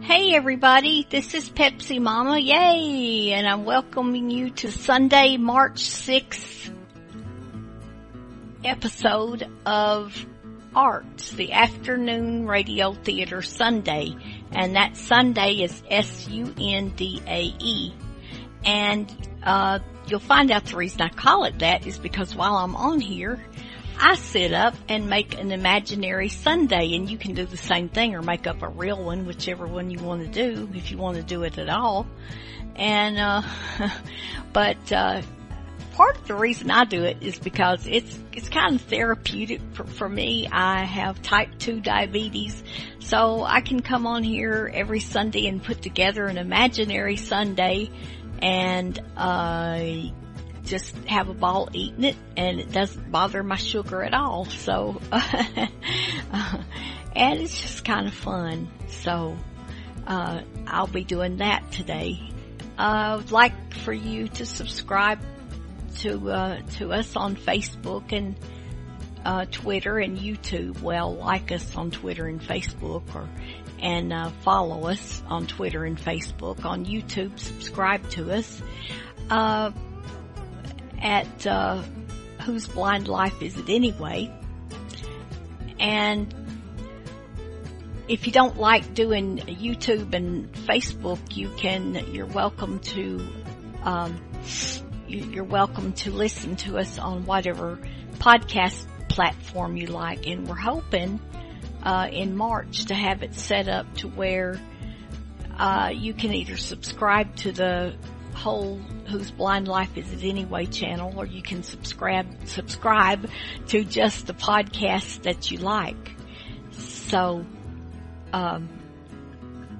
Hey everybody, this is Pepsi Mama, yay! And I'm welcoming you to Sunday, March 6th episode of Arts, the afternoon radio theater Sunday. And that Sunday is S-U-N-D-A-E. And, uh, you'll find out the reason I call it that is because while I'm on here, I sit up and make an imaginary Sunday and you can do the same thing or make up a real one, whichever one you want to do, if you want to do it at all. And, uh, but, uh, part of the reason I do it is because it's, it's kind of therapeutic for, for me. I have type 2 diabetes, so I can come on here every Sunday and put together an imaginary Sunday and, uh, just have a ball eating it and it doesn't bother my sugar at all. So, and it's just kind of fun. So, uh, I'll be doing that today. Uh, I would like for you to subscribe to, uh, to us on Facebook and, uh, Twitter and YouTube. Well, like us on Twitter and Facebook or, and, uh, follow us on Twitter and Facebook. On YouTube, subscribe to us. Uh, at uh, Whose Blind Life Is It Anyway? And if you don't like doing YouTube and Facebook, you can, you're welcome to, um, you're welcome to listen to us on whatever podcast platform you like. And we're hoping, uh, in March to have it set up to where, uh, you can either subscribe to the whole Whose Blind Life Is It Anyway channel or you can subscribe, subscribe to just the podcast that you like. So, um,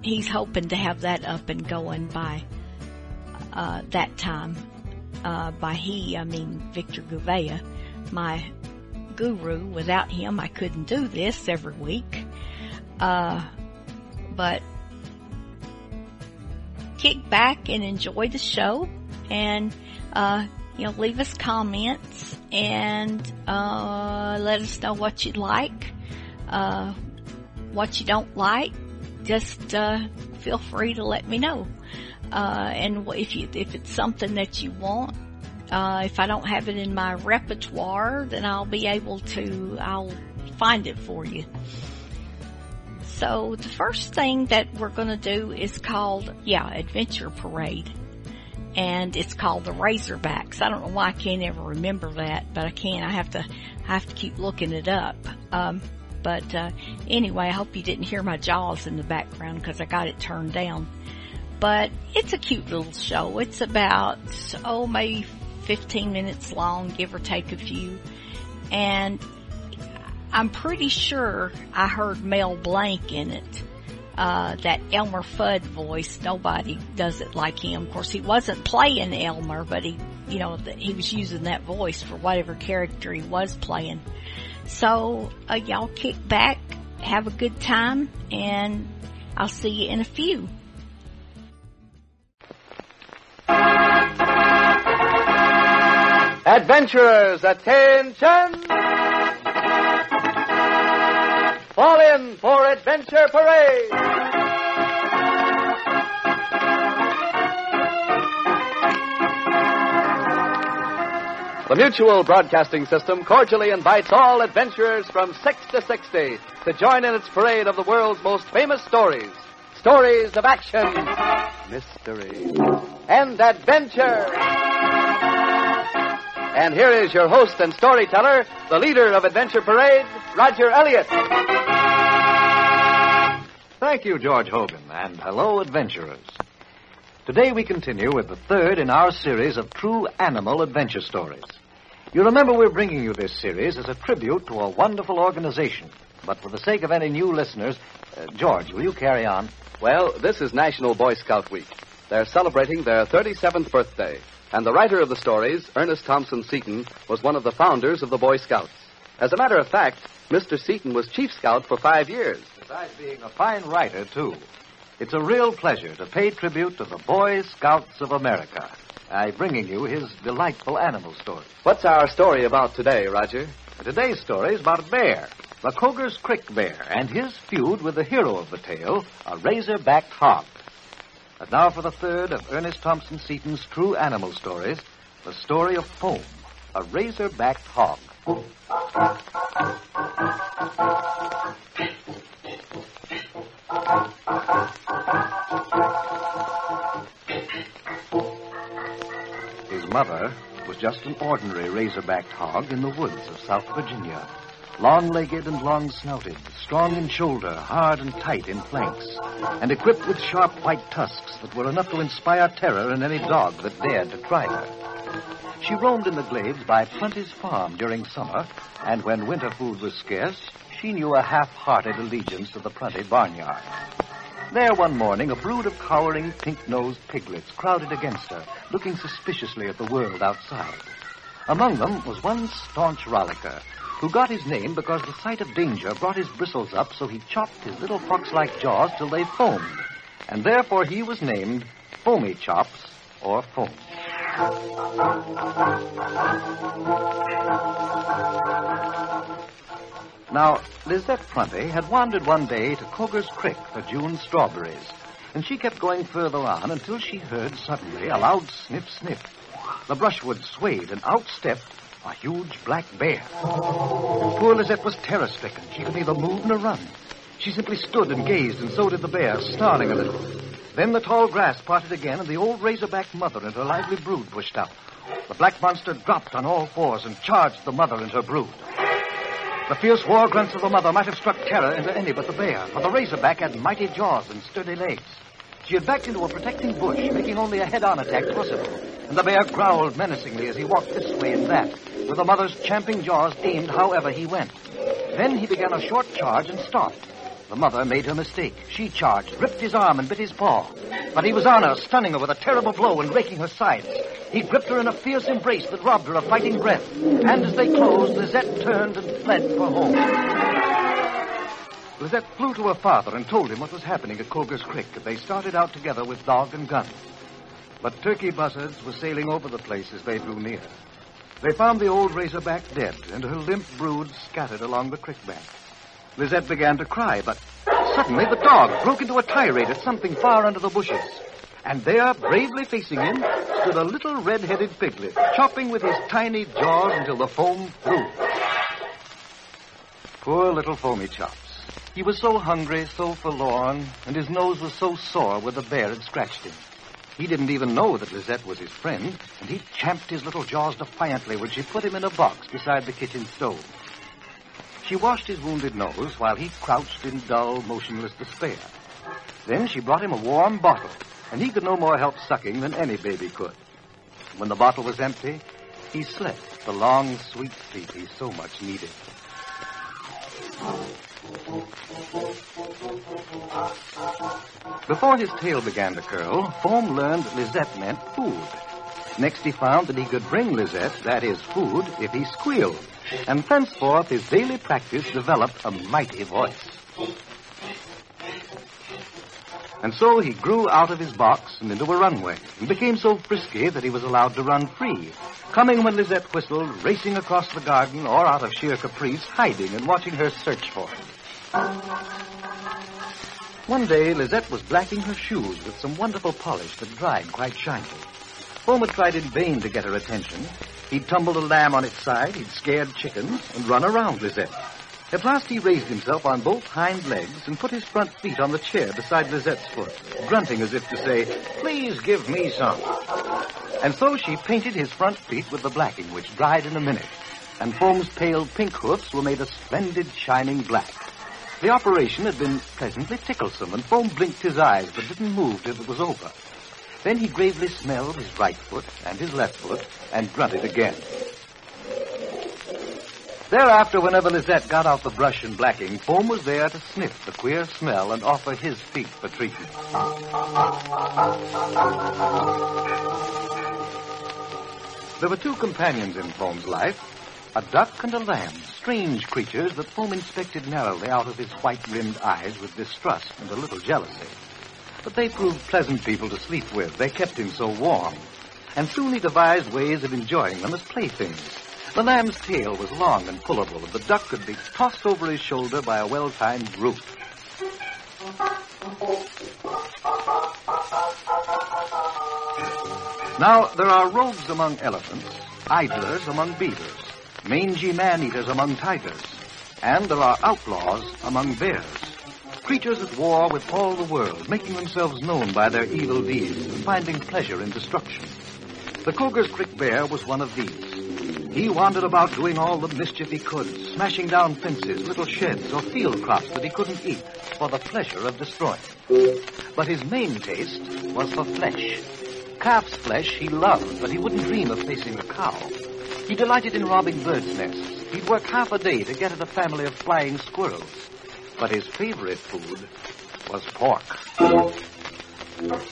he's hoping to have that up and going by, uh, that time. Uh, by he, I mean Victor Gouveia, my guru. Without him, I couldn't do this every week. Uh, but kick back and enjoy the show and, uh, you know, leave us comments and, uh, let us know what you like, uh, what you don't like. Just, uh, feel free to let me know. Uh, and if you, if it's something that you want, uh, if I don't have it in my repertoire, then I'll be able to, I'll find it for you. So the first thing that we're going to do is called, yeah, Adventure Parade. And it's called the Razorbacks. I don't know why I can't ever remember that, but I can. I have to, I have to keep looking it up. Um, but, uh, anyway, I hope you didn't hear my jaws in the background because I got it turned down. But it's a cute little show. It's about, oh, maybe 15 minutes long, give or take a few. And I'm pretty sure I heard Mel Blanc in it. Uh, that Elmer Fudd voice, nobody does it like him. Of course, he wasn't playing Elmer, but he, you know, he was using that voice for whatever character he was playing. So, uh, y'all kick back, have a good time, and I'll see you in a few. Adventurers, attention! Fall in for Adventure Parade! The Mutual Broadcasting System cordially invites all adventurers from 6 to 60 to join in its parade of the world's most famous stories. Stories of action, mystery, and adventure. And here is your host and storyteller, the leader of Adventure Parade, Roger Elliott. Thank you, George Hogan, and hello, adventurers. Today we continue with the third in our series of true animal adventure stories. You remember we're bringing you this series as a tribute to a wonderful organization, But for the sake of any new listeners, uh, George, will you carry on? Well, this is National Boy Scout Week. They're celebrating their 37th birthday. And the writer of the stories, Ernest Thompson Seton, was one of the founders of the Boy Scouts. As a matter of fact, Mr. Seton was Chief Scout for five years. Besides being a fine writer, too. It's a real pleasure to pay tribute to the Boy Scouts of America by bringing you his delightful animal stories. What's our story about today, Roger? Today's story is about a bear, the Coger's Creek Bear, and his feud with the hero of the tale, a razor-backed hog. And now for the third of Ernest Thompson Seton's true animal stories, the story of Foam, a razor-backed hog. His mother was just an ordinary razor-backed hog in the woods of South Virginia. Long-legged and long-snouted, strong in shoulder, hard and tight in flanks, and equipped with sharp white tusks that were enough to inspire terror in any dog that dared to try her. She roamed in the glades by Prunty's farm during summer, and when winter food was scarce, she knew a half-hearted allegiance to the Prunty barnyard. There one morning, a brood of cowering, pink-nosed piglets crowded against her, looking suspiciously at the world outside. Among them was one staunch rollicker, who got his name because the sight of danger brought his bristles up, so he chopped his little fox-like jaws till they foamed, and therefore he was named Foamy Chops, or Foam. Now, Lizette Prunty had wandered one day to Coger's Creek for June strawberries, and she kept going further on until she heard suddenly a loud sniff sniff. The brushwood swayed, and out stepped a huge black bear. Poor Lizette was terror stricken. She could neither move nor run. She simply stood and gazed, and so did the bear, snarling a little. Then the tall grass parted again, and the old razorback mother and her lively brood pushed out. The black monster dropped on all fours and charged the mother and her brood. The fierce war grunts of the mother might have struck terror into any but the bear, for the razorback had mighty jaws and sturdy legs. She had backed into a protecting bush, making only a head-on attack possible, and the bear growled menacingly as he walked this way and that, with the mother's champing jaws aimed however he went. Then he began a short charge and stopped. The mother made her mistake. She charged, ripped his arm, and bit his paw. But he was on her, stunning her with a terrible blow and raking her sides. He gripped her in a fierce embrace that robbed her of fighting breath. And as they closed, Lizette turned and fled for home. Lizette flew to her father and told him what was happening at Coger's Creek, and they started out together with dog and gun. But turkey buzzards were sailing over the place as they drew near. They found the old razorback dead, and her limp brood scattered along the creek bank. Lizette began to cry, but suddenly the dog broke into a tirade at something far under the bushes. And there, bravely facing him, stood a little red-headed piglet, chopping with his tiny jaws until the foam flew. Poor little Foamy Chops. He was so hungry, so forlorn, and his nose was so sore where the bear had scratched him. He didn't even know that Lizette was his friend, and he champed his little jaws defiantly when she put him in a box beside the kitchen stove. She washed his wounded nose while he crouched in dull, motionless despair. Then she brought him a warm bottle, and he could no more help sucking than any baby could. When the bottle was empty, he slept the long, sweet sleep he so much needed. Before his tail began to curl, Foam learned that Lizette meant food. Next, he found that he could bring Lizette, that is, food, if he squealed. And thenceforth, his daily practice developed a mighty voice. And so he grew out of his box and into a runway, and became so frisky that he was allowed to run free, coming when Lizette whistled, racing across the garden, or out of sheer caprice, hiding and watching her search for him. One day, Lizette was blacking her shoes with some wonderful polish that dried quite shiny. Had tried in vain to get her attention. He'd tumbled a lamb on its side, he'd scared chickens, and run around Lizette. At last he raised himself on both hind legs and put his front feet on the chair beside Lizette's foot, grunting as if to say, Please give me some. And so she painted his front feet with the blacking, which dried in a minute, and Foam's pale pink hoofs were made a splendid shining black. The operation had been pleasantly ticklesome, and Foam blinked his eyes but didn't move till it was over. Then he gravely smelled his right foot and his left foot and grunted again. Thereafter, whenever Lizette got out the brush and blacking, Foam was there to sniff the queer smell and offer his feet for treatment. There were two companions in Foam's life a duck and a lamb, strange creatures that Foam inspected narrowly out of his white rimmed eyes with distrust and a little jealousy. But they proved pleasant people to sleep with. They kept him so warm. And soon he devised ways of enjoying them as playthings. The lamb's tail was long and pullable, and the duck could be tossed over his shoulder by a well-timed root. Now, there are rogues among elephants, idlers among beavers, mangy man-eaters among tigers, and there are outlaws among bears. Creatures at war with all the world, making themselves known by their evil deeds and finding pleasure in destruction. The Coger's Creek Bear was one of these. He wandered about doing all the mischief he could, smashing down fences, little sheds, or field crops that he couldn't eat for the pleasure of destroying. But his main taste was for flesh. Calf's flesh he loved, but he wouldn't dream of facing a cow. He delighted in robbing birds' nests. He'd work half a day to get at a family of flying squirrels. But his favorite food was pork.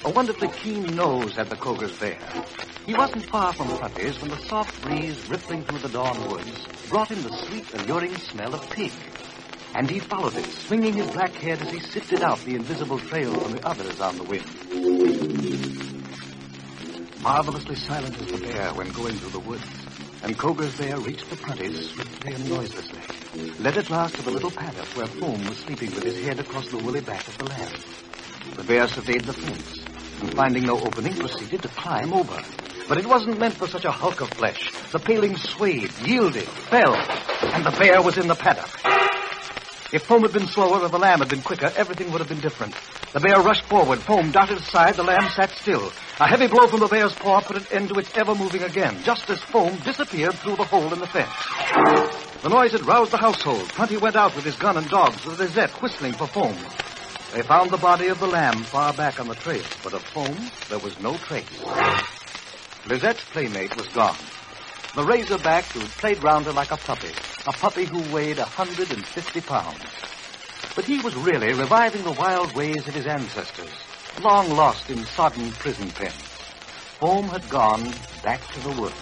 A wonderfully keen nose had the Coger's bear. He wasn't far from Prunty's when the soft breeze rippling through the dawn woods brought him the sweet, alluring smell of pig. And he followed it, swinging his black head as he sifted out the invisible trail from the others on the wind. Marvelously silent as the bear when going through the woods, and Coger's bear reached the Prunty's swiftly and noiselessly, led at last to the little paddock where Foam was sleeping with his head across the woolly back of the lamb. The bear surveyed the fence, and finding no opening, proceeded to climb over. But it wasn't meant for such a hulk of flesh. The paling swayed, yielded, fell, and the bear was in the paddock. If Foam had been slower or the lamb had been quicker, everything would have been different. The bear rushed forward. Foam darted aside. The lamb sat still. A heavy blow from the bear's paw put an end to its ever moving again, just as Foam disappeared through the hole in the fence. The noise had roused the household. Prunty went out with his gun and dogs, with Lizette whistling for Foam. They found the body of the lamb far back on the trail, but of Foam there was no trace. Lizette's playmate was gone. The razorback who played round her like a puppy, a puppy who weighed a 150 pounds. But he was really reviving the wild ways of his ancestors, long lost in sodden prison pens. Home had gone back to the woods.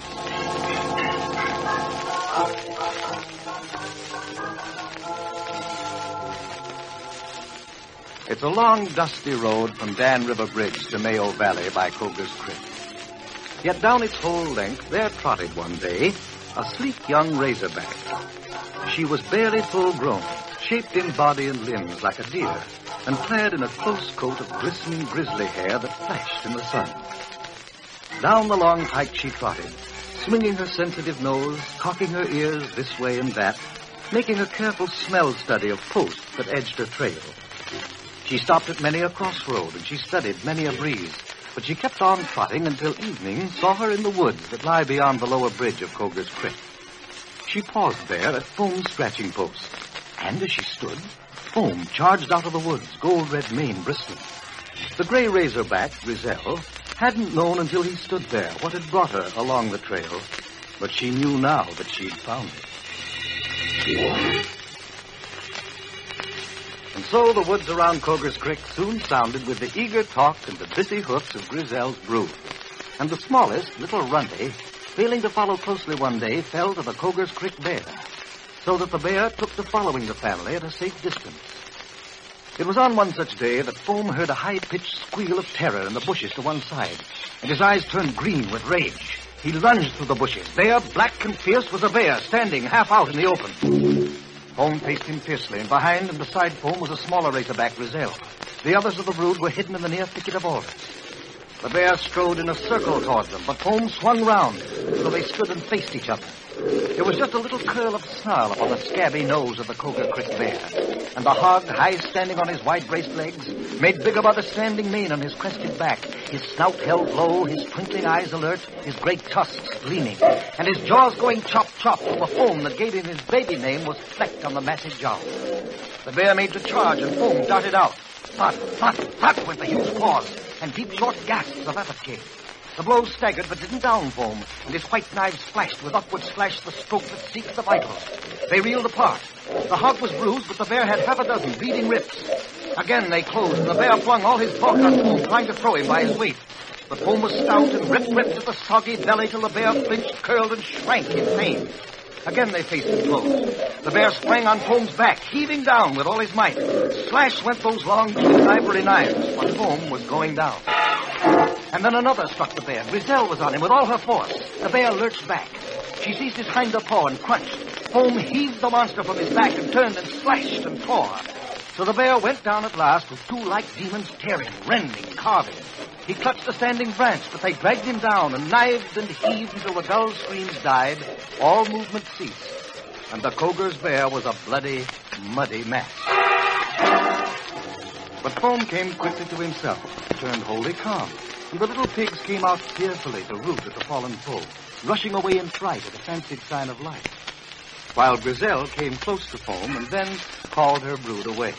It's a long, dusty road from Dan River Bridge to Mayo Valley by Coger's Creek. Yet down its whole length there trotted one day a sleek young razorback. She was barely full grown, shaped in body and limbs like a deer, and clad in a close coat of glistening grizzly hair that flashed in the sun. Down the long pike she trotted, swinging her sensitive nose, cocking her ears this way and that, making a careful smell study of posts that edged her trail. She stopped at many a crossroad and she studied many a breeze, but she kept on trotting until evening saw her in the woods that lie beyond the lower bridge of Coger's Creek. She paused there at Foam's scratching post, and as she stood, Foam charged out of the woods, gold red mane bristling. The gray razorback, Grizel, hadn't known until he stood there what had brought her along the trail, but she knew now that she'd found it. And so the woods around Coger's Creek soon sounded with the eager talk and the busy hoofs of Grizel's brood. And the smallest, little Runty, failing to follow closely one day, fell to the Coger's Creek bear, so that the bear took to following the family at a safe distance. It was on one such day that Foam heard a high-pitched squeal of terror in the bushes to one side, and his eyes turned green with rage. He lunged through the bushes. There, black and fierce, was a bear standing half out in the open. Foam faced him fiercely, and behind and beside Foam was a smaller razorback, Grizel. The others of the brood were hidden in the near thicket of alders. The bear strode in a circle toward them, but Foam swung round, so they stood and faced each other. There was just a little curl of snarl upon the scabby nose of the Coger Creek bear, and the hog, high standing on his wide braced legs, made bigger by the standing mane on his crested back, his snout held low, his twinkling eyes alert, his great tusks gleaming, and his jaws going chop chop till the foam that gave him his baby name was flecked on the massive jaw. The bear made the charge, and Foam darted out. Thud, thud, thud went the huge claws, and deep short gasps of came. The blows staggered but didn't down Foam, and his white knives flashed with upward slash the stroke that seeks the vitals. They reeled apart. The hog was bruised, but the bear had half a dozen bleeding rips. Again they closed, and the bear flung all his bulk on Foam, trying to throw him by his weight. But Foam was stout and ripped ripped at the soggy belly till the bear flinched, curled, and shrank in pain. Again they faced and closed. The bear sprang on Foam's back, heaving down with all his might. Slash went those long, ivory knives, but Foam was going down. And then another struck the bear. Grizel was on him with all her force. The bear lurched back. She seized his hinder paw and crunched. Foam heaved the monster from his back and turned and slashed and tore. So the bear went down at last with two like demons tearing, rending, carving. He clutched a standing branch, but they dragged him down and knived and heaved until the dull screams died. All movement ceased. And the Coger's bear was a bloody, muddy mass. But Foam came quickly to himself, turned wholly calm, the little pigs came out fearfully to root at the fallen foe, rushing away in fright at a fancied sign of life. While Grizel came close to Foam and then called her brood away.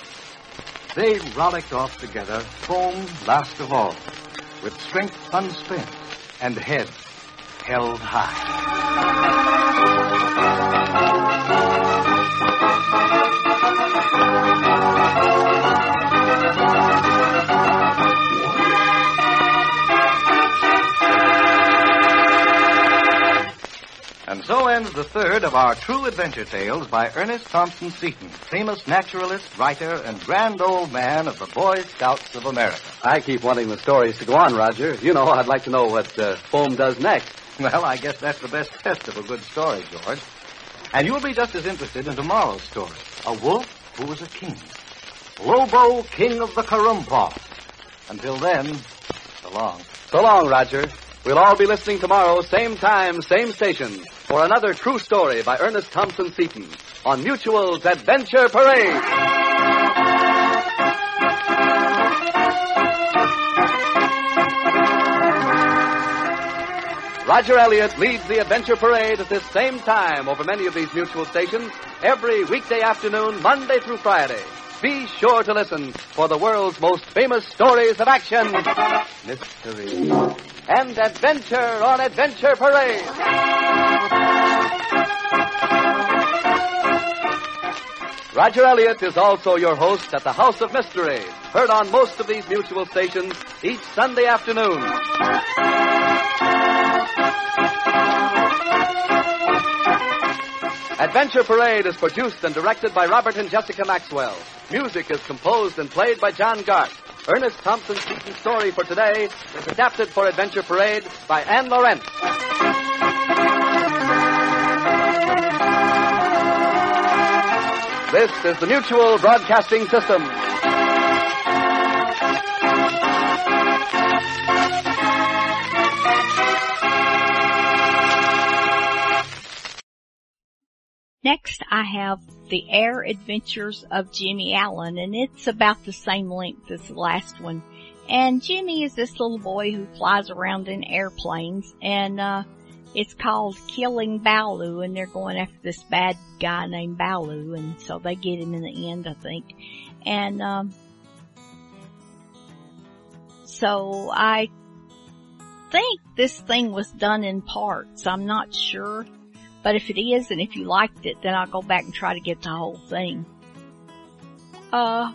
They rollicked off together, Foam last of all, with strength unspent and head held high. So ends the third of our true adventure tales by Ernest Thompson Seton, famous naturalist, writer, and grand old man of the Boy Scouts of America. I keep wanting the stories to go on, Roger. You know, I'd like to know what uh, Foam does next. Well, I guess that's the best test of a good story, George. And you'll be just as interested in tomorrow's story. A wolf who was a king. Lobo, king of the Currumpaw. Until then, so long. So long, Roger. We'll all be listening tomorrow, same time, same station, for another true story by Ernest Thompson Seton on Mutual's Adventure Parade. Roger Elliott leads the Adventure Parade at this same time over many of these mutual stations every weekday afternoon, Monday through Friday. Be sure to listen for the world's most famous stories of action, mystery, and adventure on Adventure Parade. Roger Elliott is also your host at the House of Mystery, heard on most of these mutual stations each Sunday afternoon. Adventure Parade is produced and directed by Robert and Jessica Maxwell. Music is composed and played by John Gart. Ernest Thompson's Seton's story for today is adapted for Adventure Parade by Anne Lawrence. This is the Mutual Broadcasting System. Next, I have The Air Adventures of Jimmy Allen, and it's about the same length as the last one. And Jimmy is this little boy who flies around in airplanes, and, uh, it's called Killing Baloo, and they're going after this bad guy named Baloo, and so they get him in the end, I think. And, um, so I think this thing was done in parts. I'm not sure. But if it is, and if you liked it, then I'll go back and try to get the whole thing. Uh,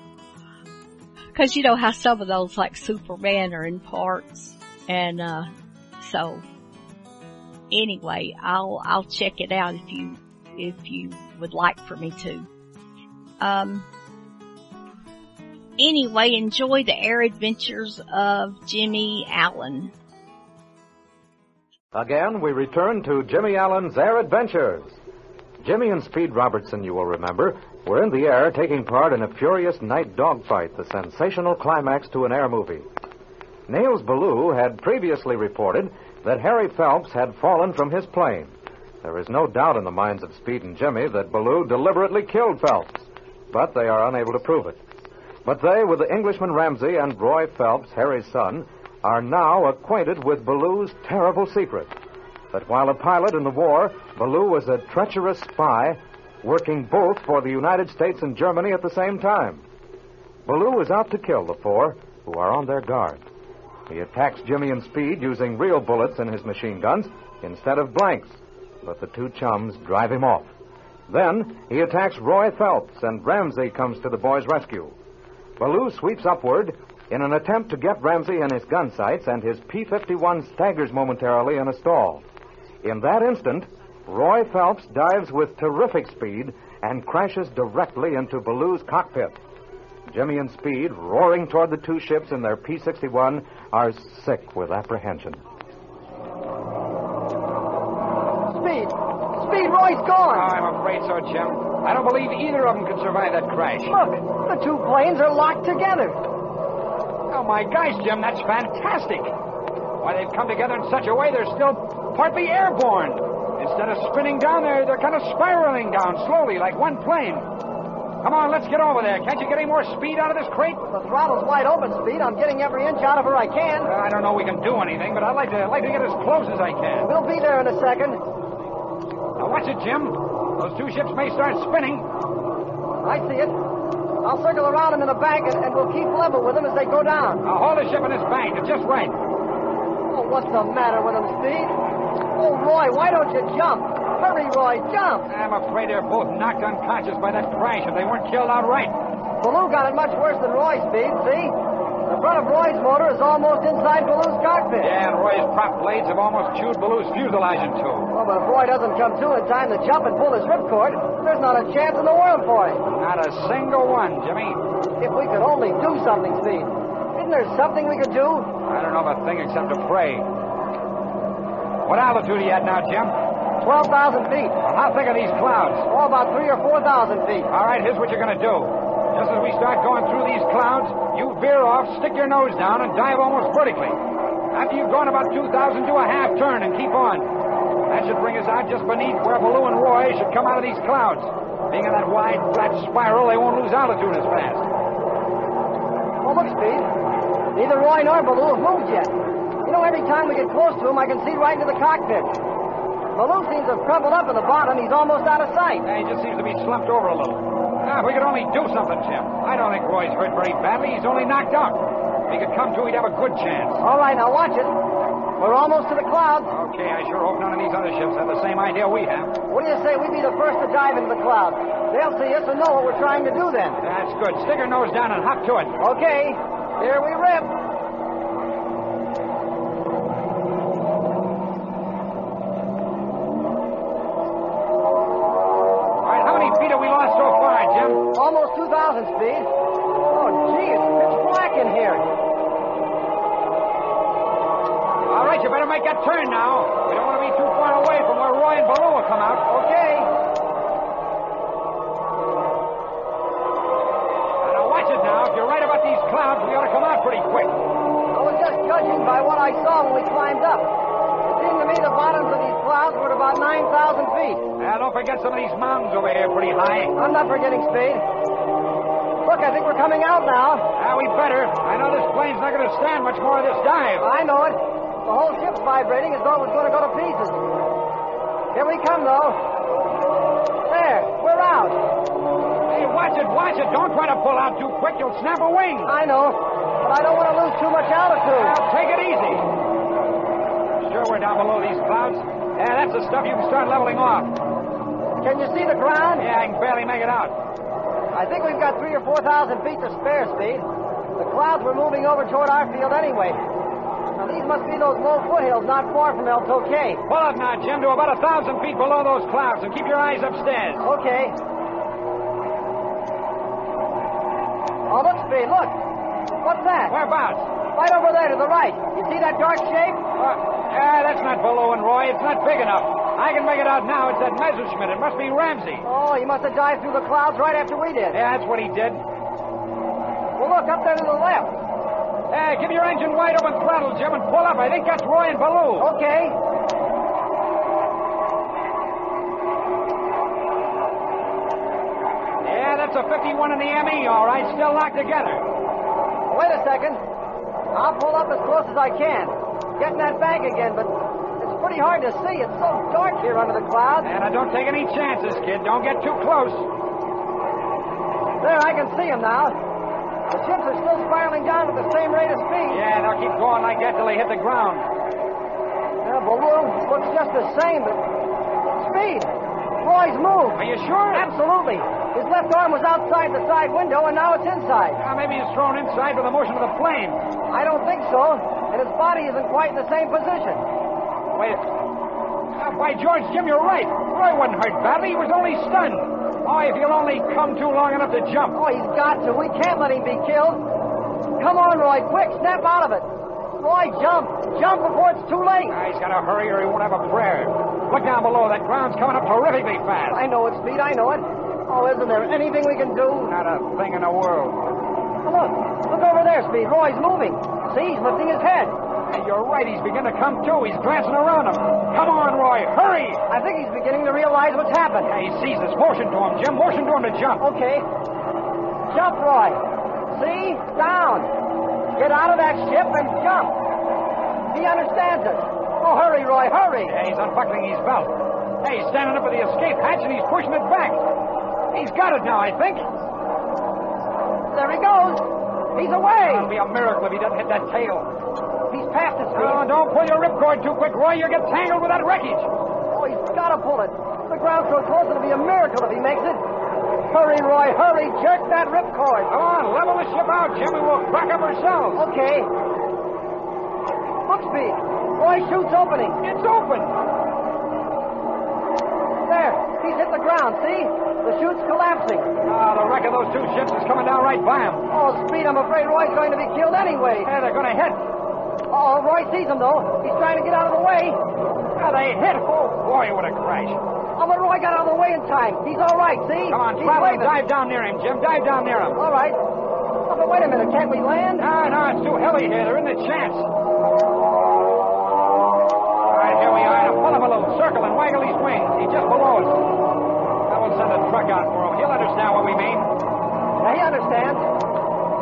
cause you know how some of those like Superman are in parts. And, uh, so, anyway, I'll, I'll check it out if you, if you would like for me to. Um, anyway, enjoy the air adventures of Jimmy Allen. Again, we return to Jimmy Allen's Air Adventures. Jimmy and Speed Robertson, you will remember, were in the air taking part in a furious night dogfight, the sensational climax to an air movie. Nails Ballou had previously reported that Harry Phelps had fallen from his plane. There is no doubt in the minds of Speed and Jimmy that Ballou deliberately killed Phelps, but they are unable to prove it. But they, with the Englishman Ramsey and Roy Phelps, Harry's son, are now acquainted with Ballou's terrible secret. That while a pilot in the war, Ballou was a treacherous spy working both for the United States and Germany at the same time. Ballou is out to kill the four who are on their guard. He attacks Jimmy and Speed using real bullets in his machine guns instead of blanks, but the two chums drive him off. Then he attacks Roy Phelps, and Ramsey comes to the boy's rescue. Ballou sweeps upward in an attempt to get Ramsey in his gun sights, and his P 51 staggers momentarily in a stall. In that instant, Roy Phelps dives with terrific speed and crashes directly into Ballou's cockpit. Jimmy and Speed, roaring toward the two ships in their P 61, are sick with apprehension. Speed! Speed, Roy's gone! Oh, I'm afraid so, Jim. I don't believe either of them could survive that crash. Look, the two planes are locked together. My gosh, Jim, that's fantastic. Why, they've come together in such a way they're still partly airborne. Instead of spinning down there, they're kind of spiraling down slowly like one plane. Come on, let's get over there. Can't you get any more speed out of this crate? The throttle's wide open, Speed. I'm getting every inch out of her I can. Uh, I don't know we can do anything, but I'd like to like to get as close as I can. We'll be there in a second. Now watch it, Jim. Those two ships may start spinning. I see it. I'll circle around them in the bank, and, and we'll keep level with them as they go down. Now hold the ship in its bank. It's just right. Oh, what's the matter with them, Steve? Oh, Roy, why don't you jump? Hurry, Roy, jump! I'm afraid they're both knocked unconscious by that crash if they weren't killed outright. Baloo got it much worse than Roy, Steve, see? The front of Roy's motor is almost inside Baloo's cockpit. Yeah, and Roy's prop blades have almost chewed Baloo's fuselage in two. Oh, but if Roy doesn't come to in time to jump and pull his ripcord, there's not a chance in the world for him. Not a single one, Jimmy. If we could only do something, Speed. Isn't there something we could do? I don't know of a thing except to pray. What altitude are you at now, Jim? 12,000 feet. Well, how thick are these clouds? Oh, about three or 4,000 feet. All right, here's what you're going to do. Just as we start going through these clouds, you veer off, stick your nose down, and dive almost vertically. After you've gone about 2,000, do a half turn and keep on. That should bring us out just beneath where Baloo and Roy should come out of these clouds. Being in that wide, flat spiral, they won't lose altitude as fast. Oh, look, Speed. Neither Roy nor Baloo have moved yet. You know, every time we get close to him, I can see right into the cockpit. Baloo seems to have crumpled up in the bottom. He's almost out of sight. Yeah, he just seems to be slumped over a little. Ah, if we could only do something, Jim. I don't think Roy's hurt very badly. He's only knocked out. If he could come to, he'd have a good chance. All right, now watch it. We're almost to the clouds. Okay, I sure hope none of these other ships have the same idea we have. What do you say we be the first to dive into the clouds? They'll see us and know what we're trying to do then. That's good. Stick your nose down and hop to it. Okay, here we rip. Forget some of these mountains over here pretty high. I'm not forgetting speed. Look, I think we're coming out now. Now, we better. I know this plane's not going to stand much more of this dive. I know it. The whole ship's vibrating as though it was going to go to pieces. Here we come, though. There, we're out. Hey, watch it, watch it. Don't try to pull out too quick. You'll snap a wing. I know, but I don't want to lose too much altitude. Now, take it easy. Sure we're down below these clouds? Yeah, that's the stuff you can start leveling off. Can you see the ground? Yeah, I can barely make it out. I think we've got three or four thousand feet to spare, Speed. The clouds were moving over toward our field anyway. Now, these must be those low foothills not far from El Toque. Pull up now, Jim, to about a thousand feet below those clouds and keep your eyes upstairs. Okay. Oh, look, Speed, look. What's that? Whereabouts? Right over there to the right. You see that dark shape? Uh, yeah, that's not Baloo and Roy. It's not big enough. I can make it out now. It's that Messerschmitt. It must be Ramsey. Oh, he must have dived through the clouds right after we did. Yeah, that's what he did. Well, look, up there to the left. Hey, give your engine wide open throttle, Jim, and pull up. I think that's Roy and Baloo. Okay. Yeah, that's a 51 in the ME, all right. Still locked together. Wait a second. I'll pull up as close as I can. Get in that bank again, but pretty hard to see. It's so dark here under the clouds. And I don't take any chances, kid. Don't get too close. There, I can see them now. The ships are still spiraling down at the same rate of speed. Yeah, they'll keep going like that till they hit the ground. Yeah, balloon looks just the same, but speed. Roy's moved. Are you sure? Absolutely. His left arm was outside the side window, and now it's inside. Uh, maybe he's thrown inside with the motion of the plane. I don't think so. And his body isn't quite in the same position. Wait. Uh, by George, Jim, you're right. Roy wasn't hurt badly. He was only stunned. Oh, if he'll only come too long enough to jump. Oh, he's got to. We can't let him be killed. Come on, Roy, quick, snap out of it. Roy, jump. Jump before it's too late. Ah, he's got to hurry or he won't have a prayer. Look down below. That ground's coming up terrifically fast. I know it, Speed, I know it. Oh, isn't there anything we can do? Not a thing in the world. Oh, look. Look over there, Speed. Roy's moving. See, he's lifting his head. Hey, you're right. He's beginning to come to. He's glancing around him. Come on, Roy. Hurry. I think he's beginning to realize what's happened. Yeah, he sees us. Motion to him, Jim. Motion to him to jump. Okay. Jump, Roy. See? Down. Get out of that ship and jump. He understands it. Oh, hurry, Roy, hurry. Yeah, he's unbuckling his belt. Hey, he's standing up with the escape hatch and he's pushing it back. He's got it now, I think. There he goes. He's away. It'll be a miracle if he doesn't hit that tail. He's past us, Speed. Oh, don't pull your ripcord too quick, Roy. You'll get tangled with that wreckage. Oh, he's got to pull it. The ground's so close it'll be a miracle if he makes it. Hurry, Roy, hurry. Jerk that ripcord. Come on, level the ship out, Jim, and we'll crack up ourselves. Okay. Speed. Roy chute's opening. It's open. Hit the ground, see? The chute's collapsing. Ah, the wreck of those two ships is coming down right by him. Oh, Speed, I'm afraid Roy's going to be killed anyway. Yeah, they're going to hit. Oh, Roy sees him, though. He's trying to get out of the way. Ah, they hit. Oh, boy, what a crash. Oh, but Roy got out of the way in time. He's all right, see? Come on, He's waving. Dive down near him, Jim. Dive down near him. All right. Oh, but wait a minute. Can't we land? No, no, it's too heavy here. There isn't a chance. All right, here we are. Now pull him a little. Circle and waggle his wings. He's just below us. Truck out for him. He'll understand what we mean. Now, he understands.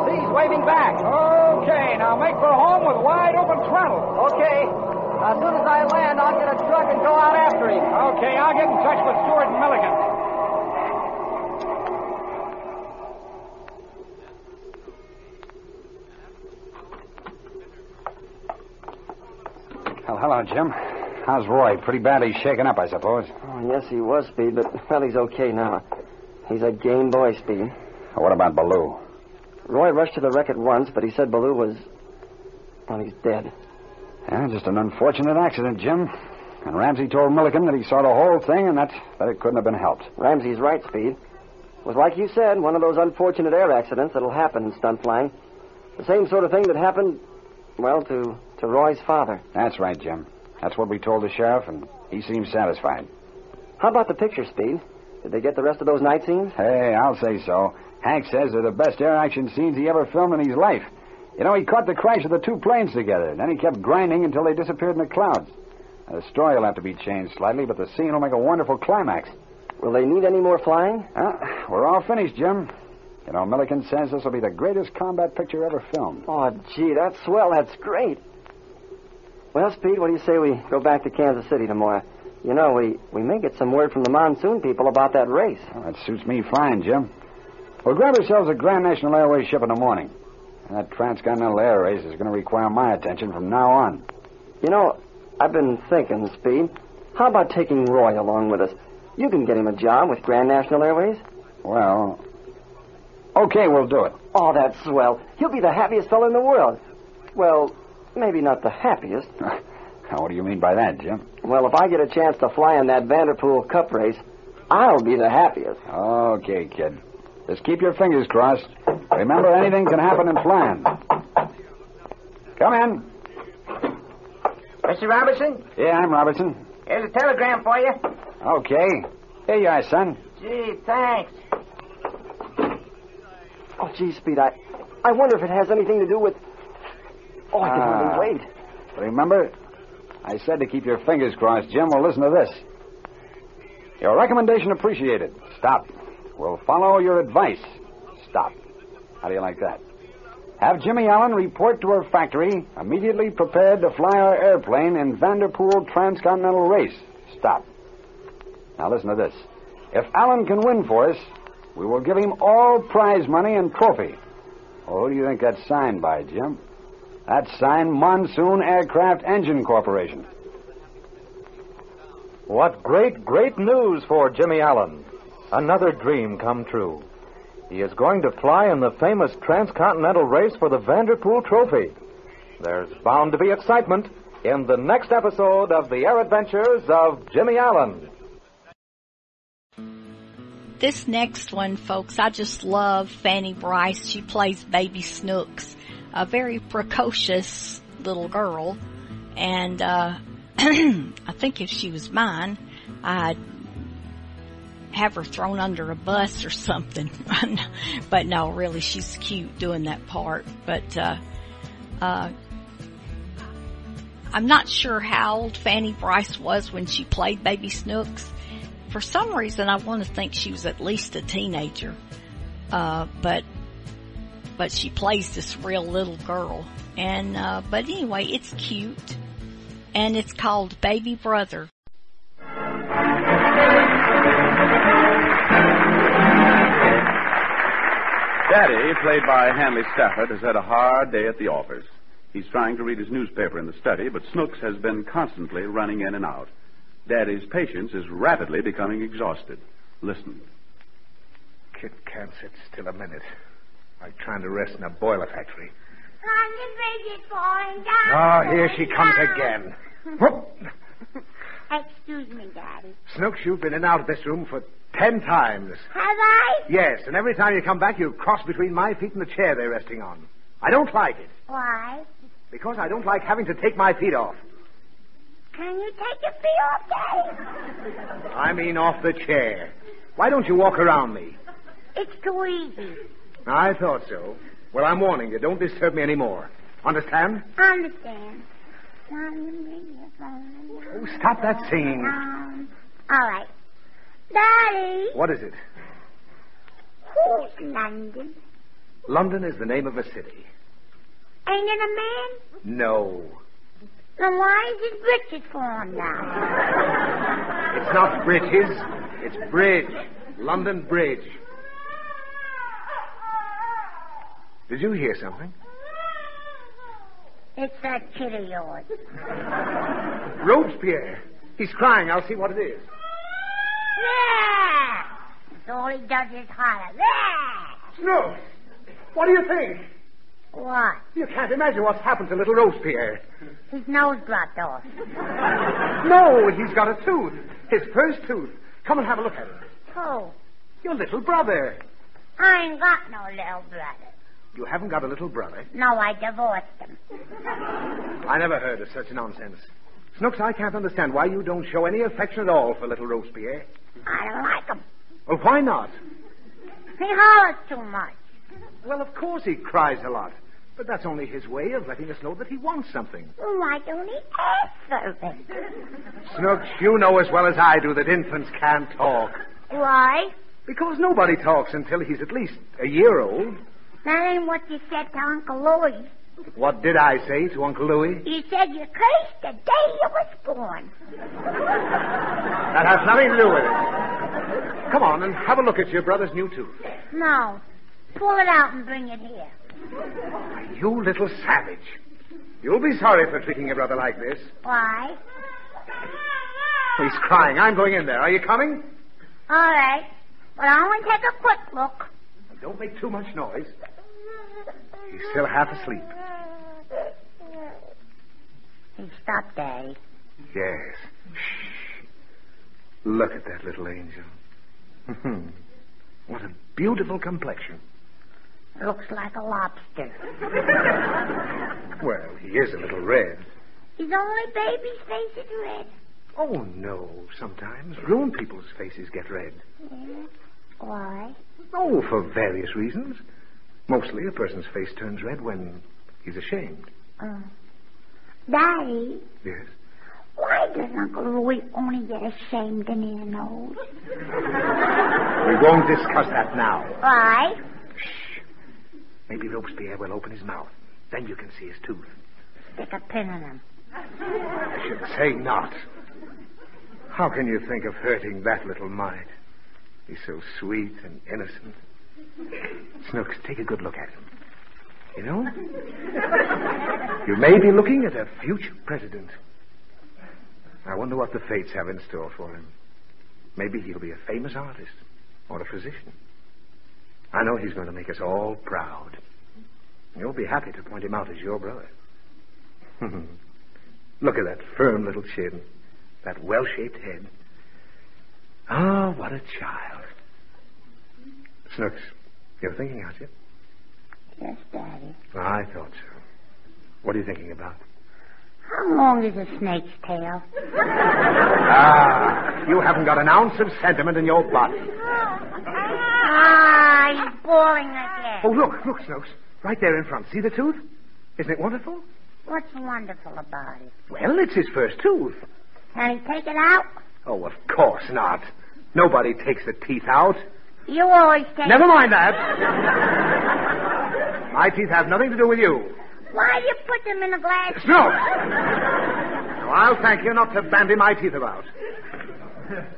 See, he's waving back. Okay, now make for home with wide open throttle. Okay. As soon as I land, I'll get a truck and go out after him. Okay, I'll get in touch with Stewart and Milligan. Well, hello, Jim. How's Roy? Pretty badly shaken up, I suppose. Oh, yes, he was, Speed, but, well, he's okay now. He's a game boy, Speed. What about Baloo? Roy rushed to the wreck at once, but he said Baloo was. Well, he's dead. Yeah, just an unfortunate accident, Jim. And Ramsey told Milliken that he saw the whole thing and that, that it couldn't have been helped. Ramsey's right, Speed. It was like you said, one of those unfortunate air accidents that'll happen in stunt flying. The same sort of thing that happened, well, to, to Roy's father. That's right, Jim. That's what we told the sheriff, and he seems satisfied. How about the picture, Speed? Did they get the rest of those night scenes? Hey, I'll say so. Hank says they're the best air action scenes he ever filmed in his life. You know, he caught the crash of the two planes together, and then he kept grinding until they disappeared in the clouds. Now, the story will have to be changed slightly, but the scene will make a wonderful climax. Will they need any more flying? Uh, we're all finished, Jim. You know, Milligan says this will be the greatest combat picture ever filmed. Oh, gee, that's swell. That's great. Well, Speed, what do you say we go back to Kansas City tomorrow? You know, we, we may get some word from the monsoon people about that race. Well, that suits me fine, Jim. We'll grab ourselves a Grand National Airways ship in the morning. And that transcontinental air race is going to require my attention from now on. You know, I've been thinking, Speed. How about taking Roy along with us? You can get him a job with Grand National Airways. Well, okay, we'll do it. Oh, that's swell. He'll be the happiest fellow in the world. Well, maybe not the happiest. What do you mean by that, Jim? Well, if I get a chance to fly in that Vanderpool Cup race, I'll be the happiest. Okay, kid. Just keep your fingers crossed. Remember, anything can happen in flying. Come in. Mr. Robertson, Yeah, I'm Robertson. here's a telegram for you. Okay. Here you are, son. Gee, thanks. Oh, gee, Speed, I, I wonder if it has anything to do with. Oh, I can Ah. hardly wait. Remember? I said to keep your fingers crossed, Jim. Well, listen to this. Your recommendation appreciated. Stop. We'll follow your advice. Stop. How do you like that? Have Jimmy Allen report to her factory, immediately prepared to fly our airplane in Vanderpool Transcontinental Race. Stop. Now listen to this. If Allen can win for us, we will give him all prize money and trophy. Well, who do you think that's signed by, Jim? That's signed Monsoon Aircraft Engine Corporation. What great, great news for Jimmy Allen. Another dream come true. He is going to fly in the famous transcontinental race for the Vanderpool Trophy. There's bound to be excitement in the next episode of The Air Adventures of Jimmy Allen. This next one, folks, I just love Fanny Brice. She plays Baby Snooks, a very precocious little girl. And, uh, I think if she was mine, I'd have her thrown under a bus or something. but no, really, she's cute doing that part. But, uh, uh, I'm not sure how old Fanny Brice was when she played Baby Snooks. For some reason, I want to think she was at least a teenager. Uh, but, but she plays this real little girl. And, uh, but anyway, it's cute. And it's called Baby Brother. Daddy, played by Hanley Stafford, has had a hard day at the office. He's trying to read his newspaper in the study, but Snooks has been constantly running in and out. Daddy's patience is rapidly becoming exhausted. Listen. Kit can't sit still a minute. Like trying to rest in a boiler factory. On the bridge falling down. Oh, here she comes again. Whoop. Excuse me, Daddy. Snooks, you've been in and out of this room for ten times. Have I? Yes, and every time you come back, you cross between my feet and the chair they're resting on. I don't like it. Why? Because I don't like having to take my feet off. Can you take your feet off, Daddy? I mean off the chair. Why don't you walk around me? It's too easy. I thought so. Well, I'm warning you. Don't disturb me anymore. Understand? Understand. Oh, stop that singing. Um, all right. Daddy, What is it? who's London? London is the name of a city. Ain't it a man? No. Then why is it his britches falling now? It's not bridges. It's bridge. London Bridge. Did you hear something? It's that kid of yours. Robespierre. He's crying. I'll see what it is. Yeah! That's all he does is holler. Yeah! No. What do you think? What? You can't imagine what's happened to little Robespierre. His nose dropped off. No, he's got a tooth. His first tooth. Come and have a look at it. Who? Your little brother. I ain't got no little brother. You haven't got a little brother. No, I divorced him. I never heard of such nonsense. Snooks, I can't understand why you don't show any affection at all for little Robespierre. I don't like him. Well, why not? He hollers too much. Well, of course he cries a lot. But that's only his way of letting us know that he wants something. Well, why don't he ask for it? Snooks, you know as well as I do that infants can't talk. Why? Because nobody talks until he's at least a year old. That ain't what you said to Uncle Louis. What did I say to Uncle Louis? You said you cursed the day you was born. That has nothing to do with it. Come on and have a look at your brother's new tooth. No. Pull it out and bring it here. You little savage. You'll be sorry for treating your brother like this. Why? He's crying. I'm going in there. Are you coming? All right. But I only take a quick look. Don't make too much noise. He's still half asleep. He stopped, Daddy. Yes. Shh. Look at that little angel. Hmm. what a beautiful complexion. Looks like a lobster. Well, he is a little red. His only baby's face is red. Oh, no. Sometimes grown people's faces get red. Yeah. Why? Oh, for various reasons. Mostly a person's face turns red when he's ashamed. Uh, Daddy, Yes? why does Uncle Louis only get ashamed in his nose? We won't discuss that now. Why? Shh. Maybe Robespierre will open his mouth. Then you can see his tooth. Stick a pin in him. I should say not. How can you think of hurting that little mite? He's so sweet and innocent. Snooks, take a good look at him. You know, you may be looking at a future president. I wonder what the fates have in store for him. Maybe he'll be a famous artist or a physician. I know he's going to make us all proud. You'll be happy to point him out as your brother. Look at that firm little chin, that well shaped head. Ah, what a child. Snooks, you're thinking, aren't you? Yes, Daddy. I thought so. What are you thinking about? How long is a snake's tail? Ah, you haven't got an ounce of sentiment in your body. Ah, he's bawling again. Oh, look, look, Snooks. Right there in front. See the tooth? Isn't it wonderful? What's wonderful about it? Well, it's his first tooth. Can he take it out? Oh, of course not. Nobody takes the teeth out. You always take Never mind that. My teeth have nothing to do with you. Why do you put them in a glass? Now, I'll thank you not to bandy my teeth about.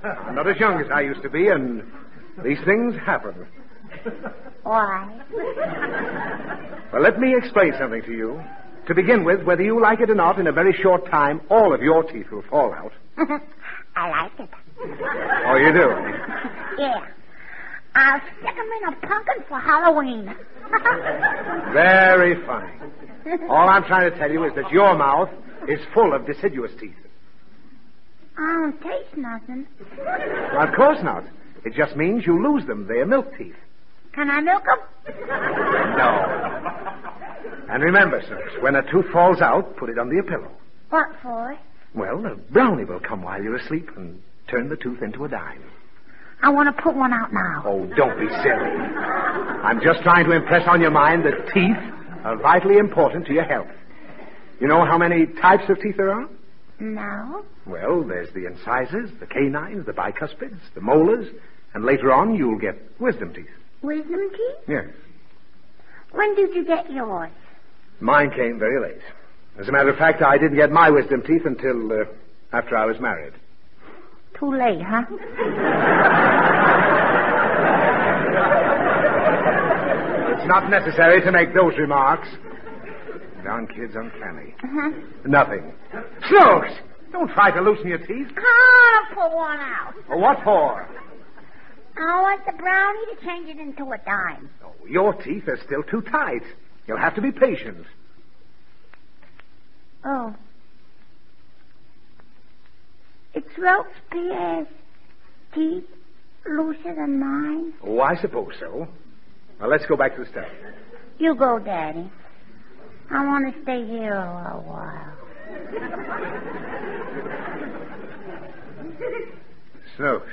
I'm not as young as I used to be, and these things happen. Why? Well, let me explain something to you. To begin with, whether you like it or not, in a very short time, all of your teeth will fall out. I like it. Oh, you do? Yeah. I'll stick them in a pumpkin for Halloween. Very funny. All I'm trying to tell you is that your mouth is full of deciduous teeth. I don't taste nothing. Well, of course not. It just means you lose them. They are milk teeth. Can I milk them? No. And remember, Snooks, when a tooth falls out, put it under your pillow. What for? Well, a brownie will come while you're asleep and turn the tooth into a dime. I want to put one out now. Oh, don't be silly. I'm just trying to impress on your mind that teeth are vitally important to your health. You know how many types of teeth there are? No. Well, there's the incisors, the canines, the bicuspids, the molars, and later on you'll get wisdom teeth. Wisdom teeth? Yes. When did you get yours? Mine came very late. As a matter of fact, I didn't get my wisdom teeth until uh, after I was married. Too late, huh? It's not necessary to make those remarks. Darn kid's uncanny. Uh-huh. Nothing. Snooks! Don't try to loosen your teeth. I want to put one out. Well, what for? I want the brownie to change it into a dime. Oh, your teeth are still too tight. You'll have to be patient. Oh. It's Robespierre's teeth looser than mine. Oh, I suppose so. Now, let's go back to the study. You go, Daddy. I want to stay here a while. Snooks,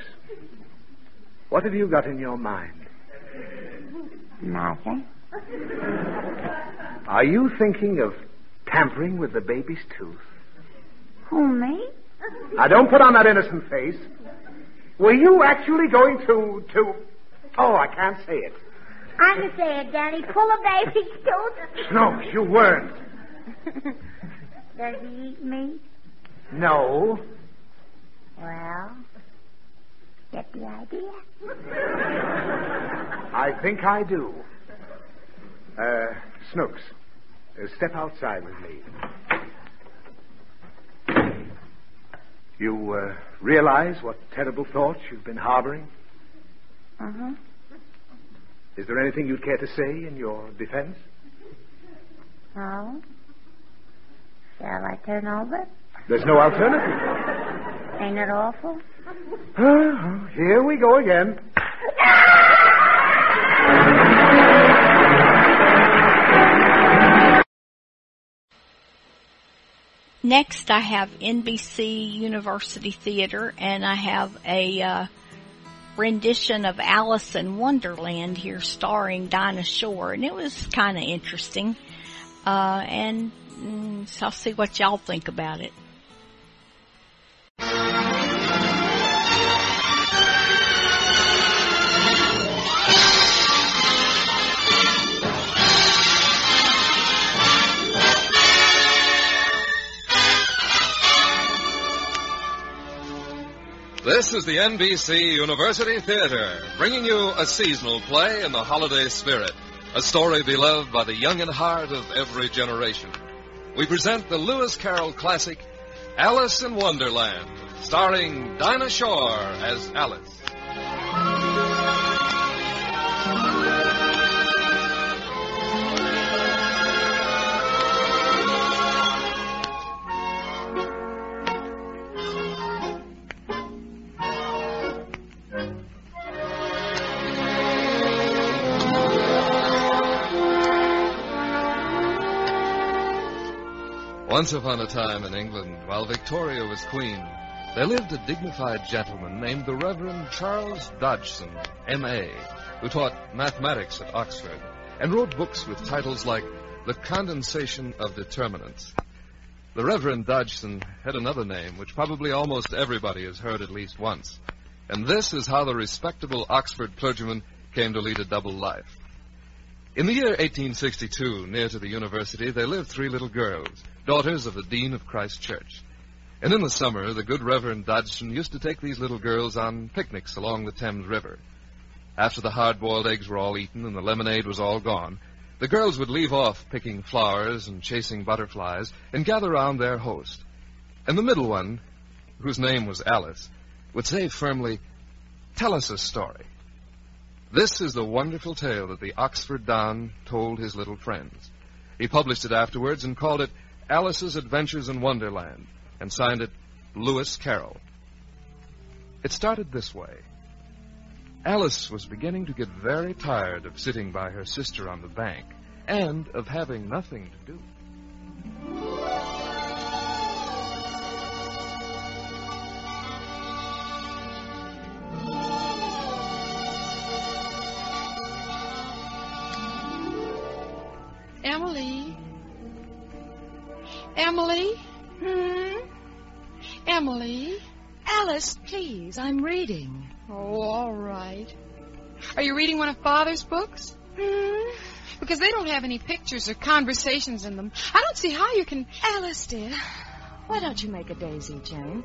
what have you got in your mind? Nothing. Are you thinking of tampering with the baby's tooth? Who, me? Now, don't put on that innocent face. Were you actually going to, to... Oh, I can't say it. I can say it, Daddy. Pull a baby's tooth. Snooks, you weren't. Does he eat meat? No. Well, get the idea? I think I do. Uh, Snooks, uh, step outside with me. You uh, realize what terrible thoughts you've been harboring? Uh-huh. Is there anything you'd care to say in your defense? No. Shall I turn over? There's no alternative. Ain't it awful? Ah, Here we go again. Next, I have NBC University Theater, and I have a uh, rendition of Alice in Wonderland here, starring Dinah Shore, and it was kind of interesting. Uh, and mm, so I'll see what y'all think about it. This is the NBC University Theater, bringing you a seasonal play in the holiday spirit, a story beloved by the young and heart of every generation. We present the Lewis Carroll classic, Alice in Wonderland, starring Dinah Shore as Alice. Once upon a time in England, while Victoria was queen, there lived a dignified gentleman named the Reverend Charles Dodgson, M.A., who taught mathematics at Oxford and wrote books with titles like The Condensation of Determinants. The Reverend Dodgson had another name, which probably almost everybody has heard at least once. And this is how the respectable Oxford clergyman came to lead a double life. In the year 1862, near to the university, there lived three little girls, daughters of the Dean of Christ Church. And in the summer, the good Reverend Dodgson used to take these little girls on picnics along the Thames River. After the hard boiled eggs were all eaten and the lemonade was all gone, the girls would leave off picking flowers and chasing butterflies and gather round their host. And the middle one, whose name was Alice, would say firmly, Tell us a story. This is the wonderful tale that the Oxford Don told his little friends. He published it afterwards and called it Alice's Adventures in Wonderland and signed it Lewis Carroll. It started this way. Alice was beginning to get very tired of sitting by her sister on the bank and of having nothing to do. Emily? Hmm? Emily? Alice, please, I'm reading. Oh, all right. Are you reading one of Father's books? Hmm? Because they don't have any pictures or conversations in them. I don't see how you can. Alice, dear, why don't you make a daisy chain?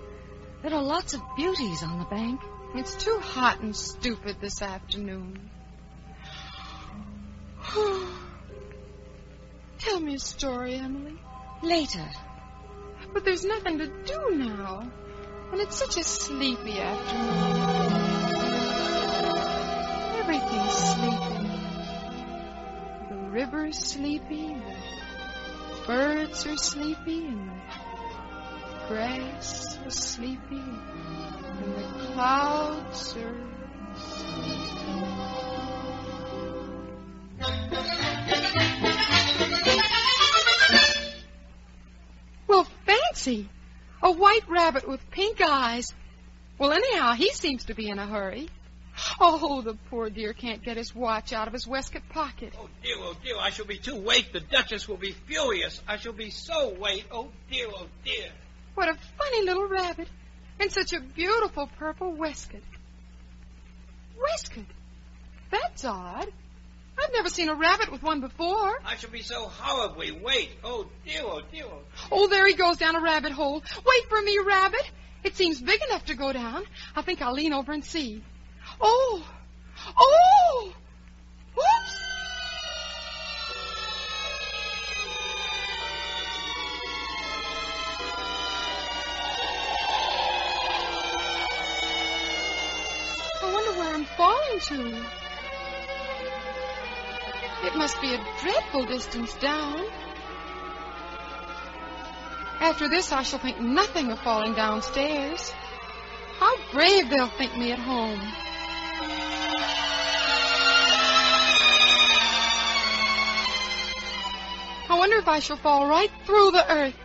There are lots of beauties on the bank. It's too hot and stupid this afternoon. Tell me a story, Emily. Later. But there's nothing to do now. And it's such a sleepy afternoon. Everything's sleepy. The river's sleepy. The birds are sleepy. And the grass is sleepy. And the clouds are Well, fancy! A white rabbit with pink eyes. Well, anyhow, he seems to be in a hurry. Oh, the poor dear can't get his watch out of his waistcoat pocket. Oh, dear, oh, dear, I shall be too late. The Duchess will be furious. I shall be so late. Oh, dear, oh, dear. What a funny little rabbit. And such a beautiful purple waistcoat. Waistcoat? That's odd. I've never seen a rabbit with one before. I shall be so horribly—wait! Oh, dear, oh, dear, oh. Oh, there he goes down a rabbit hole. Wait for me, rabbit. It seems big enough to go down. I think I'll lean over and see. Oh! Oh! Whoops! I wonder where I'm falling to. It must be a dreadful distance down. After this, I shall think nothing of falling downstairs. How brave they'll think me at home. I wonder if I shall fall right through the earth.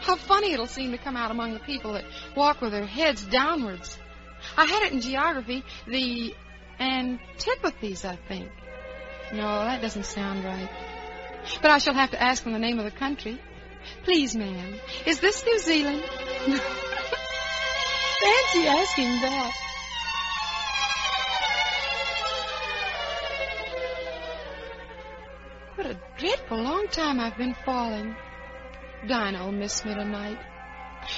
How funny it'll seem to come out among the people that walk with their heads downwards. I had it in geography, the antipathies, I think. No, that doesn't sound right. But I shall have to ask them the name of the country. Please, ma'am, is this New Zealand? Fancy asking that. What a dreadful long time I've been falling. Dinah will miss me tonight.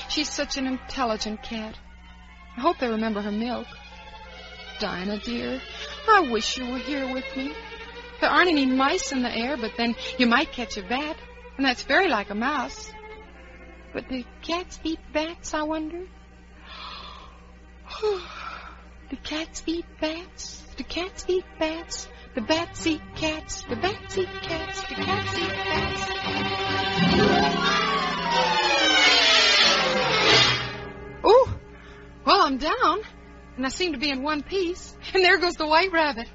She's such an intelligent cat. I hope they remember her milk. Dinah, dear, I wish you were here with me. There aren't any mice in the air, but then you might catch a bat, and that's very like a mouse. But do cats eat bats, I wonder? do cats eat bats? Do cats eat bats? The bats eat cats. The bats eat cats. The cats eat bats. Oh, well, I'm down, and I seem to be in one piece. And there goes the white rabbit.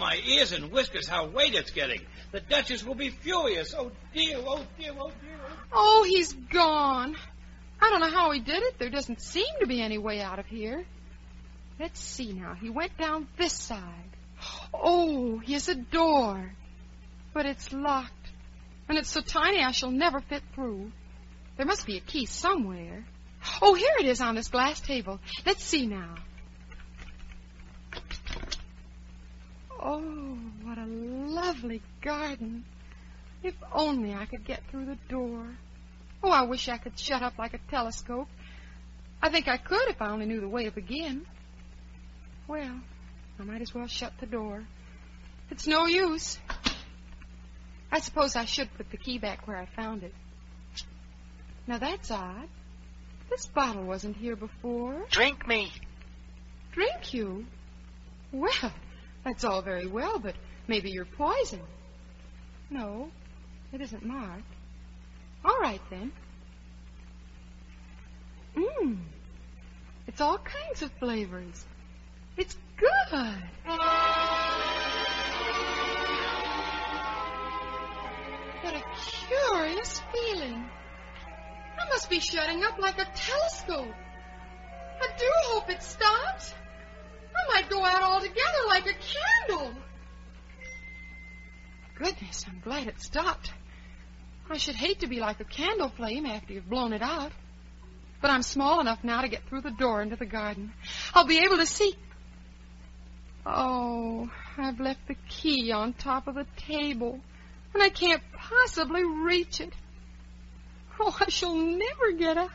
My ears and whiskers, how wet it's getting. The Duchess will be furious. Oh, dear, oh, dear, oh, dear. Oh. oh, he's gone. I don't know how he did it. There doesn't seem to be any way out of here. Let's see now. He went down this side. Oh, here's a door. But it's locked. And it's so tiny I shall never fit through. There must be a key somewhere. Oh, here it is on this glass table. Let's see now. Oh, what a lovely garden. If only I could get through the door. Oh, I wish I could shut up like a telescope. I think I could if I only knew the way to begin. Well, I might as well shut the door. It's no use. I suppose I should put the key back where I found it. Now that's odd. This bottle wasn't here before. Drink me. Drink you? Well, that's all very well, but maybe you're poison. No, it isn't marked. All right, then. Mmm. It's all kinds of flavors. It's good. What a curious feeling. I must be shutting up like a telescope. I do hope it stops. I might go out altogether like a candle. Goodness, I'm glad it stopped. I should hate to be like a candle flame after you've blown it out. But I'm small enough now to get through the door into the garden. I'll be able to see. Oh, I've left the key on top of the table, and I can't possibly reach it. Oh, I shall never get out.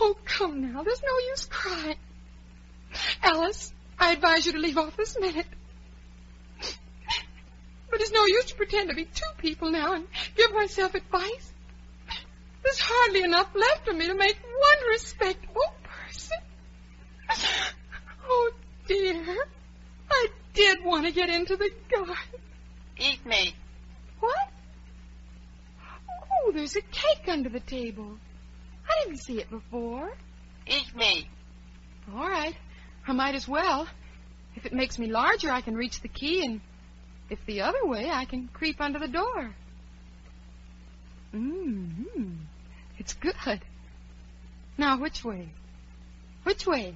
Oh, come now, there's no use crying. Alice, I advise you to leave off this minute. But it's no use to pretend to be two people now and give myself advice. There's hardly enough left of me to make one respectable person. Oh, dear. I did want to get into the garden. Eat me. What? Oh, there's a cake under the table. I didn't see it before. Eat me. All right. I might as well. If it makes me larger, I can reach the key, and if the other way, I can creep under the door. Mmm. It's good. Now, which way? Which way?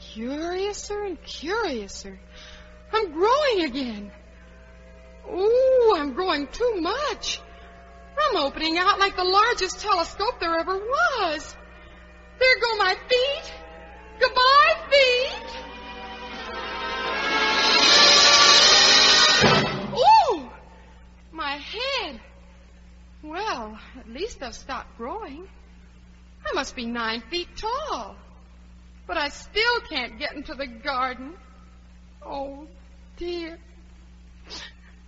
Curiouser and curiouser. I'm growing again. Ooh, I'm growing too much. I'm opening out like the largest telescope there ever was. There go my feet. Goodbye, feet. Ooh, my head. Well, at least I've stopped growing. I must be nine feet tall. But I still can't get into the garden. Oh, dear.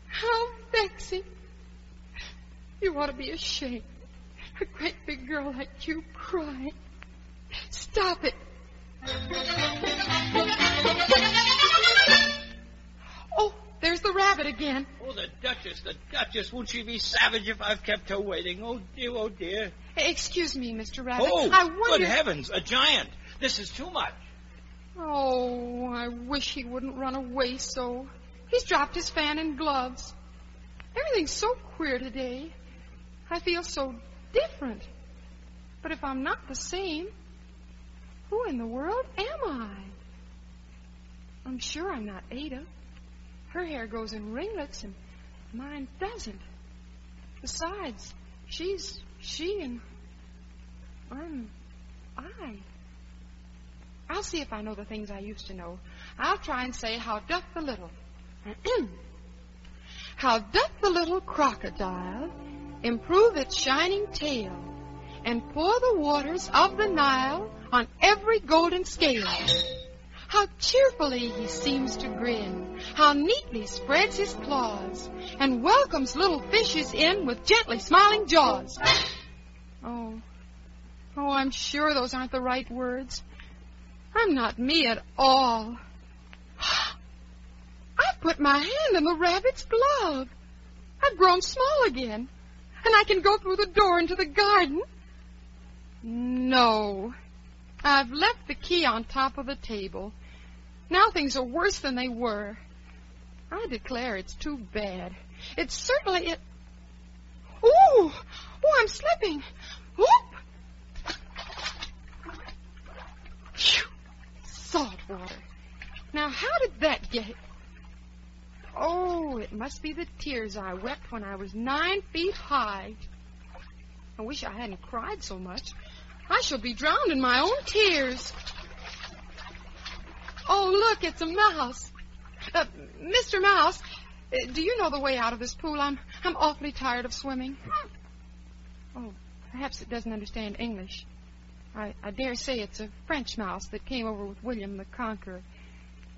How vexing. You ought to be ashamed. A great big girl like you crying. Stop it. Oh, there's the rabbit again. Oh, the Duchess, the Duchess. Won't she be savage if I've kept her waiting? Oh, dear, oh, dear. Excuse me, Mr. Rabbit. Oh, I wonder... good heavens, a giant. This is too much. Oh, I wish he wouldn't run away so. He's dropped his fan and gloves. Everything's so queer today. I feel so different. But if I'm not the same, who in the world am I? I'm sure I'm not Ada. Her hair goes in ringlets and mine doesn't. Besides, she's she and I'm I. I'll see if I know the things I used to know. I'll try and say, How doth the little. How doth the little crocodile improve its shining tail and pour the waters of the Nile on every golden scale? How cheerfully he seems to grin, how neatly spreads his claws, and welcomes little fishes in with gently smiling jaws. Oh, oh, I'm sure those aren't the right words. I'm not me at all. I've put my hand in the rabbit's glove. I've grown small again, and I can go through the door into the garden. No, I've left the key on top of the table. Now things are worse than they were. I declare it's too bad. It's certainly it. Ooh! Oh, I'm slipping. Whoop! Phew! Salt water. Now, how did that get? Oh, it must be the tears I wept when I was nine feet high. I wish I hadn't cried so much. I shall be drowned in my own tears. Oh, look, it's a mouse. Uh, Mr. Mouse, uh, do you know the way out of this pool? I'm I'm awfully tired of swimming. Oh, perhaps it doesn't understand English. I, I dare say it's a French mouse that came over with William the Conqueror.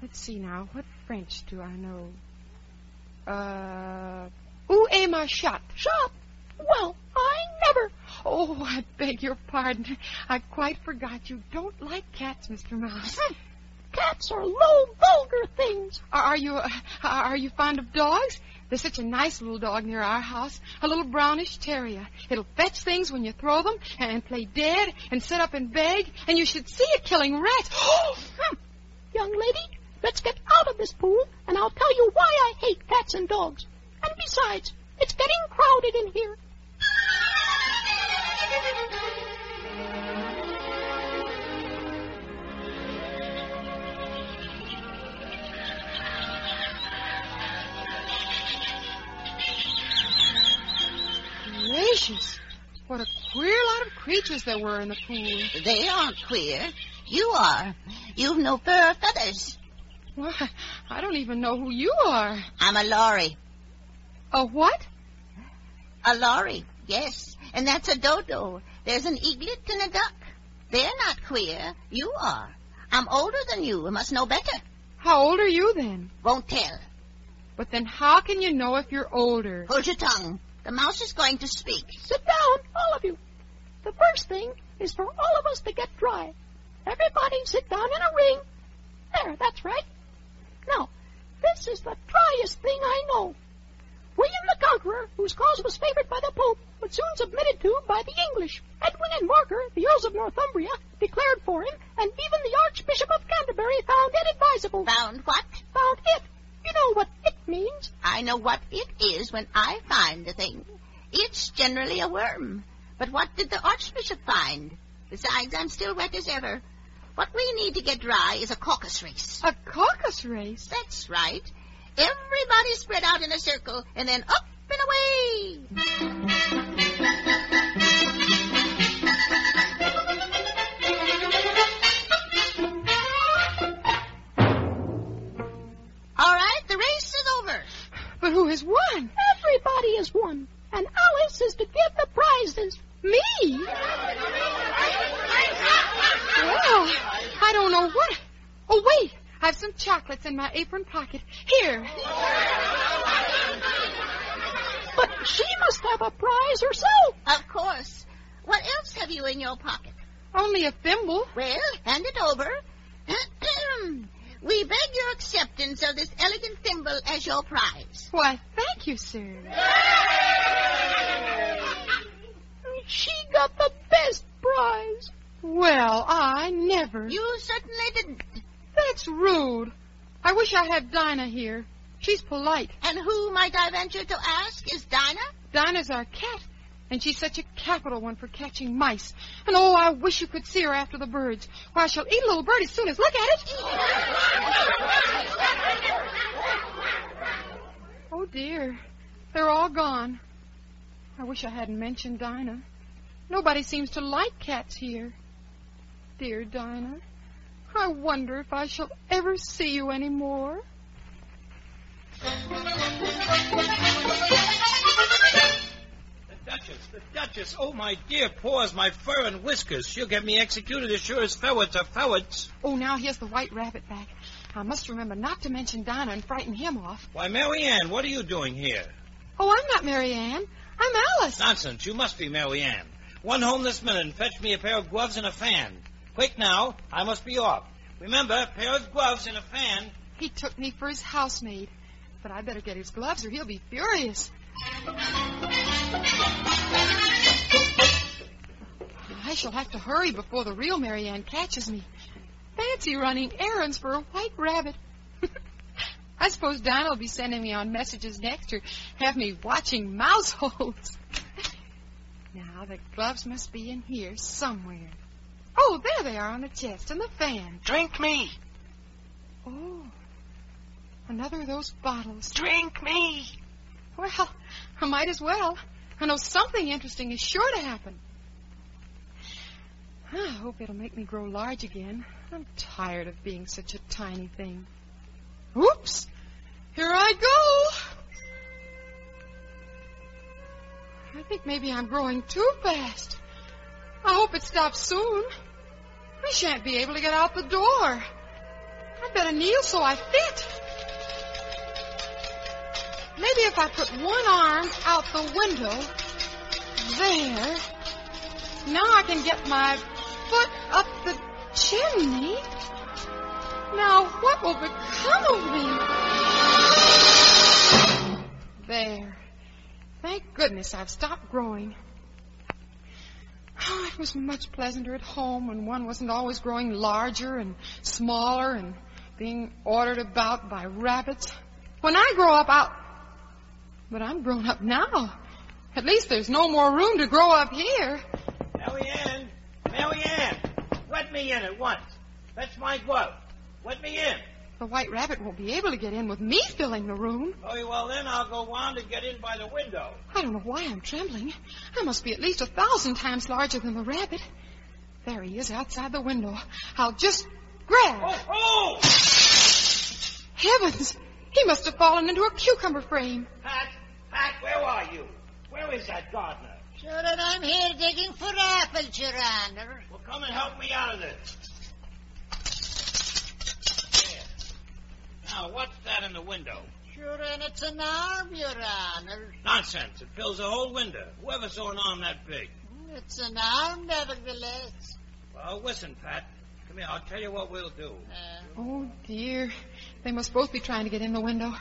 Let's see now, what French do I know? Uh, où est ma chatte? Chatte? Well, I never. Oh, I beg your pardon. I quite forgot you don't like cats, Mr. Mouse. Cats are low, vulgar things. Are, are you uh, are you fond of dogs? There's such a nice little dog near our house, a little brownish terrier. It'll fetch things when you throw them and play dead and sit up and beg, and you should see it killing rats. Hmm. Young lady, let's get out of this pool, and I'll tell you why I hate cats and dogs. And besides, it's getting crowded in here. Gracious, what a queer lot of creatures there were in the pool. They aren't queer. You are. You've no fur or feathers. Why, I don't even know who you are. I'm a Lory. A what? A Lory, yes. And that's a dodo. There's an eaglet and a duck. They're not queer. You are. I'm older than you and must know better. How old are you then? Won't tell. But then how can you know if you're older? Hold your tongue. The mouse is going to speak. Sit down, all of you. The first thing is for all of us to get dry. Everybody sit down in a ring. There, that's right. Now, this is the driest thing I know. William the Conqueror, whose cause was favored by the Pope, but soon submitted to by the English. Edwin and Morcar, the Earls of Northumbria, declared for him, and even the Archbishop of Canterbury found it advisable. Found what? Found it. You know what it means. I know what it is when I find a thing. It's generally a worm. But what did the Archbishop find? Besides, I'm still wet as ever. What we need to get dry is a caucus race. A caucus race? That's right. Everybody spread out in a circle and then up and away. All right, the race is over. But who has won? Everybody has won. And Alice is to give the prizes. Me? Well, I don't know what. Oh, wait. I've some chocolates in my apron pocket. Here. But she must have a prize herself. Of course. What else have you in your pocket? Only a thimble. Well, hand it over. we beg your acceptance of this elegant thimble as your prize. Why, thank you, sir. She got the best prize. Well, I never. You certainly didn't. That's rude. I wish I had Dinah here. She's polite. And who, might I venture to ask, is Dinah? Dinah's our cat, and she's such a capital one for catching mice. And oh, I wish you could see her after the birds. Why, she'll eat a little bird as soon as look at it. oh dear, they're all gone. I wish I hadn't mentioned Dinah. Nobody seems to like cats here. Dear Dinah, I wonder if I shall ever see you any more. The Duchess, the Duchess. Oh, my dear paws, my fur and whiskers. She'll get me executed as sure as ferrets are ferrets. Oh, now here's the white rabbit back. I must remember not to mention Dinah and frighten him off. Why, Mary Ann, what are you doing here? Oh, I'm not Mary Ann. I'm Alice. Nonsense. You must be Mary Ann. One home this minute and fetch me a pair of gloves and a fan. Quick now. I must be off. Remember, a pair of gloves and a fan. He took me for his housemaid. But I better get his gloves or he'll be furious. I shall have to hurry before the real Mary Ann catches me. Fancy running errands for a white rabbit. I suppose Dinah will be sending me on messages next or have me watching mouse holes. Now, the gloves must be in here somewhere. Oh, there they are on the chest and the fan. Drink me. Oh, another of those bottles. Drink me. Well, I might as well. I know something interesting is sure to happen. I hope it'll make me grow large again. I'm tired of being such a tiny thing. Oops! Here I go! I think maybe I'm growing too fast. I hope it stops soon. I shan't be able to get out the door. I'd better kneel so I fit. Maybe if I put one arm out the window, there, now I can get my foot up the chimney. Now what will become of me? There. Thank goodness I've stopped growing. Oh, it was much pleasanter at home when one wasn't always growing larger and smaller and being ordered about by rabbits. When I grow up, I'll. But I'm grown up now. At least there's no more room to grow up here. Mary Ann! Marianne! Let me in at once. Fetch my glove. Let me in. The white rabbit won't be able to get in with me filling the room. Oh, well, then I'll go round and get in by the window. I don't know why I'm trembling. I must be at least a thousand times larger than the rabbit. There he is outside the window. I'll just grab. Oh, oh! Heavens! He must have fallen into a cucumber frame. Pat, Pat, where are you? Where is that gardener? Sure that I'm here digging for apples, Your Honor. Well, come and help me out of this. Now, what's that in the window? Sure, and it's an arm, Your Honor. Nonsense. It fills the whole window. Whoever saw an arm that big? It's an arm, nevertheless. Well, listen, Pat. Come here. I'll tell you what we'll do. Uh. Oh, dear. They must both be trying to get in the window.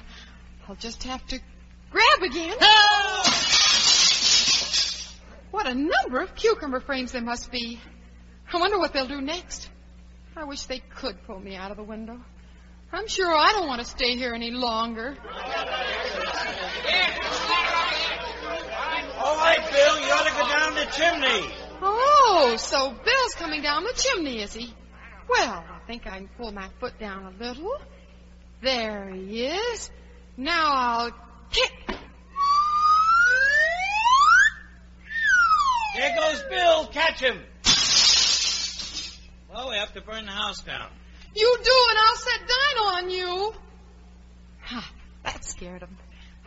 I'll just have to grab again. What a number of cucumber frames there must be. I wonder what they'll do next. I wish they could pull me out of the window. I'm sure I don't want to stay here any longer. All right, Bill. You ought to go down the chimney. Oh, so Bill's coming down the chimney, is he? Well, I think I can pull my foot down a little. There he is. Now I'll kick. There goes Bill. Catch him. Well, we have to burn the house down. You do, and I'll set Dinah on you. Ha, that scared them.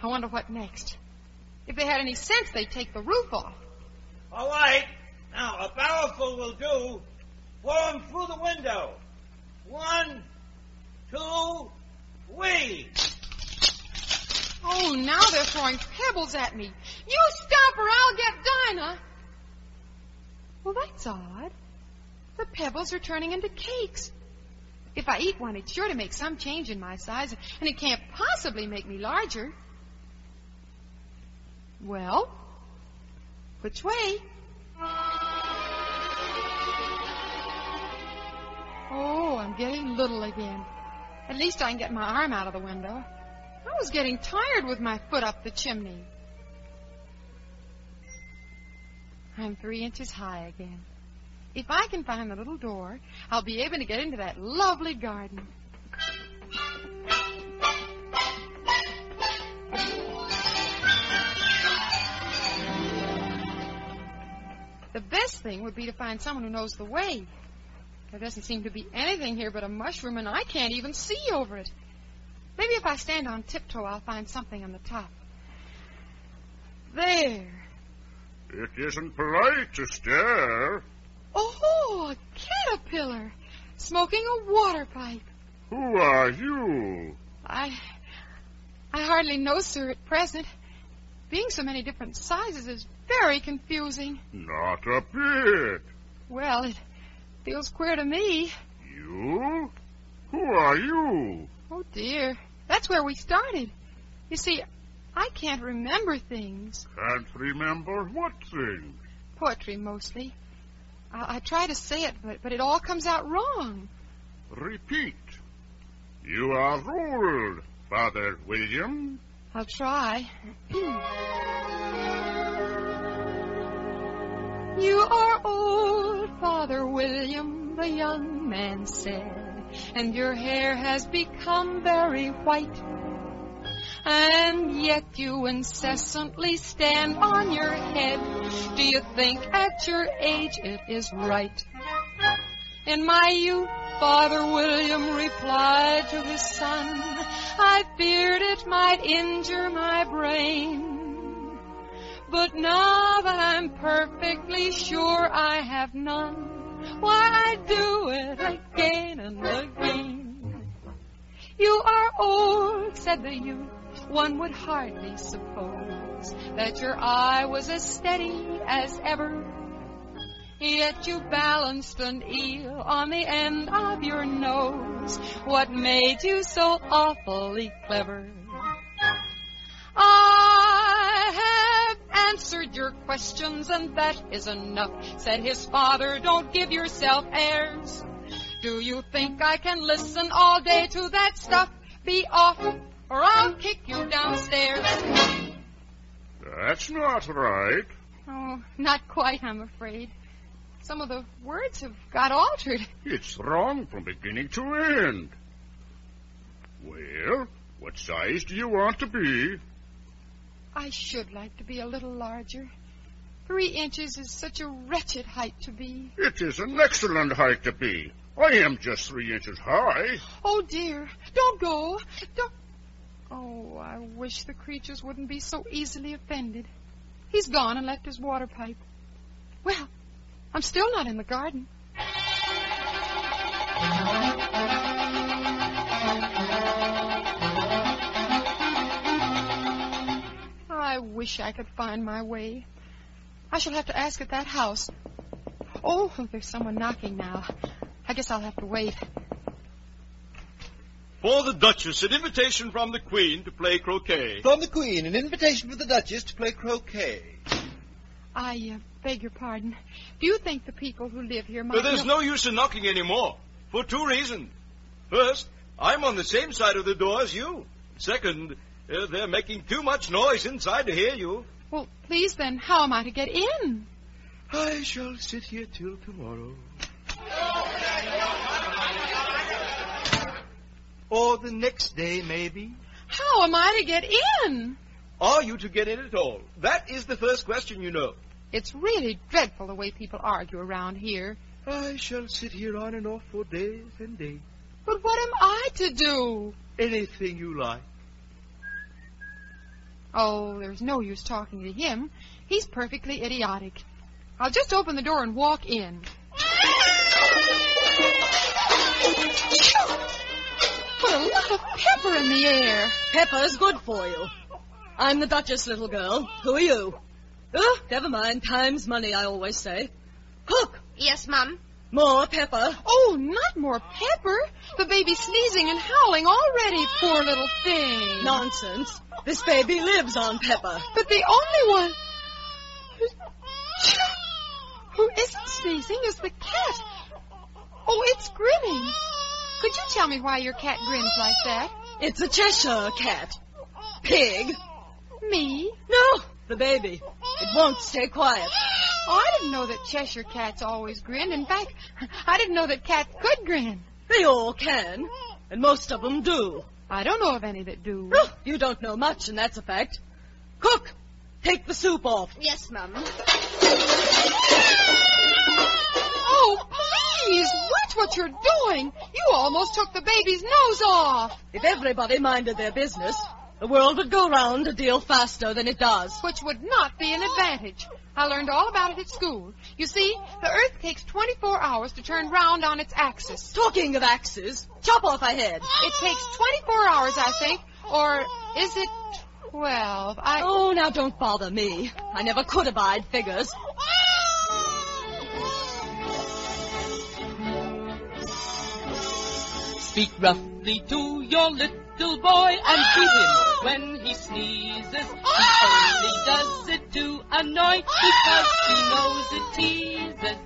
I wonder what next. If they had any sense, they'd take the roof off. All right. Now, a barrelful will do. Pour 'em through the window. One, two, three. Oh, now they're throwing pebbles at me. You stop or I'll get Dinah. Well, that's odd. The pebbles are turning into cakes. If I eat one, it's sure to make some change in my size, and it can't possibly make me larger. Well, which way? Oh, I'm getting little again. At least I can get my arm out of the window. I was getting tired with my foot up the chimney. I'm three inches high again. If I can find the little door, I'll be able to get into that lovely garden. The best thing would be to find someone who knows the way. There doesn't seem to be anything here but a mushroom, and I can't even see over it. Maybe if I stand on tiptoe, I'll find something on the top. There. It isn't polite to stare. Oh, a caterpillar smoking a water pipe. Who are you? I. I hardly know, sir, at present. Being so many different sizes is very confusing. Not a bit. Well, it feels queer to me. You? Who are you? Oh, dear. That's where we started. You see, I can't remember things. Can't remember what things? Poetry, mostly. I, I try to say it, but, but it all comes out wrong. Repeat. You are old, Father William. I'll try. you are old, Father William, the young man said, and your hair has become very white. And yet you incessantly stand on your head. Do you think at your age it is right? In my youth, Father William replied to his son, I feared it might injure my brain. But now that I'm perfectly sure I have none, why I do it again and again. You are old, said the youth. One would hardly suppose that your eye was as steady as ever. Yet you balanced an eel on the end of your nose. What made you so awfully clever? I have answered your questions and that is enough, said his father. Don't give yourself airs. Do you think I can listen all day to that stuff? Be off or I'll kick you downstairs. That's not right. Oh, not quite, I'm afraid. Some of the words have got altered. It's wrong from beginning to end. Well, what size do you want to be? I should like to be a little larger. Three inches is such a wretched height to be. It is an excellent height to be. I am just three inches high. Oh, dear. Don't go. Don't. Oh, I wish the creatures wouldn't be so easily offended. He's gone and left his water pipe. Well, I'm still not in the garden. I wish I could find my way. I shall have to ask at that house. Oh, there's someone knocking now. I guess I'll have to wait. For the Duchess, an invitation from the Queen to play croquet. From the Queen, an invitation for the Duchess to play croquet. I uh, beg your pardon. Do you think the people who live here might. But there's know- no use in knocking anymore. For two reasons. First, I'm on the same side of the door as you. Second, uh, they're making too much noise inside to hear you. Well, please then, how am I to get in? I shall sit here till tomorrow. Or the next day, maybe. How am I to get in? Are you to get in at all? That is the first question, you know. It's really dreadful the way people argue around here. I shall sit here on and off for days and days. But what am I to do? Anything you like. Oh, there's no use talking to him. He's perfectly idiotic. I'll just open the door and walk in. Put a lot of pepper in the air. Pepper's good for you. I'm the Duchess, little girl. Who are you? Oh, never mind. Time's money, I always say. Cook! Yes, Mum. More pepper. Oh, not more pepper. The baby's sneezing and howling already, poor little thing. Nonsense. This baby lives on pepper. But the only one who isn't sneezing is the cat. Oh, it's grinning. Could you tell me why your cat grins like that? It's a Cheshire cat. Pig. Me? No, the baby. It won't stay quiet. Oh, I didn't know that Cheshire cats always grin. In fact, I didn't know that cats could grin. They all can, and most of them do. I don't know of any that do. Oh, you don't know much, and that's a fact. Cook, take the soup off. Yes, Mum. Oh, please, watch what you're doing. You almost took the baby's nose off. If everybody minded their business, The world would go round a deal faster than it does. Which would not be an advantage. I learned all about it at school. You see, the Earth takes 24 hours to turn round on its axis. Talking of axes, chop off a head. It takes 24 hours, I think. Or is it 12? I... Oh, now don't bother me. I never could abide figures. Ah! Speak roughly to your little boy and beat him oh! when he sneezes. He only oh! does it to annoy because he oh! knows it teases.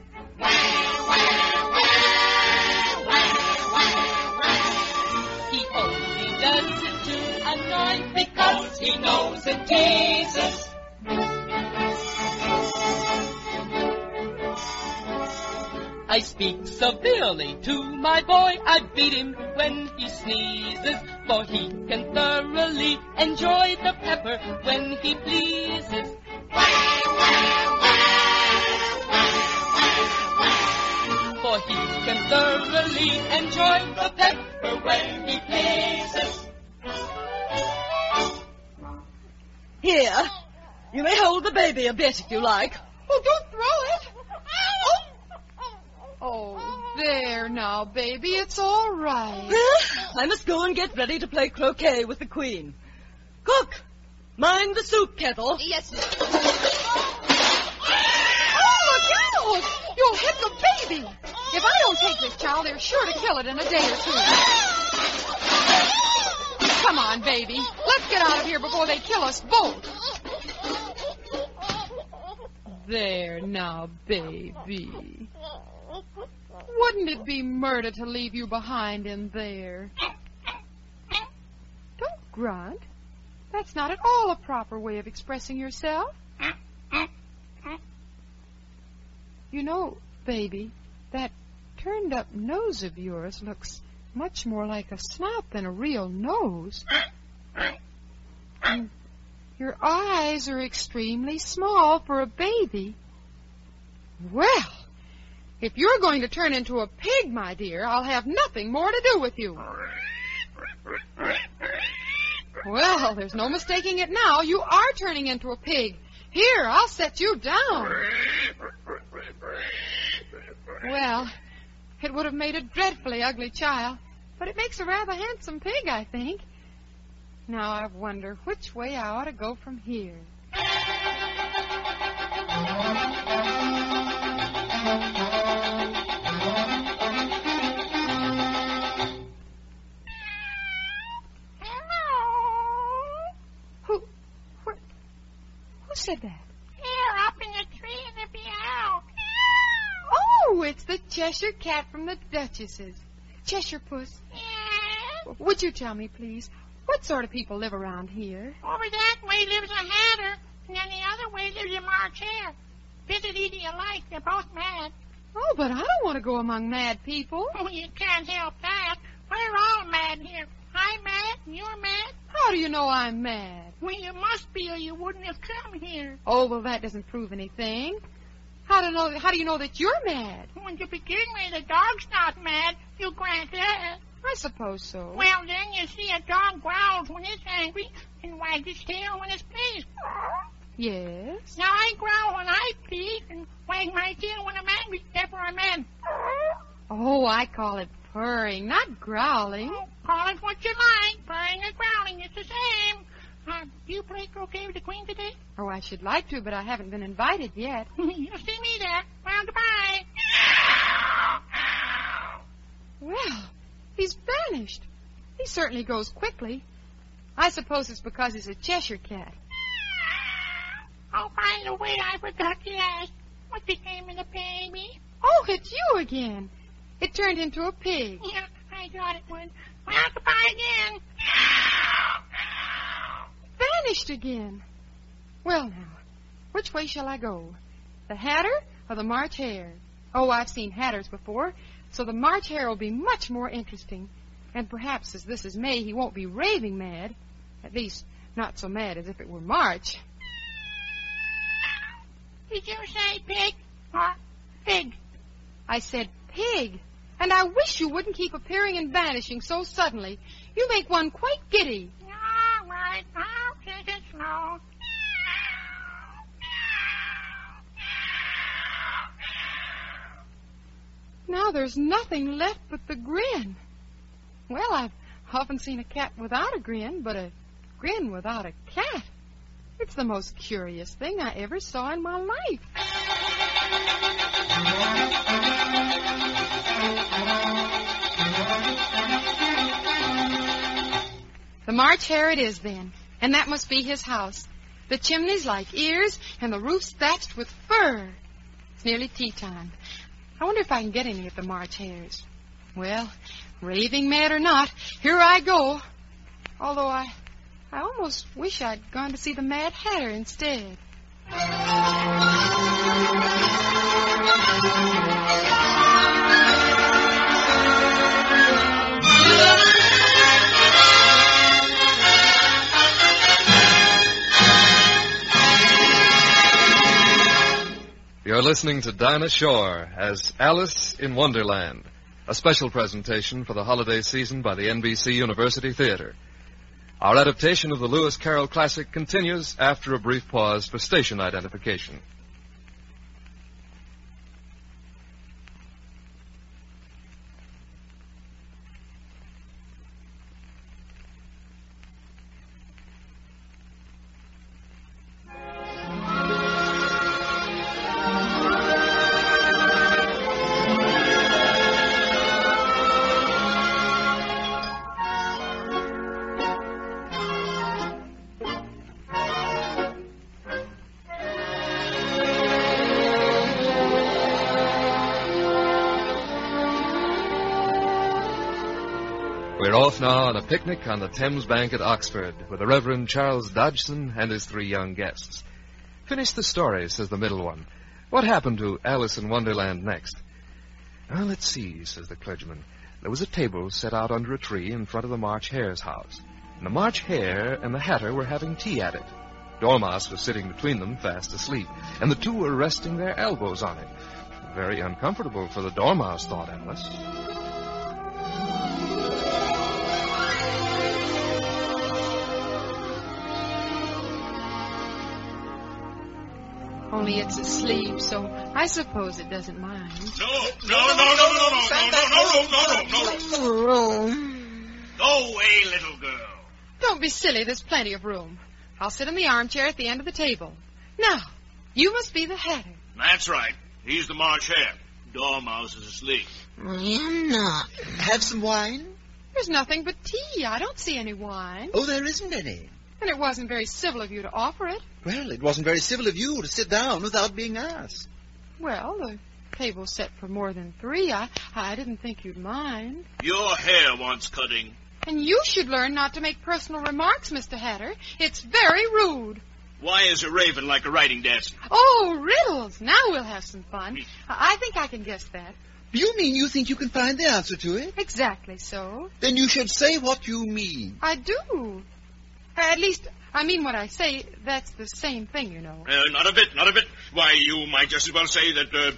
He only does it to annoy because he knows it teases. I speak severely to my boy. I beat him when he sneezes, for he can thoroughly enjoy the pepper when he pleases. For he can thoroughly enjoy the pepper when he pleases. Here, you may hold the baby a bit if you like. Oh, don't throw it. Oh, there now, baby. It's all right. I must go and get ready to play croquet with the Queen. Cook, mind the soup kettle. Yes, ma'am. Oh, look out! You'll hit the baby. If I don't take this child, they're sure to kill it in a day or two. Come on, baby. Let's get out of here before they kill us both. There now, baby. Wouldn't it be murder to leave you behind in there? Don't grunt. That's not at all a proper way of expressing yourself. You know, baby, that turned up nose of yours looks much more like a snout than a real nose. And your eyes are extremely small for a baby. Well, if you're going to turn into a pig, my dear, I'll have nothing more to do with you. Well, there's no mistaking it now. You are turning into a pig. Here, I'll set you down. Well, it would have made a dreadfully ugly child, but it makes a rather handsome pig, I think. Now I wonder which way I ought to go from here. Said that? Here, up in the tree in the meow. Oh, it's the Cheshire cat from the Duchess's. Cheshire Puss. Yes. Would you tell me, please, what sort of people live around here? Over that way lives a hatter, and then the other way lives a March hare. Visit eating alike, they're both mad. Oh, but I don't want to go among mad people. Oh, you can't help that. We're all mad here. I'm mad, and you're mad. How do you know I'm mad? Well, you must be, or you wouldn't have come here. Oh, well, that doesn't prove anything. How do know? How do you know that you're mad? When to begin with, the dog's not mad. You grant that. I suppose so. Well, then you see a dog growls when it's angry and wags its tail when it's pleased. Yes. Now I growl when I'm pleased and wag my tail when I'm angry. Therefore I'm mad. Oh, I call it purring, not growling. Oh, call it what you like. Purring or growling, it's the same. Uh, do you play croquet with the queen today? Oh, I should like to, but I haven't been invited yet. You'll see me there. Well, goodbye. Well, he's vanished. He certainly goes quickly. I suppose it's because he's a Cheshire cat. Oh, by the way, I forgot to ask. What became of the baby? Oh, it's you again. It turned into a pig. Yeah, I thought it would. Well, goodbye again. Vanished again. Well, now, which way shall I go? The Hatter or the March Hare? Oh, I've seen Hatters before, so the March Hare will be much more interesting. And perhaps, as this is May, he won't be raving mad. At least, not so mad as if it were March. Did you say pig or pig? I said pig. And I wish you wouldn't keep appearing and vanishing so suddenly. You make one quite giddy. All right. I'll take it slow. Now there's nothing left but the grin. Well, I've often seen a cat without a grin, but a grin without a cat. It's the most curious thing I ever saw in my life. The March Hare it is then, and that must be his house. The chimney's like ears, and the roof's thatched with fur. It's nearly tea time. I wonder if I can get any of the March Hares. Well, raving mad or not, here I go. Although I, I almost wish I'd gone to see the Mad Hatter instead. You're listening to Dinah Shore as Alice in Wonderland, a special presentation for the holiday season by the NBC University Theater. Our adaptation of the Lewis Carroll classic continues after a brief pause for station identification. Now on a picnic on the Thames Bank at Oxford with the Reverend Charles Dodgson and his three young guests. Finish the story, says the middle one. What happened to Alice in Wonderland next? Well, let's see, says the clergyman. There was a table set out under a tree in front of the March Hare's house. And the March Hare and the Hatter were having tea at it. Dormouse was sitting between them, fast asleep, and the two were resting their elbows on it. Very uncomfortable for the Dormouse, thought Alice. Only it's asleep, so I suppose it doesn't mind. No, no, no, no, no, no, no, no, no, no, no, no, no. Room. Go away, little girl. Don't be silly. There's plenty of room. I'll sit in the armchair at the end of the table. Now, you must be the Hatter. That's right. He's the March Hare. Dormouse is asleep. I am not. Have some wine? There's nothing but tea. I don't see any wine. Oh, there isn't any. And it wasn't very civil of you to offer it. Well, it wasn't very civil of you to sit down without being asked. Well, the table's set for more than three. I, I didn't think you'd mind. Your hair wants cutting. And you should learn not to make personal remarks, Mr. Hatter. It's very rude. Why is a raven like a writing desk? Oh, riddles. Now we'll have some fun. I I think I can guess that. Do you mean you think you can find the answer to it? Exactly so. Then you should say what you mean. I do. At least, I mean what I say. That's the same thing, you know. Uh, not a bit, not a bit. Why, you might just as well say that uh,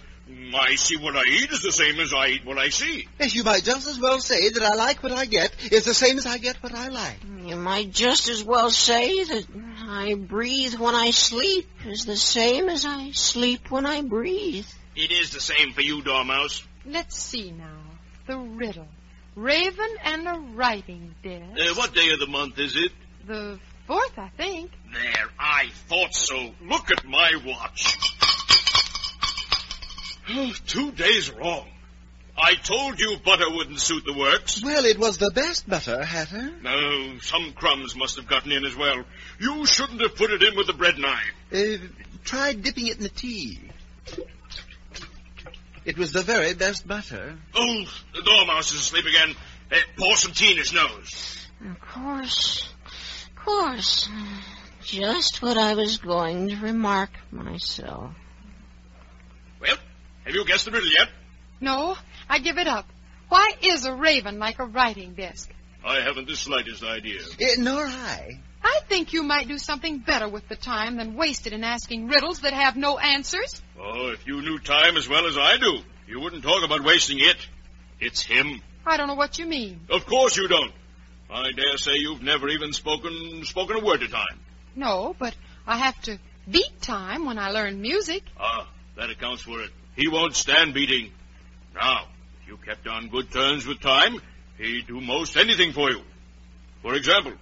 I see what I eat is the same as I eat what I see. Yes, you might just as well say that I like what I get is the same as I get what I like. You might just as well say that I breathe when I sleep is the same as I sleep when I breathe. It is the same for you, Dormouse. Let's see now. The riddle. Raven and a writing desk. Uh, what day of the month is it? The fourth, I think. There, I thought so. Look at my watch. Oh, two days wrong. I told you butter wouldn't suit the works. Well, it was the best butter, Hatter. No, some crumbs must have gotten in as well. You shouldn't have put it in with the bread knife. Uh, try dipping it in the tea. It was the very best butter. Oh, the dormouse is asleep again. Uh, pour some tea in his nose. Of course. Of course. Just what I was going to remark myself. Well, have you guessed the riddle yet? No, I give it up. Why is a raven like a writing desk? I haven't the slightest idea. Uh, nor I. I think you might do something better with the time than waste it in asking riddles that have no answers. Oh, if you knew time as well as I do, you wouldn't talk about wasting it. It's him. I don't know what you mean. Of course you don't. I dare say you've never even spoken spoken a word of time. No, but I have to beat time when I learn music. Ah, that accounts for it. He won't stand beating. Now, if you kept on good terms with time, he'd do most anything for you. For example,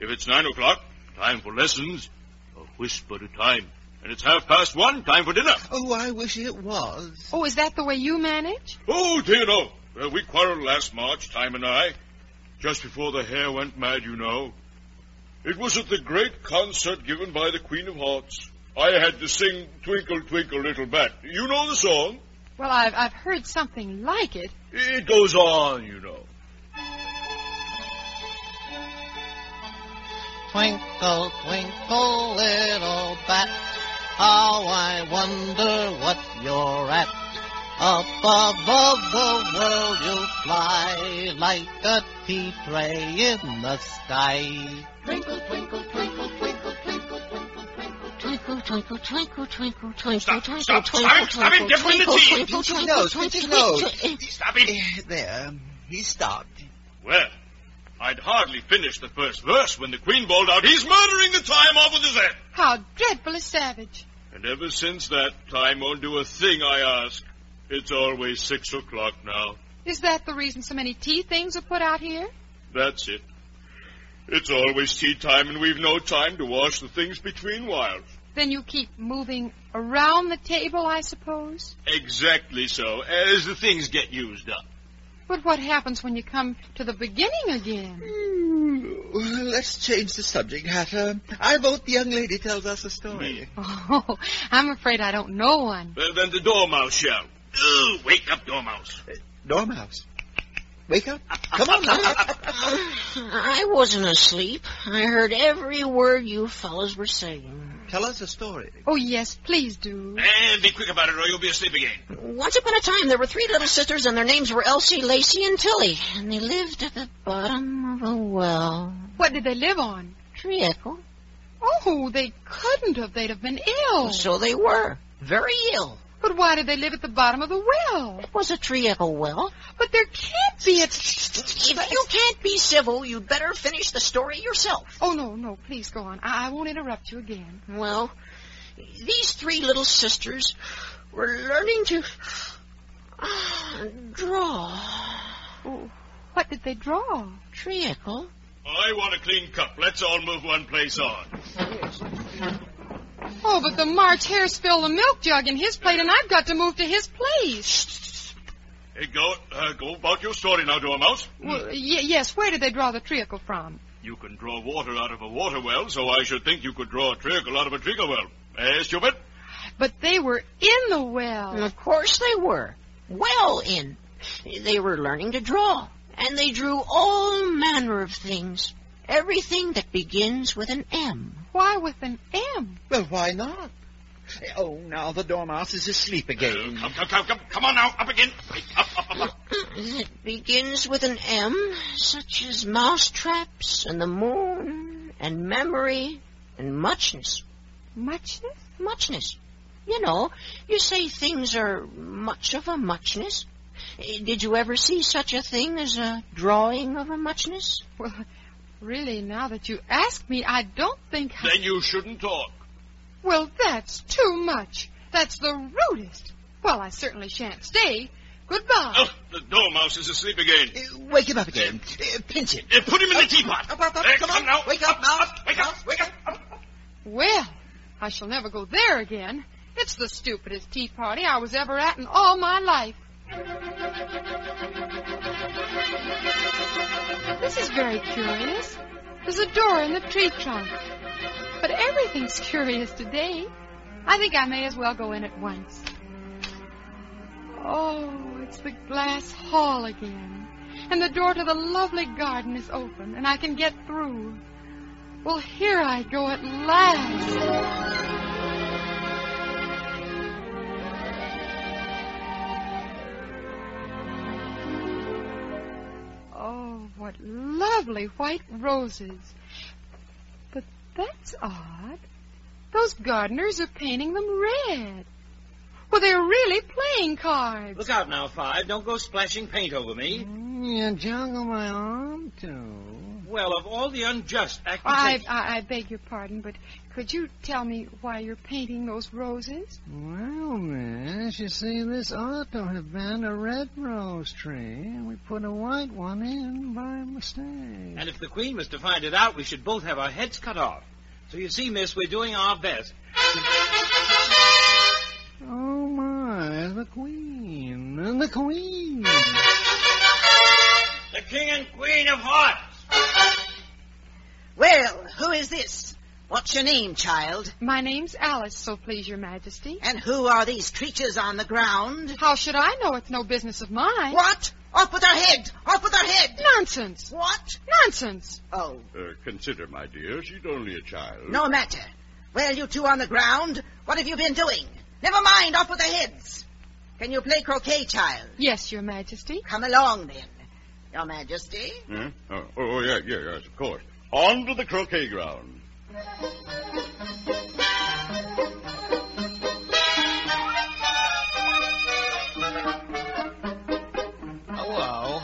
if it's nine o'clock, time for lessons, a whisper at a time. And it's half past one, time for dinner. Oh, I wish it was. Oh, is that the way you manage? Oh, dear no. Well, we quarreled last March, Time and I. Just before the hare went mad, you know. It was at the great concert given by the Queen of Hearts. I had to sing Twinkle, Twinkle, Little Bat. You know the song? Well, I've, I've heard something like it. It goes on, you know. Twinkle, twinkle, little bat, how I wonder what you're at. Up above the world you'll fly like a tea tray in the sky. Twinkle, twinkle, twinkle, twinkle, twinkle, twinkle, twinkle, twinkle, twinkle, twinkle, twinkle, Stop, twinkle, stop, twinkle, stop him, stop him, twinkle, give him the twinkle, tea. twinkle, Pinch his twinkle, nose, pinch his twinkle, nose. twinkle. Stop him. Eh, There, he stopped. Well, I'd hardly finished the first verse when the Queen bawled out, He's murdering the time off with his head. How dreadfully savage. And ever since that, time won't do a thing I ask. It's always six o'clock now. Is that the reason so many tea things are put out here? That's it. It's always tea time, and we've no time to wash the things between whiles. Then you keep moving around the table, I suppose? Exactly so, as the things get used up. But what happens when you come to the beginning again? Well, let's change the subject, Hatter. I vote the young lady tells us a story. Oh, I'm afraid I don't know one. Well, then the dormouse shall. Ooh, wake up, dormouse. Uh, dormouse. Wake up. Come on now. I wasn't asleep. I heard every word you fellas were saying. Tell us a story. Oh, yes, please do. And be quick about it, or you'll be asleep again. Once upon a time, there were three little sisters, and their names were Elsie, Lacey, and Tilly. And they lived at the bottom of a well. What did they live on? Treacle. Oh, they couldn't have. They'd have been ill. So they were. Very ill. But why did they live at the bottom of the well? It was a treacle well. But there can't be a... If you can't be civil, you'd better finish the story yourself. Oh, no, no, please go on. I, I won't interrupt you again. Well, these three little sisters were learning to uh, draw. Oh, what did they draw? Treacle. I want a clean cup. Let's all move one place on. Oh, but the March Hare spilled the milk jug in his plate, and I've got to move to his place. Hey, go, uh, go about your story now, Dormouse. Well, y- yes, where did they draw the treacle from? You can draw water out of a water well, so I should think you could draw a treacle out of a treacle well. Eh, stupid? But they were in the well. And of course they were. Well in. They were learning to draw. And they drew all manner of things. Everything that begins with an M. Why with an M? Well, why not? Oh, now the dormouse is asleep again. Come, come, come, come, come on now, up again. Up, up, up, up. It begins with an M, such as mousetraps and the moon and memory and muchness. Muchness? Muchness. You know, you say things are much of a muchness. Eh, Did you ever see such a thing as a drawing of a muchness? Well, really, now that you ask me, I don't think I... Then you shouldn't talk. Well, that's too much. That's the rudest. Well, I certainly shan't stay. Goodbye. Oh, the dormouse is asleep again. Uh, Wake him up again. Uh, pinch him. Uh, put him in the teapot. Up, up, up. There, Come come on. now. Wake up now. Wake up, wake up. up. Well, I shall never go there again. It's the stupidest tea party I was ever at in all my life. This is very curious. There's a door in the tree trunk. But everything's curious today. I think I may as well go in at once. Oh, it's the glass hall again. And the door to the lovely garden is open, and I can get through. Well, here I go at last. Oh, what lovely white roses. But that's odd. Those gardeners are painting them red. Well, they're really playing cards. Look out now, Five. Don't go splashing paint over me. Mm, you juggle my arm, too. Well, of all the unjust I, accusations. I, I beg your pardon, but could you tell me why you're painting those roses? Well, miss, you see, this ought to have been a red rose tree, and we put a white one in by mistake. And if the Queen was to find it out, we should both have our heads cut off. So you see, miss, we're doing our best. Oh, my, the Queen, the Queen. The King and Queen of Hearts. Well, who is this? What's your name, child? My name's Alice, so please your majesty. And who are these creatures on the ground? How should I know? It's no business of mine. What? Off with her head! Off with her head! Nonsense. What? Nonsense. Oh, Uh, consider, my dear, she's only a child. no matter. Well, you two on the ground, what have you been doing? Never mind, off with the heads. Can you play croquet, child? Yes, your majesty. Come along, then. Your majesty. Huh? Oh, oh, yeah, yeah, yes, of course. On to the croquet ground. Hello.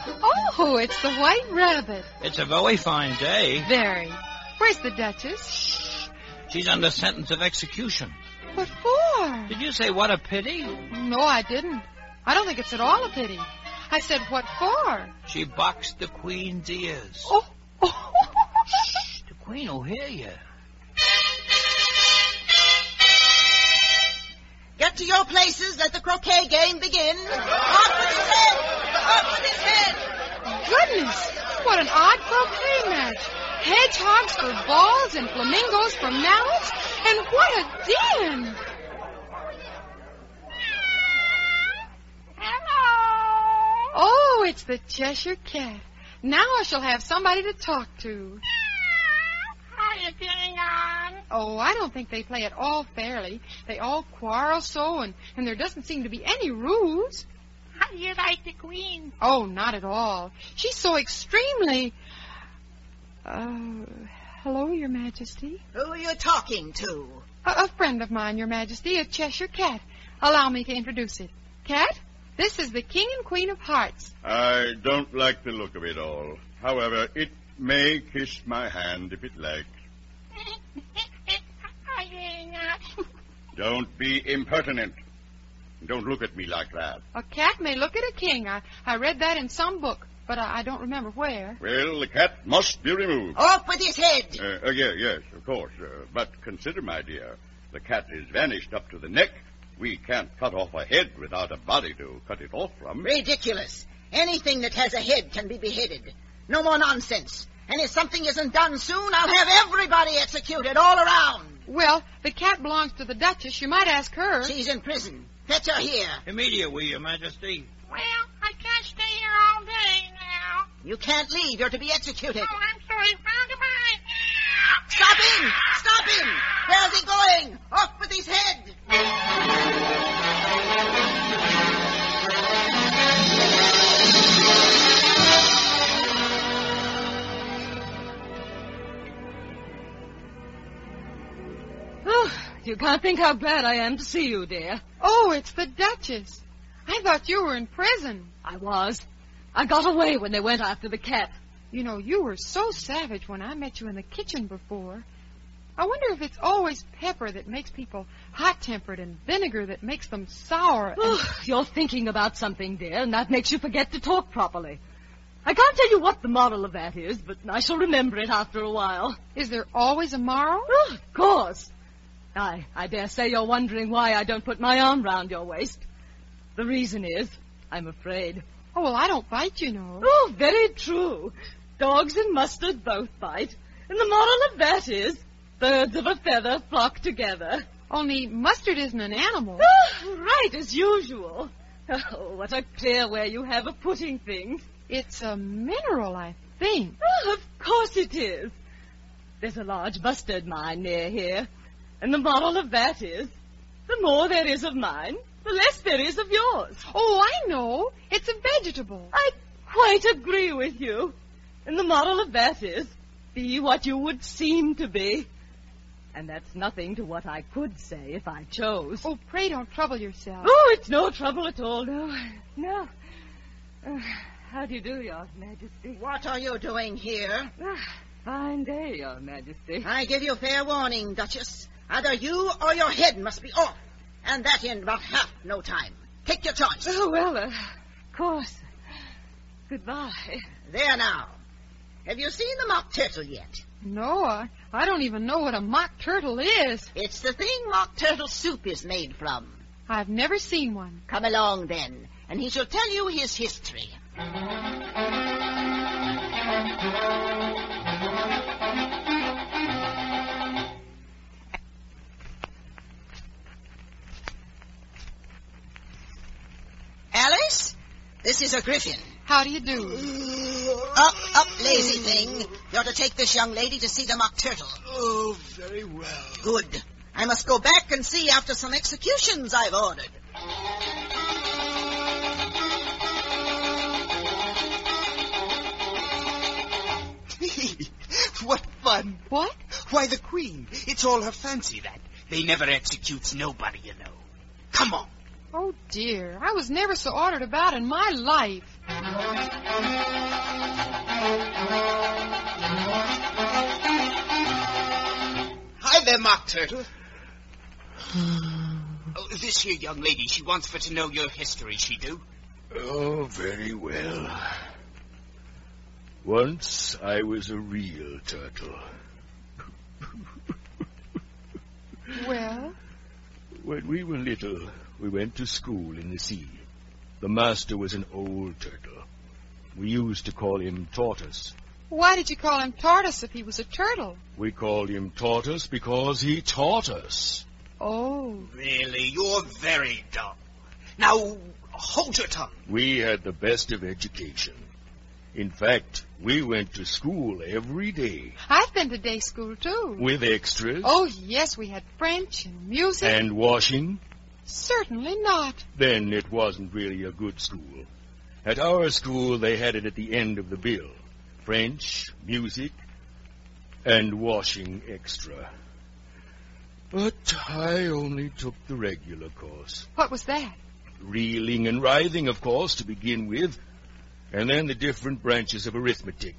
Oh, it's the white rabbit. It's a very fine day. Very. Where's the Duchess? Shh. She's under sentence of execution. What for? Did you say what a pity? No, I didn't. I don't think it's at all a pity. I said, what for? She boxed the Queen's ears. Oh, Shh, the Queen will hear you. Get to your places. Let the croquet game begin. Off with his head! Off with his head! Goodness, what an odd croquet match. Hedgehogs for balls and flamingos for mallets, and what a din! Hello. Oh, it's the Cheshire Cat. Now I shall have somebody to talk to. How are you getting on? Oh, I don't think they play at all fairly. They all quarrel so, and, and there doesn't seem to be any rules. How do you like the Queen? Oh, not at all. She's so extremely. Uh, hello, Your Majesty. Who are you talking to? A, a friend of mine, Your Majesty, a Cheshire Cat. Allow me to introduce it. Cat, this is the King and Queen of Hearts. I don't like the look of it all. However, it may kiss my hand if it likes. How? Don't be impertinent. Don't look at me like that. A cat may look at a king. I, I read that in some book, but I, I don't remember where. Well, the cat must be removed. Off with his head! Uh, uh, yeah, yes, of course. Uh, but consider, my dear, the cat is vanished up to the neck. We can't cut off a head without a body to cut it off from. Ridiculous. Anything that has a head can be beheaded. No more nonsense. And if something isn't done soon, I'll have everybody executed all around. Well, the cat belongs to the Duchess. You might ask her. She's in prison. Fetch her here. Immediately, Your Majesty. Well, I can't stay here all day now. You can't leave. You're to be executed. Oh, I'm sorry. Well, goodbye. Stop him! Stop him! Where's he going? Off with his head! Oh, you can't think how glad I am to see you, dear. Oh, it's the Duchess. I thought you were in prison. I was. I got away when they went after the cat. You know, you were so savage when I met you in the kitchen before. I wonder if it's always pepper that makes people hot tempered and vinegar that makes them sour. And... Oh, you're thinking about something, dear, and that makes you forget to talk properly. I can't tell you what the moral of that is, but I shall remember it after a while. Is there always a moral? Oh, of course. I, I dare say you're wondering why I don't put my arm round your waist. The reason is, I'm afraid. Oh, well, I don't bite, you know. Oh, very true. Dogs and mustard both bite. And the moral of that is, birds of a feather flock together. Only mustard isn't an animal. Oh, right, as usual. Oh, what a clear way you have of putting things. It's a mineral, I think. Oh, of course it is. There's a large mustard mine near here. And the moral of that is, the more there is of mine, the less there is of yours. Oh, I know. It's a vegetable. I quite agree with you. And the moral of that is, be what you would seem to be. And that's nothing to what I could say if I chose. Oh, pray don't trouble yourself. Oh, it's no trouble at all, no. No. Uh, how do you do, Your Majesty? What are you doing here? Fine day, Your Majesty. I give you fair warning, Duchess. Either you or your head must be off. And that in about half no time. Take your choice. Oh, well, uh, of course. Goodbye. There now. Have you seen the mock turtle yet? No, I, I don't even know what a mock turtle is. It's the thing mock turtle soup is made from. I've never seen one. Come along then, and he shall tell you his history. Alice, this is a griffin. How do you do? Up, up, lazy thing. You're to take this young lady to see the mock turtle. Oh, very well. Good. I must go back and see after some executions I've ordered. what fun. What? Why, the Queen. It's all her fancy, that. They never executes nobody, you know. Come on. Oh, dear. I was never so ordered about in my life. Hi there, Mock Turtle. oh, this here young lady, she wants for to know your history, she do. Oh, very well. Once I was a real turtle. Well? When we were little, we went to school in the sea. The master was an old turtle. We used to call him Tortoise. Why did you call him Tortoise if he was a turtle? We called him Tortoise because he taught us. Oh. Really, you're very dull. Now, hold your tongue. We had the best of education. In fact, we went to school every day I've been to day school, too. with extras Oh, yes, we had French and music. and washing. Certainly not. Then it wasn't really a good school. At our school, they had it at the end of the bill French, music, and washing extra. But I only took the regular course. What was that? Reeling and writhing, of course, to begin with, and then the different branches of arithmetic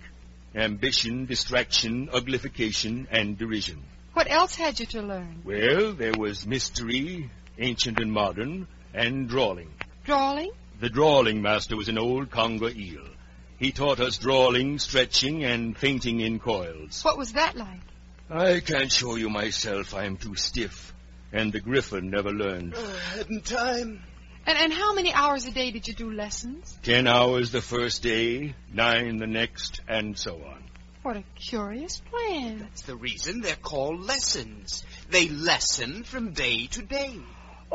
ambition, distraction, uglification, and derision. What else had you to learn? Well, there was mystery, ancient and modern, and drawing. Drawing? The drawing master was an old conger eel. He taught us drawling, stretching, and fainting in coils. What was that like? I can't show you myself, I am too stiff. And the griffin never learned. Oh, I hadn't time. And, and how many hours a day did you do lessons? Ten hours the first day, nine the next, and so on. What a curious plan. That's the reason they're called lessons. They lesson from day to day.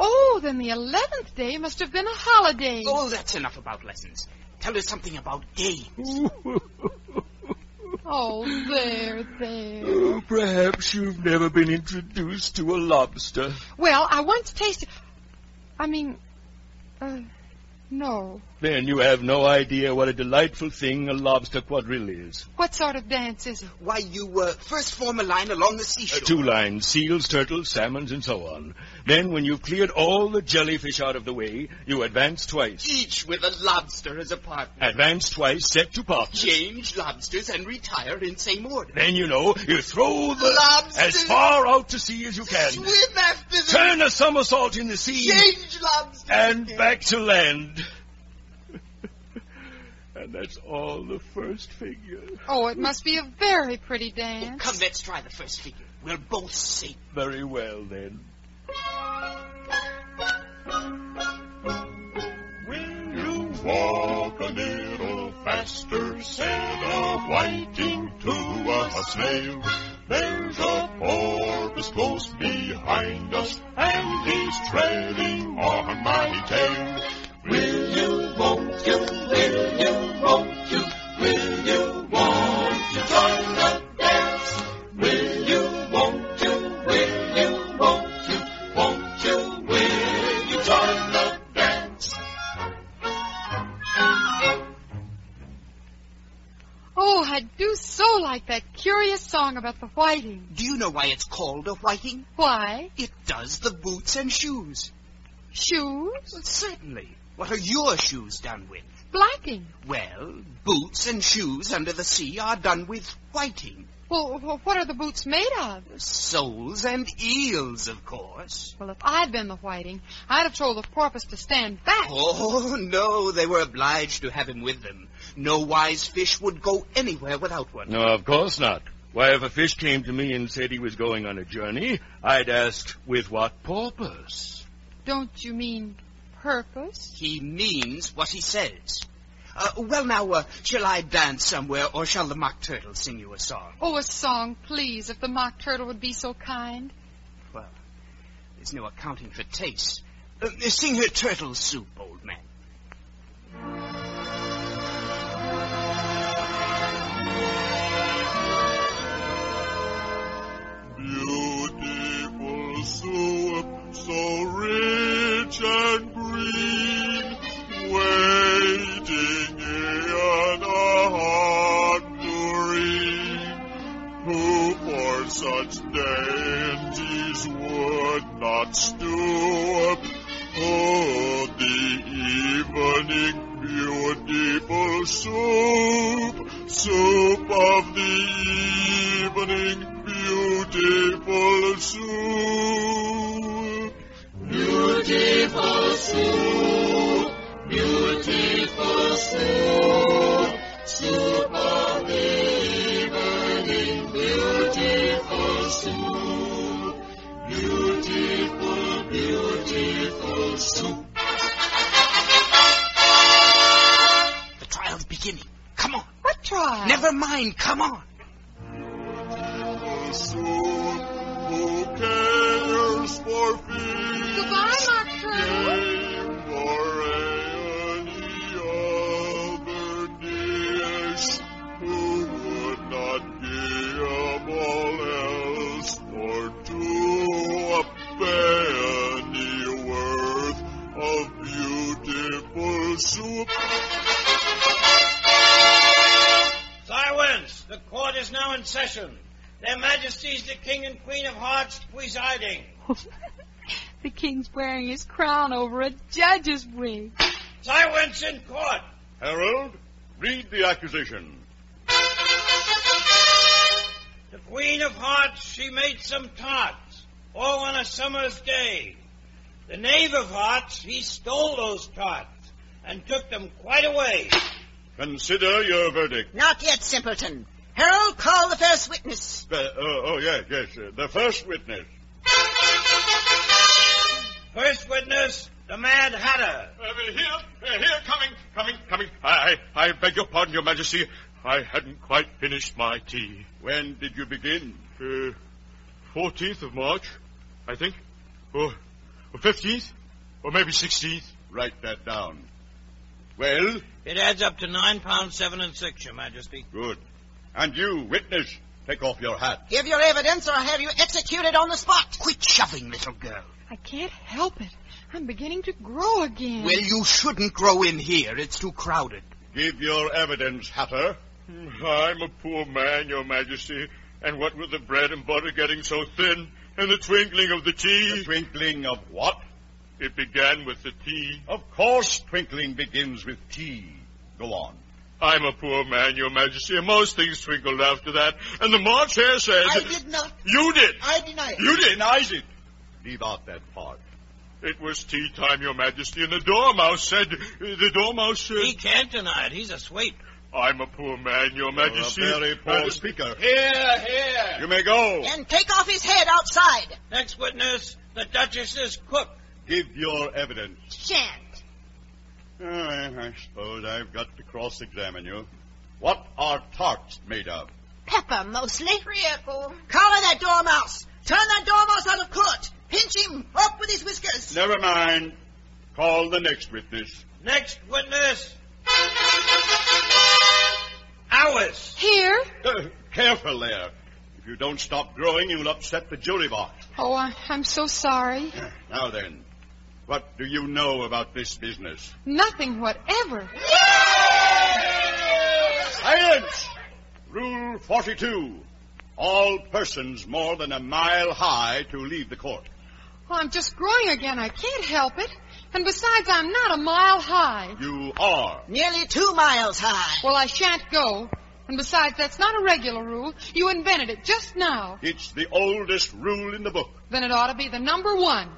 Oh, then the eleventh day must have been a holiday. Oh, that's enough about lessons. Tell us something about games. Oh, there, there. Oh, perhaps you've never been introduced to a lobster. Well, I once tasted. I mean, uh, no. Then you have no idea what a delightful thing a lobster quadrille is. What sort of dance is it? Why, you uh, first form a line along the Uh, seashore. two lines, seals, turtles, salmons, and so on. Then, when you've cleared all the jellyfish out of the way, you advance twice. Each with a lobster as a partner. Advance twice, set to partners. Change lobsters and retire in same order. Then, you know, you throw the Lobsters. as far out to sea as you can. Swim after them. Turn a somersault in the sea. Change lobsters. and back to land. And that's all the first figure. Oh, it must be a very pretty dance. Come, let's try the first figure. We'll both see. Very well, then. Will you walk a little faster, said a whiting to a snail. There's a porpoise close behind us, and he's treading on my tail. Will you, won't you, will you, won't you, will you, won't you join the dance? Will you, won't you, will you, won't you, won't you, will you join the dance? Oh, I do so like that curious song about the whiting. Do you know why it's called a whiting? Why? It does the boots and shoes. Shoes? Certainly. What are your shoes done with? blacking. Well, boots and shoes under the sea are done with whiting. Well, what are the boots made of? Soles and eels, of course. Well, if I'd been the whiting, I'd have told the porpoise to stand back. Oh, no, they were obliged to have him with them. No wise fish would go anywhere without one. No, of course not. Why, if a fish came to me and said he was going on a journey, I'd ask, with what purpose? Don't you mean purpose? He means what he says. Uh, well, now, uh, shall I dance somewhere, or shall the mock turtle sing you a song? Oh, a song, please, if the mock turtle would be so kind. Well, there's no accounting for taste. Uh, sing her turtle soup, old such dainties would not stoop? Oh, the evening beautiful soup, soup of the evening beautiful soup. Beautiful soup, beautiful soup, soup of beautiful soup, beautiful, beautiful soup. The trial's beginning. Come on. What trial? Never mind. Come on. soup, who cares for fish? Goodbye, mock turtle. Session. Their Majesties the King and Queen of Hearts presiding. the king's wearing his crown over a judge's wig. Silence in court! Harold, read the accusation. The Queen of Hearts, she made some tarts, all on a summer's day. The Knave of Hearts, he stole those tarts and took them quite away. Consider your verdict. Not yet, simpleton. Harold, call the first witness. Uh, oh, oh, yes, yes. uh, the first witness. First witness, the Mad Hatter. Uh, here, uh, here, coming, coming, coming. I, I, I beg your pardon, Your Majesty. I hadn't quite finished my tea. When did you begin? Uh, 14th of March, I think. Or, or 15th? Or maybe 16th. Write that down. Well? It adds up to nine pounds seven and six, Your Majesty. Good. And you, witness, take off your hat. Give your evidence or I'll have you executed on the spot. Quit shoving, little girl. I can't help it. I'm beginning to grow again. Well, you shouldn't grow in here. It's too crowded. Give your evidence, Hatter. I'm a poor man, Your Majesty, and what with the bread and butter getting so thin, and the twinkling of the tea. The twinkling of what? It began with the tea. Of course, twinkling begins with tea. Go on. I'm a poor man, Your Majesty, and most things twinkled after that. And the March Hare said. I did not. You did. I deny it. You did. Denies it. Leave out that part. It was tea time, Your Majesty, and the Dormouse said. The Dormouse said. He can't deny it. He's a sweep. I'm a poor man, Your Majesty. You're a very poor Uh, speaker. Here, here. You may go. And take off his head outside. Next witness, the Duchess's cook. Give your evidence. Shan't. I suppose I've got to cross-examine you. What are tarts made of? Pepper, mostly. Treacle. Collar that dormouse. Turn that dormouse out of court. Pinch him up with his whiskers. Never mind. Call the next witness. Next witness. Hours. Here? Uh, careful there. If you don't stop growing, you'll upset the jury box. Oh, I, I'm so sorry. Now then, what do you know about this business? Nothing whatever. Silence! Rule 42. All persons more than a mile high to leave the court. Oh, I'm just growing again. I can't help it. And besides, I'm not a mile high. You are. Nearly two miles high. Well, I shan't go. And besides, that's not a regular rule. You invented it just now. It's the oldest rule in the book. Then it ought to be the number one.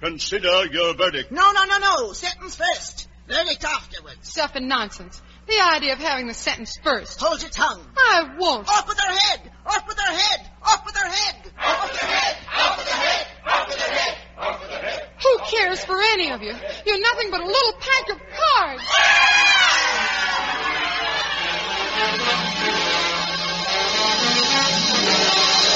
Consider your verdict. No, no, no, no. Sentence first. Verdict afterwards. Stuff and nonsense. The idea of having the sentence first. Hold your tongue. I won't. Off with her head. Off with her head. Off with her head. Off with her head. Off with her head. Off with her head. Off with her head. Who cares for any of you? You're nothing but a little pack of cards. Alice?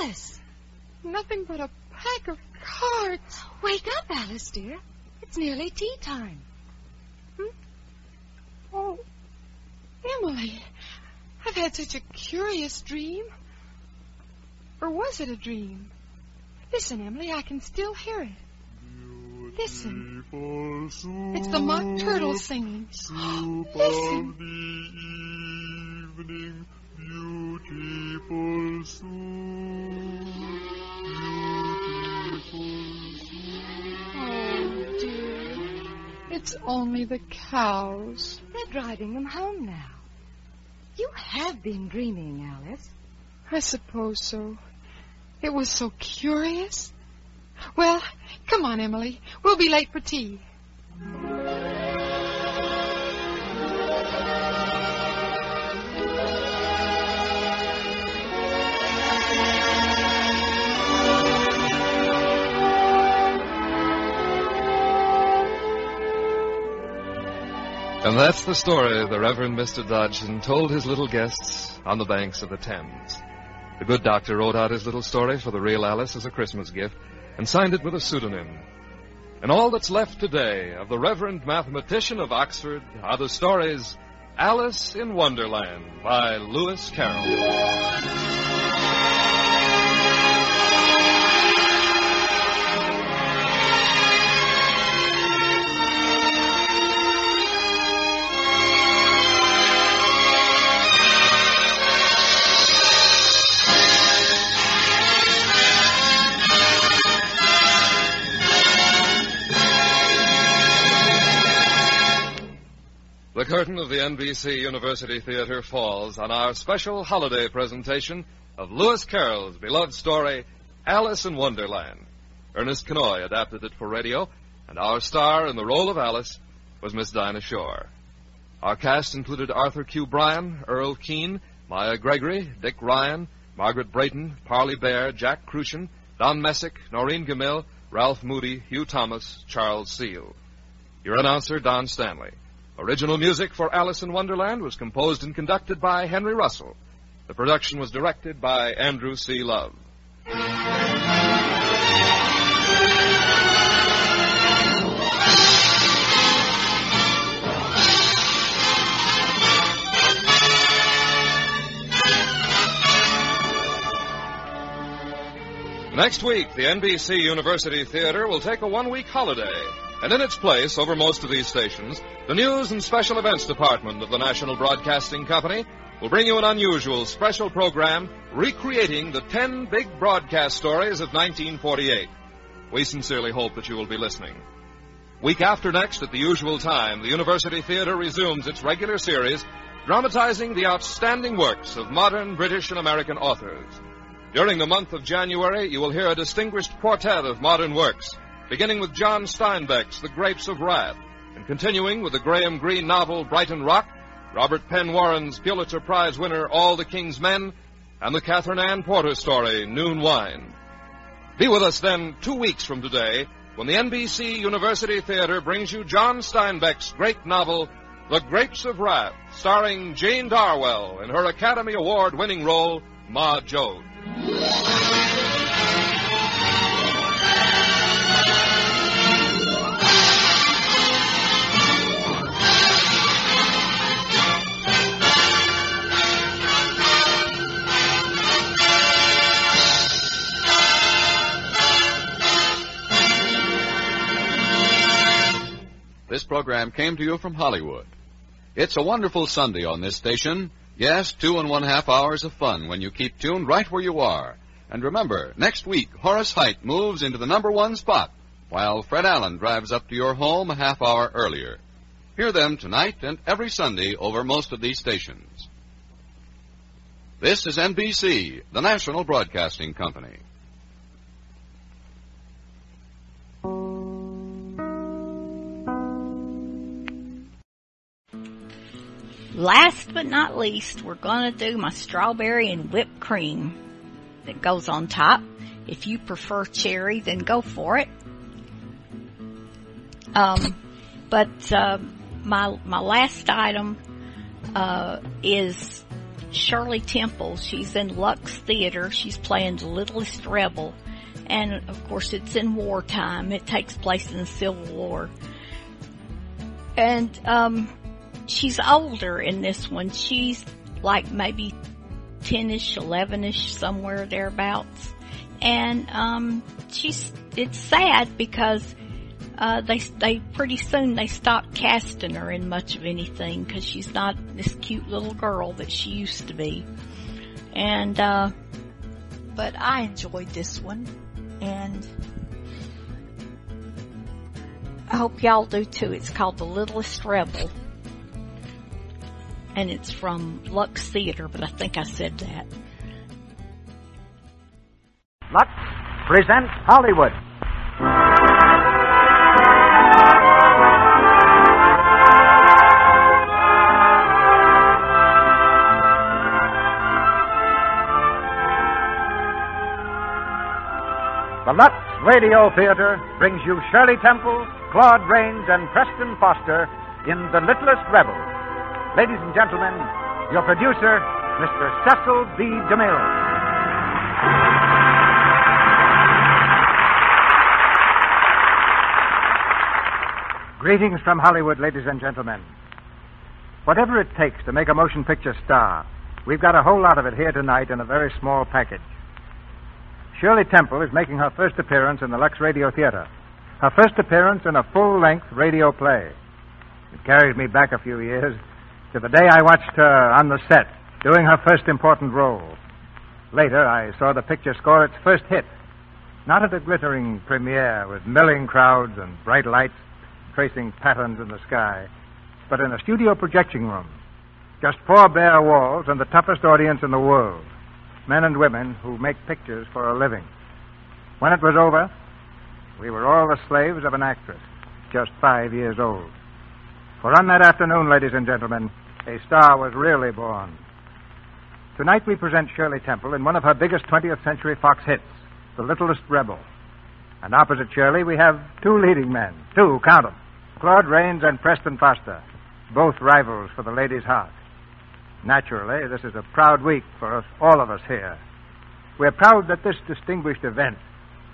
Alice! Nothing but a pack of cards. Wake up, Alice, dear. It's nearly tea time. Hmm? Oh, Emily, I've had such a curious dream. Or was it a dream? Listen, Emily, I can still hear it. Listen. It's the mock turtle singing. Listen. Evening, beautiful soup, Oh, dear. It's only the cows. They're driving them home now. You have been dreaming, Alice. I suppose so. It was so curious. Well, come on, Emily. We'll be late for tea. And that's the story the Reverend Mr. Dodgson told his little guests on the banks of the Thames. The good doctor wrote out his little story for the real Alice as a Christmas gift and signed it with a pseudonym. And all that's left today of the Reverend Mathematician of Oxford are the stories Alice in Wonderland by Lewis Carroll. Curtain of the NBC University Theater falls on our special holiday presentation of Lewis Carroll's beloved story, Alice in Wonderland. Ernest Kinoy adapted it for radio, and our star in the role of Alice was Miss Dinah Shore. Our cast included Arthur Q. Bryan, Earl Keen, Maya Gregory, Dick Ryan, Margaret Brayton, Parley Baer, Jack Kruschen, Don Messick, Noreen Gammill, Ralph Moody, Hugh Thomas, Charles Seel. Your announcer, Don Stanley. Original music for Alice in Wonderland was composed and conducted by Henry Russell. The production was directed by Andrew C. Love. Next week, the NBC University Theater will take a one week holiday. And in its place, over most of these stations, the News and Special Events Department of the National Broadcasting Company will bring you an unusual special program recreating the 10 big broadcast stories of 1948. We sincerely hope that you will be listening. Week after next, at the usual time, the University Theater resumes its regular series dramatizing the outstanding works of modern British and American authors. During the month of January, you will hear a distinguished quartet of modern works, beginning with John Steinbeck's The Grapes of Wrath, and continuing with the Graham Greene novel Brighton Rock, Robert Penn Warren's Pulitzer Prize winner All the King's Men, and the Katherine Anne Porter story Noon Wine. Be with us then two weeks from today when the NBC University Theater brings you John Steinbeck's great novel The Grapes of Wrath, starring Jane Darwell in her Academy Award winning role, Ma Joad. This program came to you from Hollywood. It's a wonderful Sunday on this station. Yes, two and one half hours of fun when you keep tuned right where you are. And remember, next week, Horace Heidt moves into the number one spot, while Fred Allen drives up to your home a half hour earlier. Hear them tonight and every Sunday over most of these stations. This is NBC, the National Broadcasting Company. Last but not least, we're to do my strawberry and whipped cream that goes on top. If you prefer cherry, then go for it. Um, but uh, my my last item uh, is Shirley Temple. She's in Lux Theater. She's playing the Littlest Rebel, and of course it's in wartime. It takes place in the Civil War, and um, she's older in this one. She's like maybe 10ish, 11ish, somewhere thereabouts. And, um, she's, it's sad because, uh, they, they, pretty soon they stopped casting her in much of anything because she's not this cute little girl that she used to be. And, uh, but I enjoyed this one and I hope y'all do too. It's called The Littlest Rebel and it's from Lux Theater, but I think I said that. Lux presents Hollywood. The Lux Radio Theater brings you Shirley Temple, Claude Rains, and Preston Foster in The Littlest Rebel. Ladies and gentlemen, your producer, Mr. Cecil B. DeMille. Greetings from Hollywood, ladies and gentlemen. Whatever it takes to make a motion picture star, we've got a whole lot of it here tonight in a very small package. Shirley Temple is making her first appearance in the Lux Radio Theater. Her first appearance in a full length radio play. It carries me back a few years to the day I watched her on the set doing her first important role. Later, I saw the picture score its first hit. Not at a glittering premiere with milling crowds and bright lights tracing patterns in the sky, but in a studio projection room. Just four bare walls and the toughest audience in the world men and women who make pictures for a living. When it was over, we were all the slaves of an actress, just five years old. For on that afternoon, ladies and gentlemen, a star was really born. Tonight we present Shirley Temple in one of her biggest 20th century Fox hits, The Littlest Rebel. And opposite Shirley, we have two leading men. Two, count 'em. Claude Rains and Preston Foster, both rivals for the lady's heart. Naturally, this is a proud week for us, all of us here. We're proud that this distinguished event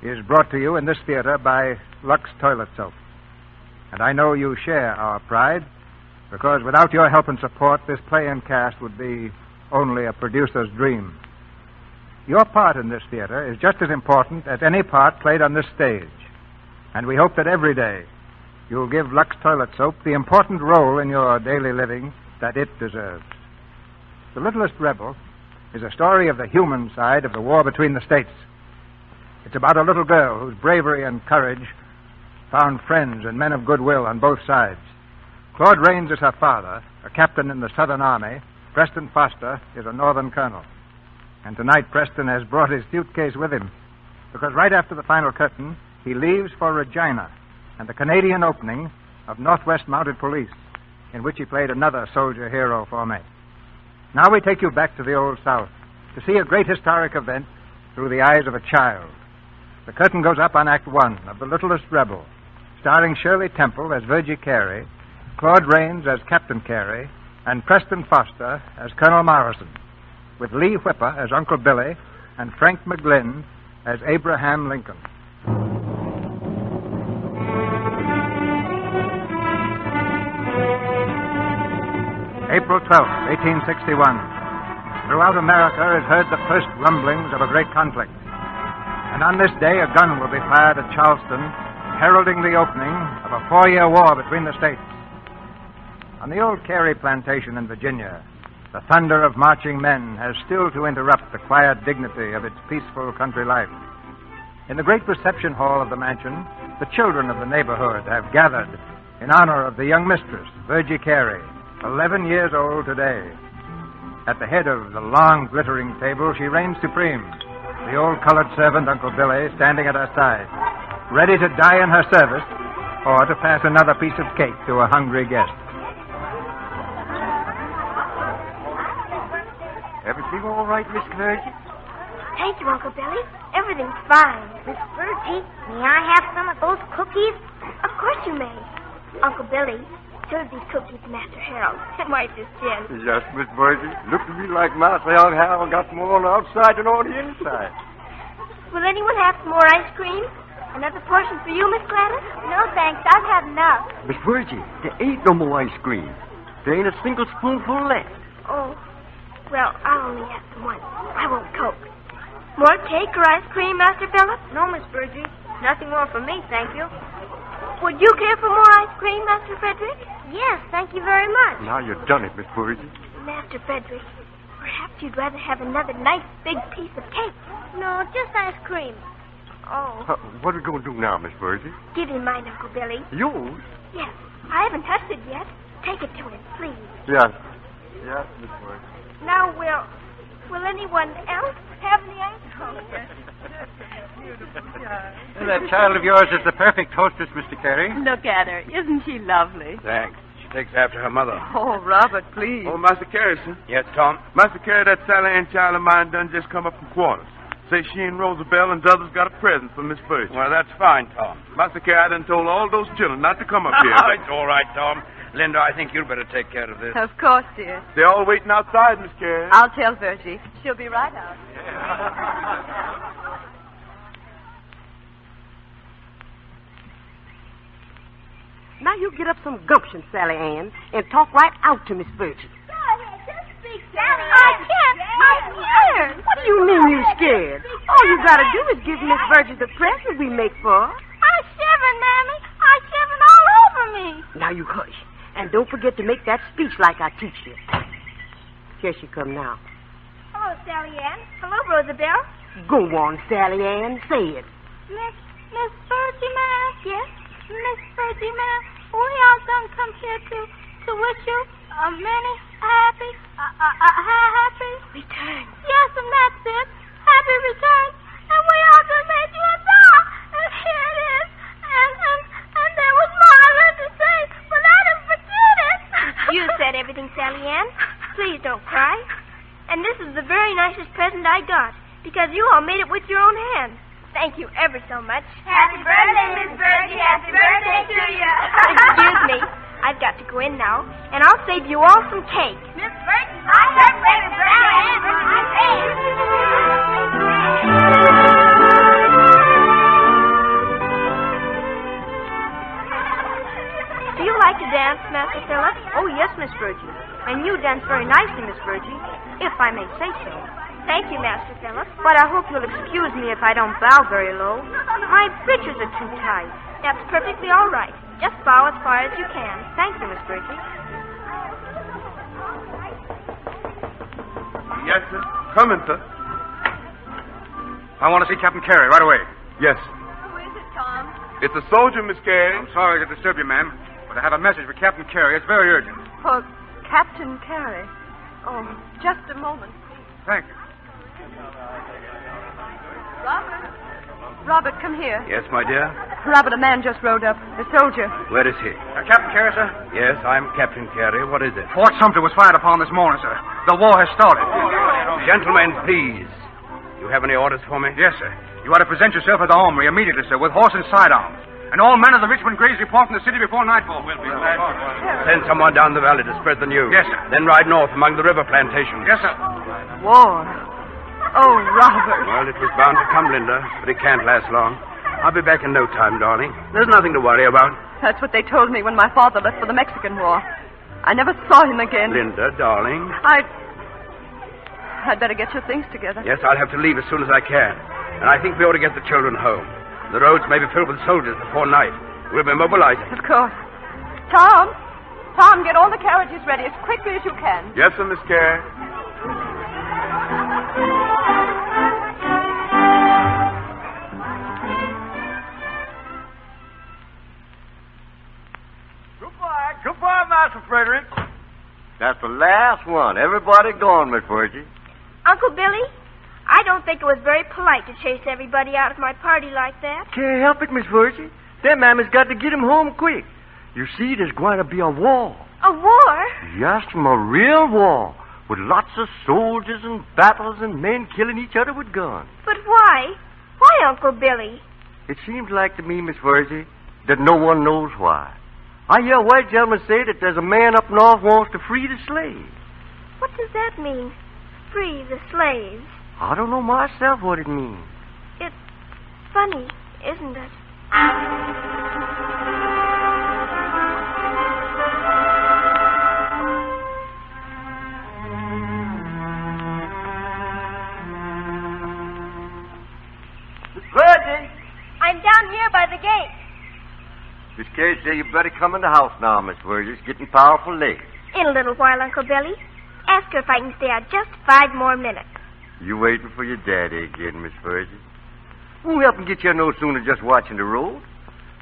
is brought to you in this theater by Lux Toilet Soap. And I know you share our pride, because without your help and support, this play and cast would be only a producer's dream. Your part in this theater is just as important as any part played on this stage. And we hope that every day you'll give Lux Toilet Soap the important role in your daily living that it deserves. The Littlest Rebel is a story of the human side of the war between the states. It's about a little girl whose bravery and courage found friends and men of goodwill on both sides. Claude Rains is her father, a captain in the Southern Army. Preston Foster is a Northern colonel. And tonight, Preston has brought his suitcase with him because right after the final curtain, he leaves for Regina and the Canadian opening of Northwest Mounted Police, in which he played another soldier hero for me. Now we take you back to the Old South to see a great historic event through the eyes of a child. The curtain goes up on Act One of The Littlest Rebel, starring Shirley Temple as Virgie Carey, Claude Rains as Captain Carey, and Preston Foster as Colonel Morrison, with Leigh Whipper as Uncle Billy and Frank McGlynn as Abraham Lincoln. April 12, 1861. Throughout America is heard the first rumblings of a great conflict. And on this day, a gun will be fired at Charleston, heralding the opening of a four year war between the states. On the old Carey plantation in Virginia, the thunder of marching men has still to interrupt the quiet dignity of its peaceful country life. In the great reception hall of the mansion, the children of the neighborhood have gathered in honor of the young mistress, Virgie Carey, 11 years old today. At the head of the long, glittering table, she reigns supreme, the old colored servant, Uncle Billy, standing at her side, ready to die in her service or to pass another piece of cake to a hungry guest. Everything all right, Miss Virgie? Thank you, Uncle Billy. Everything's fine. Miss Virgie, may I have some of those cookies? Of course you may. Uncle Billy, serve these cookies to Master Harold and wipe his chin. Yes, Miss Virgie. Look to me like Master Young Harold got more on the outside than on the inside. Will anyone have some more ice cream? Another portion for you, Miss Gladys? No, thanks. I've had enough. Miss Virgie, there ain't no more ice cream. There ain't a single spoonful left. Oh, well, I'll only have some once. I won't cope. More cake or ice cream, Master Philip? No, Miss Virgie. Nothing more for me, thank you. Would you care for more ice cream, Master Frederick? Yes, thank you very much. Now you've done it, Miss Virgie. Master Frederick, perhaps you'd rather have another nice big piece of cake. No, just ice cream. Oh, Uh, what are we going to do now, Miss Virgie? give him mine, Uncle Billy. Yours? Yes, I haven't touched it yet. Take it to him, please. Yes. Yes, Miss Virgie. Now, will will anyone else have the ice cream? That child of yours is the perfect hostess, Mr. Carey. Look at her. Isn't she lovely? Thanks. She takes after her mother. Oh, Robert, please. Oh, Master Carey, sir. Yes, Tom? Master Carey, that Sally Ann child of mine done just come up from quarters. Say she and Rosabelle and others got a present for Miss Virgie. Well, that's fine, Tom. Master Carey, I done told all those children not to come up here. it's all right, Tom. Linda, I think you'd better take care of this. Of course, dear. They're all waiting outside, Miss Carey. I'll tell Virgie. She'll be right out. Now you get up some gumption, Sally Ann, and talk right out to Miss Virgie. Sally, Ann, just speak, Sally I can't. I'm scared. What do you mean you're scared? All you gotta do is give Miss Virgie the present we make for her. I'm shivering, Mammy. I'm shivering all over me. Now you hush. And don't forget to make that speech like I teach you. Here she come now. Hello, Sally Ann. Hello, Rosabelle. Go on, Sally Ann. Say it. Miss Miss Virgie, ma'am. Yes, Miss Virgie, ma'am. We all done come here to to wish you a many happy, uh, uh, uh, happy return. Yes, and that's it. Happy return. And we all just made you a doll. You said everything, Sally Ann. Please don't cry. And this is the very nicest present I got because you all made it with your own hands. Thank you ever so much. Happy birthday, Miss Virgie. Happy birthday to you. Excuse me. I've got to go in now, and I'll save you all some cake. Miss Virgie, I have birthday. Do like to dance, Master Philip? Oh, yes, Miss Virgie. And you dance very nicely, Miss Virgie, if I may say so. Thank you, Master Philip. But I hope you'll excuse me if I don't bow very low. My breeches are too tight. That's perfectly all right. Just bow as far as you can. Thank you, Miss Virgie. Yes, sir. Coming, sir. I want to see Captain Carey right away. Yes. Who is it, Tom? It's a soldier, Miss Carey. I'm sorry to disturb you, ma'am, but I have a message for Captain Carey. It's very urgent. For Captain Carey. Oh, just a moment. Thank you. Robert. Robert, come here. Yes, my dear. Robert, a man just rode up. A soldier. Where is he? Uh, Captain Carey, sir? Yes, I'm Captain Carey. What is it? Fort Sumter was fired upon this morning, sir. The war has started. Gentlemen, please. You have any orders for me? Yes, sir. You are to present yourself at the armory immediately, sir, with horse and sidearms. And all men of the Richmond Grays report in the city before nightfall. We'll be glad. Send someone down the valley to spread the news. Yes, sir. Then ride north among the river plantations. Yes, sir. War. Oh, Robert. Well, it was bound to come, Linda, but it can't last long. I'll be back in no time, darling. There's nothing to worry about. That's what they told me when my father left for the Mexican War. I never saw him again. Linda, darling. I. I'd better get your things together. Yes, I'll have to leave as soon as I can. And I think we ought to get the children home. The roads may be filled with soldiers before night. We'll be mobilizing. Of course. Tom! Tom, get all the carriages ready as quickly as you can. Yes, sir, Miss Carey. Goodbye. Goodbye, Master Frederick. That's the last one. Everybody gone, Miss Virgie. Uncle Billy, I don't think it was very polite to chase everybody out of my party like that. Can't help it, Miss Virgie. That mamma's got to get him home quick. You see, there's going to be a war. A war? Yes, a real war. With lots of soldiers and battles and men killing each other with guns. But why? Why, Uncle Billy? It seems like to me, Miss Virgie, that no one knows why. I hear a white gentleman say that there's a man up north wants to free the slaves. What does that mean? Free the slaves. I don't know myself what it means. It's funny, isn't it? Miss Virgie! I'm down here by the gate. Miss Carey say you better come in the house now, Miss Virgie. It's getting powerful late. In a little while, Uncle Billy. Ask her if I can stay out just five more minutes. You waiting for your daddy again, Miss Virgie? Won't help him get you no sooner than just watching the road.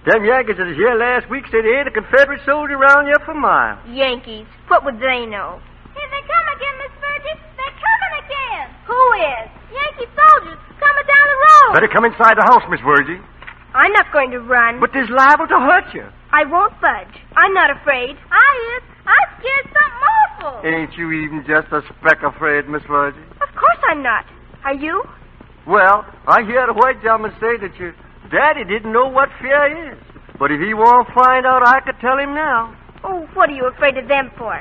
Them Yankees that was here last week said there ain't a Confederate soldier around here for miles. Yankees. What would they know? Here they come again, Miss Virgie. They're coming again. Who is? Yankee soldiers coming down the road. Better come inside the house, Miss Virgie. I'm not going to run. But there's liable to hurt you. I won't budge. I'm not afraid. I is. I'm scared something awful. Ain't you even just a speck afraid, Miss Virgie? Of course I'm not. Are you? Well, I hear the white gentleman say that your daddy didn't know what fear is. But if he won't find out, I could tell him now. Oh, what are you afraid of them for?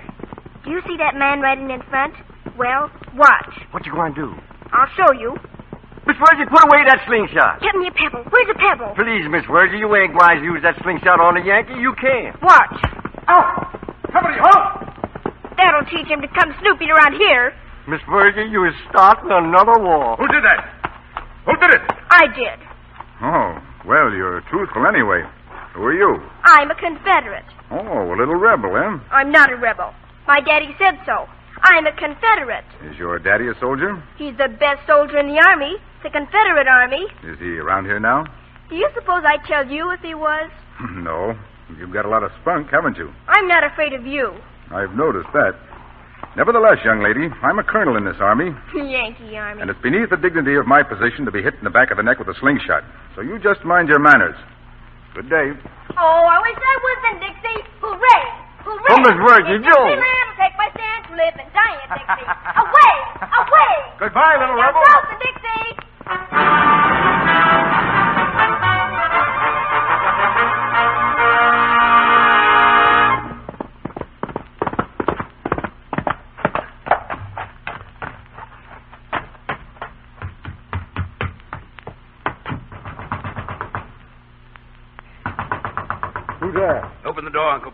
Do you see that man riding in front? Well, watch. What you going to do? I'll show you. Miss Virgie, put away that slingshot. Get me a pebble. Where's a pebble? Please, Miss Virgie, you ain't wise to use that slingshot on a Yankee. You can't. Watch. Oh! Somebody, halt! That'll teach him to come snooping around here. Miss Virgie, you is starting another war. Who did that? Who did it? I did. Oh, well, you're truthful anyway. Who are you? I'm a Confederate. Oh, a little rebel, eh? I'm not a rebel. My daddy said so. I'm a Confederate. Is your daddy a soldier? He's the best soldier in the Army, the Confederate Army. Is he around here now? Do you suppose I'd tell you if he was? no. You've got a lot of spunk, haven't you? I'm not afraid of you. I've noticed that. Nevertheless, young lady, I'm a colonel in this army, Yankee Army. and it's beneath the dignity of my position to be hit in the back of the neck with a slingshot. So you just mind your manners. Good day. Oh, I wish I was in Dixie. Hooray! Hooray! Oh, Miss Virgie, Joe. Will take my stand to live and die in Dixie. away! Away! Goodbye, little Now, rebel. south to Dixie!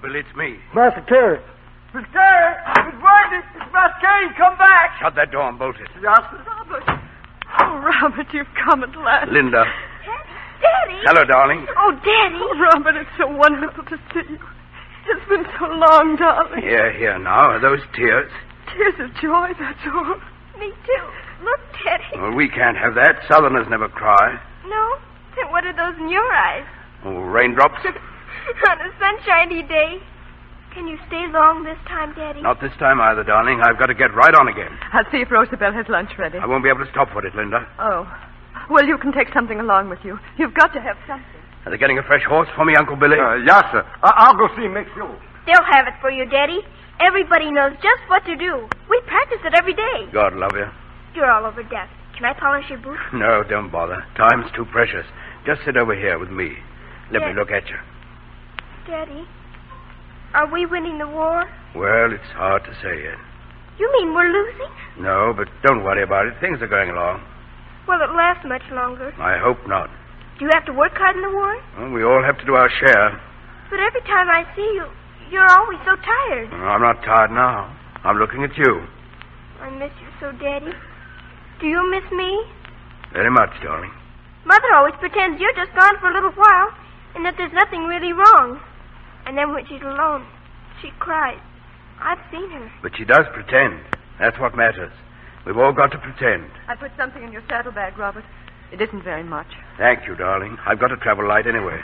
Billy. It's me. Master Terry. Miss Carey! Miss Virgie! It's Master Carey! Come back! Shut that door and bolt it. Yes, Robert. Oh, Robert, you've come at last. Linda. Daddy! Hello, darling. Oh, Daddy! Oh, Robert, it's so wonderful to see you. It's been so long, darling. Here, here now. Are those tears? Tears of joy, that's all. Me too. Look, Daddy. Well, we can't have that. Southerners never cry. No? Then what are those in your eyes? Oh, raindrops? On a sunshiny day. Can you stay long this time, Daddy? Not this time either, darling. I've got to get right on again. I'll see if Rosabelle has lunch ready. I won't be able to stop for it, Linda. Oh. Well, you can take something along with you. You've got to have something. Are they getting a fresh horse for me, Uncle Billy? Uh, yes, sir. I- I'll go see Mick Sue. They'll have it for you, Daddy. Everybody knows just what to do. We practice it every day. God love you. You're all over death. Can I polish your boots? No, don't bother. Time's too precious. Just sit over here with me. Let me look at you. Daddy, are we winning the war? Well, it's hard to say yet. You mean we're losing? No, but don't worry about it. Things are going along. Will it last much longer? I hope not. Do you have to work hard in the war? Well, we all have to do our share. But every time I see you, you're always so tired. I'm not tired now. I'm looking at you. I miss you so, Daddy. Do you miss me? Very much, darling. Mother always pretends you're just gone for a little while and that there's nothing really wrong. And then when she's alone, She cries. I've seen her. But she does pretend. That's what matters. We've all got to pretend. I put something in your saddlebag, Robert. It isn't very much. Thank you, darling. I've got to travel light anyway.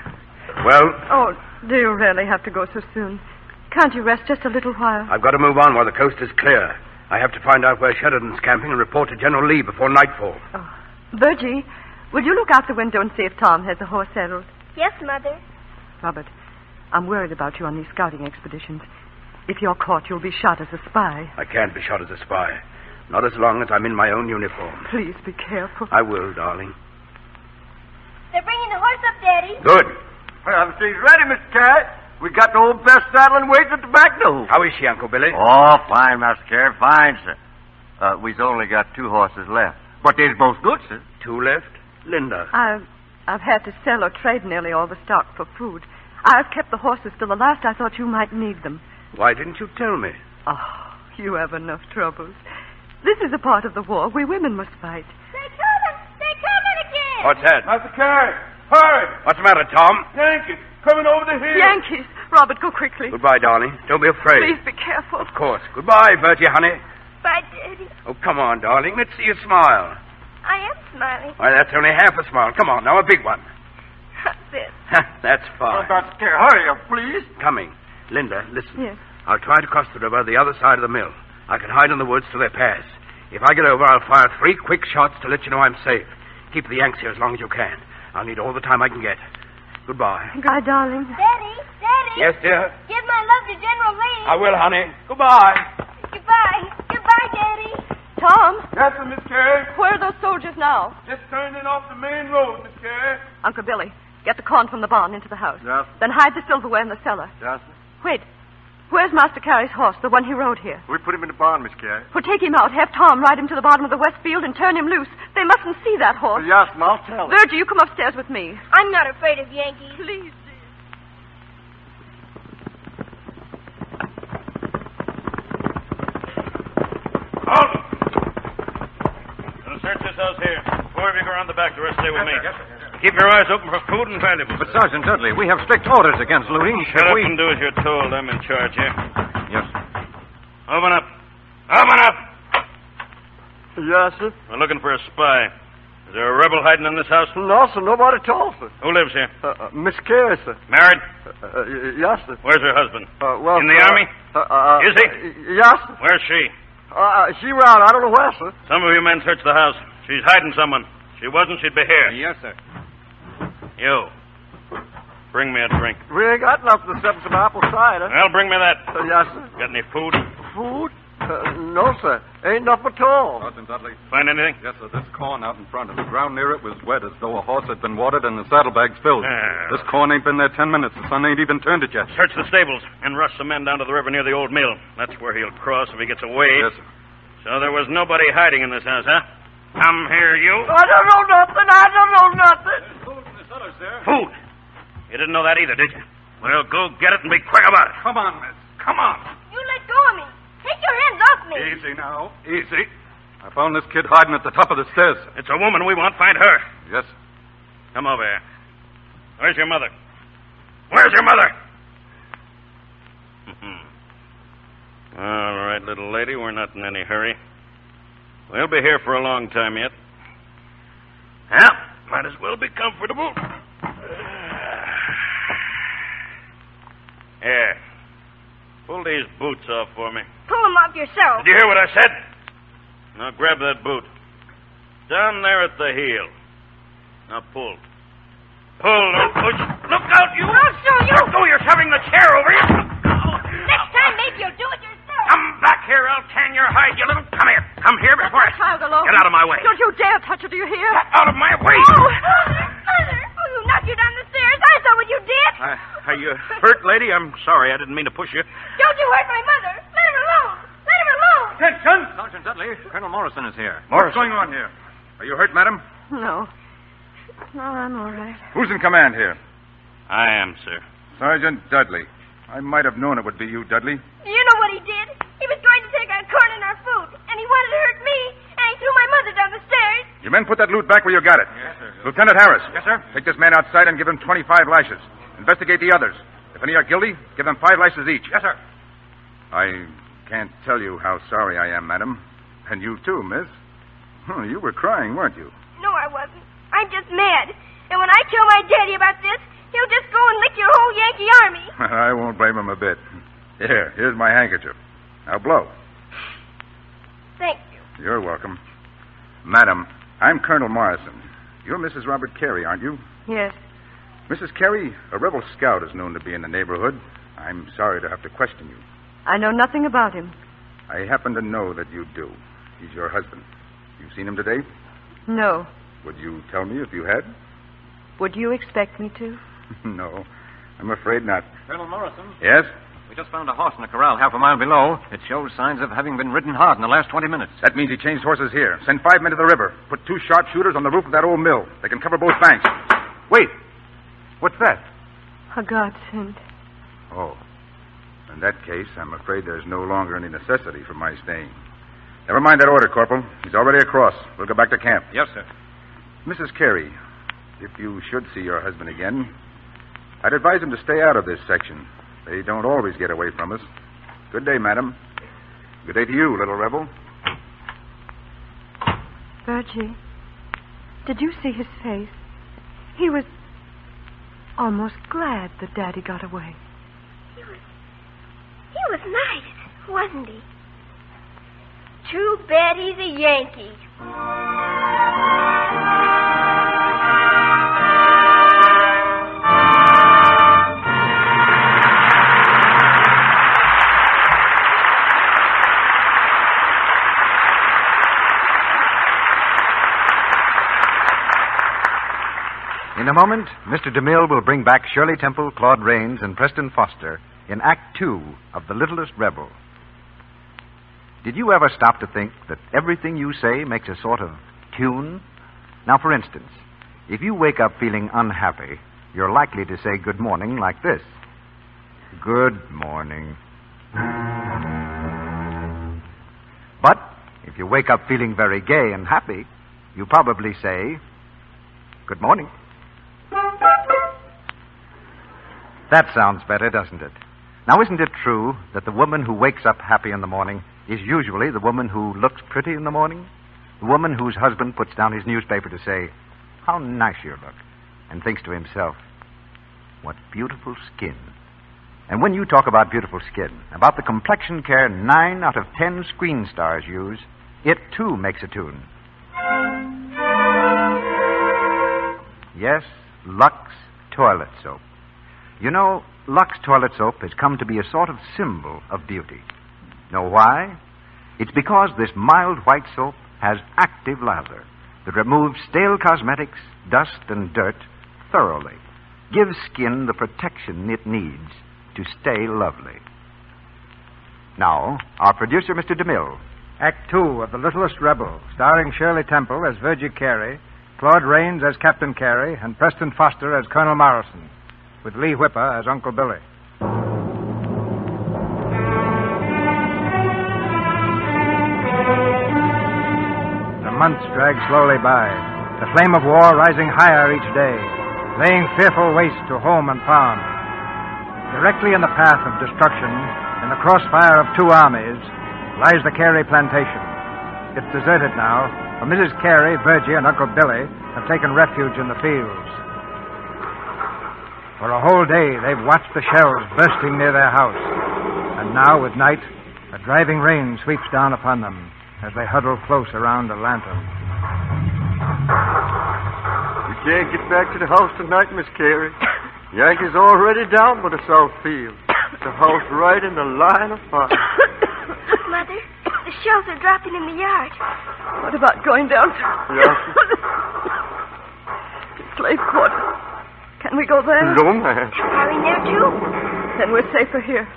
Well, Oh, do you really have to go so soon? Can't you rest just a little while? I've got to move on while the coast is clear. I have to find out where Sheridan's camping and report to General Lee before nightfall. Oh. Virgie, will you look out the window and see if Tom has the horse saddled? Yes, Mother. Robert, I'm worried about you on these scouting expeditions. If you're caught, you'll be shot as a spy. I can't be shot as a spy. Not as long as I'm in my own uniform. Please be careful. I will, darling. They're bringing the horse up, Daddy. Good. Well, she's ready, Mr. Carey. We got the old best saddle and waiting at the back door. How is she, Uncle Billy? Oh, fine, Master Carey, fine, sir. Uh, we've only got two horses left. But they're both good, sir. Two left? Linda. I've, I've had to sell or trade nearly all the stock for food. I've kept the horses till the last I thought you might need them. Why didn't you tell me? Oh, you have enough troubles. This is a part of the war we women must fight. They're coming. They're coming again. What's that? Master Carey, hurry! What's the matter, Tom? Yankees coming over the hill. Yankees! Robert, go quickly. Goodbye, darling. Don't be afraid. Please be careful. Of course. Goodbye, Virgie, honey. Bye, Daddy. Oh, come on, darling. Let's see you smile. I am smiling. Why, that's only half a smile. Come on, now a big one. This. that's fine. Master Carey, hurry up, please. Coming. Linda, listen. Yes. I'll try to cross the river the other side of the mill. I can hide in the woods till they pass. If I get over, I'll fire three quick shots to let you know I'm safe. Keep the Yanks here as long as you can. I'll need all the time I can get. Goodbye. Goodbye, darling. Daddy, Daddy. Yes, dear? Give my love to General Lee. I will, honey. Goodbye. Goodbye. Goodbye, Daddy. Tom, Yes, sir, Miss Carey. where are those soldiers now? Just turning off the main road, Miss Carey. Uncle Billy, get the corn from the barn into the house. Yes, Then hide the silverware in the cellar. yes, sir. Wait. Where's Master Carey's horse, the one he rode here? We put him in the barn, Miss Carey. Well, take him out. Have Tom ride him to the bottom of the west field and turn him loose. They mustn't see that horse. Yes, ma'am, I'll tell him. Virgie, you come upstairs with me. I'm not afraid of Yankees. Please. Halt! Gonna search this house here. Four of you go around the back. The rest stay with me. Keep your eyes open for food and valuables. But, Sergeant Dudley, we have strict orders against looting. Shut up we... and do as you're told. I'm in charge here. Yes. Open up. Open up! Yes, sir. We're looking for a spy. Is there a rebel hiding in this house? No, sir, nobody at all, sir. Who lives here? Uh, uh, Miss Carey, sir. Married? Uh, uh, yes, sir. Where's her husband? Uh, well, In the sir, army? Uh, uh, Is he? uh, yes, sir. Where's she? Uh, uh, she ran. I don't know where, sir. Some of you men search the house. She's hiding someone. She wasn't, she'd be here. Yes, sir. You. Bring me a drink. We ain't got nothing except some apple cider. Well, bring me that. Uh, yes, sir. Got any food? Food? Uh, no, sir. Ain't nothing at all. Sergeant Dudley. Find anything? Yes, sir. This corn out in front of the ground near it was wet as though a horse had been watered and the saddlebags filled. Ah. This corn ain't been there ten minutes. The sun ain't even turned it yet. Search the stables and rush some men down to the river near the old mill. That's where he'll cross if he gets away. Yes, sir. So there was nobody hiding in this house, huh? Come here, you. I don't know nothing. I don't know nothing. Food. You didn't know that either, did you? Well, go get it and be quick about it. Come on, miss. Come on. You let go of me. Take your hands off me. Easy now. Easy. I found this kid hiding at the top of the stairs. It's a woman we want. Find her. Yes. Come over here. Where's your mother? Where's your mother? All right, little lady, we're not in any hurry. We'll be here for a long time yet. Well, might as well be comfortable. Here. Pull these boots off for me. Pull them off yourself. Did you hear what I said? Now grab that boot. Down there at the heel. Now pull. Pull, don't push. Look out, you! I'll show you. Go, oh, you're shoving the chair over you. Next time, maybe you'll do it yourself. Come back here, I'll tan your hide, you little... Come here. Come here before I... Child alone. Get out of my way. Don't you dare touch her, do you hear? Get out of my way. Oh, Mother. Oh, you knocked you down the stairs. I saw what you did. Uh, are you hurt, lady? I'm sorry. I didn't mean to push you. Don't you hurt my mother. Let him alone. Let him alone. Attention! Sergeant Dudley, Colonel Morrison is here. What's going on here? Are you hurt, madam? No. No, I'm all right. Who's in command here? I am, sir. Sergeant Dudley. I might have known it would be you, Dudley. You know what he did? He was going to take our corn and our food, and he wanted to hurt me, and he threw my mother down the stairs. You men put that loot back where you got it. Yes, sir. Lieutenant Harris. Yes, sir. Take this man outside and give him 25 lashes. Investigate the others. If any are guilty, give them five lashes each. Yes, sir. I can't tell you how sorry I am, madam. And you too, miss. Huh, you were crying, weren't you? No, I wasn't. I'm just mad. And when I tell my daddy about this, he'll just go and lick your whole Yankee army. I won't blame him a bit. Here, here's my handkerchief. Now blow. Thank you. You're welcome. Madam, I'm Colonel Morrison. You're Mrs. Robert Carey, aren't you? Yes. Mrs. Carey, a rebel scout is known to be in the neighborhood. I'm sorry to have to question you. I know nothing about him. I happen to know that you do. He's your husband. You've seen him today? No. Would you tell me if you had? Would you expect me to? no. I'm afraid not. Colonel Morrison? Yes? We just found a horse in a corral half a mile below. It shows signs of having been ridden hard in the last 20 minutes. That means he changed horses here. Send five men to the river. Put two sharpshooters on the roof of that old mill. They can cover both banks. Wait. What's that? A godsend. Oh. In that case, I'm afraid there's no longer any necessity for my staying. Never mind that order, Corporal. He's already across. We'll go back to camp. Yes, sir. Mrs. Carey, if you should see your husband again, I'd advise him to stay out of this section. They don't always get away from us. Good day, madam. Good day to you, little rebel. Virgie, did you see his face? He was almost glad that Daddy got away. He was. He was nice, wasn't he? Too bad he's a Yankee. In a moment, Mr. DeMille will bring back Shirley Temple, Claude Rains, and Preston Foster in Act Two of The Littlest Rebel. Did you ever stop to think that everything you say makes a sort of tune? Now, for instance, if you wake up feeling unhappy, you're likely to say good morning like this Good morning. But if you wake up feeling very gay and happy, you probably say Good morning. That sounds better, doesn't it? Now, isn't it true that the woman who wakes up happy in the morning is usually the woman who looks pretty in the morning? The woman whose husband puts down his newspaper to say, How nice you look, and thinks to himself, What beautiful skin. And when you talk about beautiful skin, about the complexion care nine out of ten screen stars use, it too makes a tune. Yes, Lux Toilet Soap. You know, Lux Toilet Soap has come to be a sort of symbol of beauty. Know why? It's because this mild white soap has active lather that removes stale cosmetics, dust, and dirt thoroughly, gives skin the protection it needs to stay lovely. Now, our producer, Mr. DeMille. Act Two of The Littlest Rebel, starring Shirley Temple as Virgie Carey, Claude Rains as Captain Carey, and Preston Foster as Colonel Morrison, with Leigh Whipper as Uncle Billy. The months drag slowly by, the flame of war rising higher each day, laying fearful waste to home and farm. Directly in the path of destruction, in the crossfire of two armies, lies the Carey plantation. It's deserted now, for Mrs. Carey, Virgie, and Uncle Billy have taken refuge in the fields. For a whole day, they've watched the shells bursting near their house. And now, with night, a driving rain sweeps down upon them as they huddle close around a lantern. We can't get back to the house tonight, Miss Carey. Yankees already down by the south field. The house right in the line of fire. Mother. The shells are dropping in the yard. What about going down to Yes. slave quarters? Can we go there? No, ma'am. Are we there, too? Then we're safer here.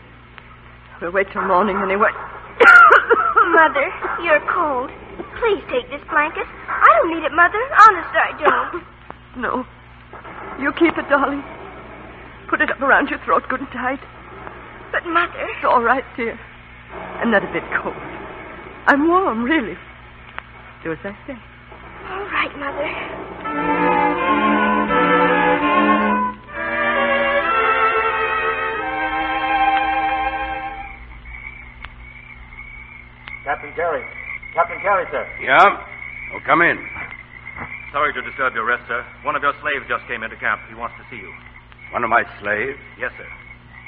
We'll wait till morning anyway. Mother, you're cold. Please take this blanket. I don't need it, Mother. Honest, I don't. No. You keep it, darling. Put it up around your throat good and tight. But, Mother. It's all right, dear. I'm not a bit cold. I'm warm, really. Do as I say. All right, Mother. Captain Carey. Captain Carey, sir. Yeah? Oh, come in. Sorry to disturb your rest, sir. One of your slaves just came into camp. He wants to see you. One of my slaves? Yes, sir.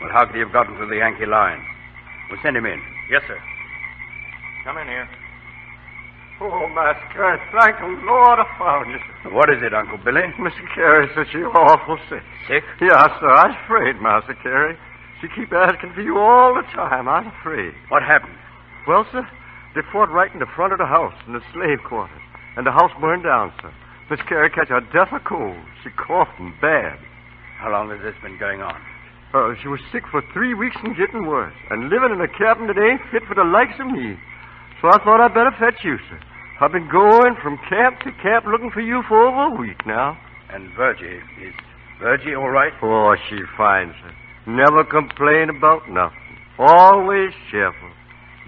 Well, how could he have gotten through the Yankee line? We'll send him in. Yes, sir. Come in here. Oh, Master Carey, thank the Lord I found you. What is it, Uncle Billy? Mr. Carey said she awful sick. Sick? Yes, sir. I was afraid, Master Carey. She keep asking for you all the time. I'm afraid. What happened? Well, sir, they fought right in the front of the house in the slave quarters. And the house burned down, sir. Miss Carey catch a death of cold. She coughed and bad. How long has this been going on? Uh, she was sick for three weeks and getting worse. And living in a cabin that ain't fit for the likes of me. So I thought I'd better fetch you, sir. I've been going from camp to camp looking for you for over a week now. And Virgie, is Virgie all right? Oh, she fine, sir. Never complain about nothing. Always cheerful.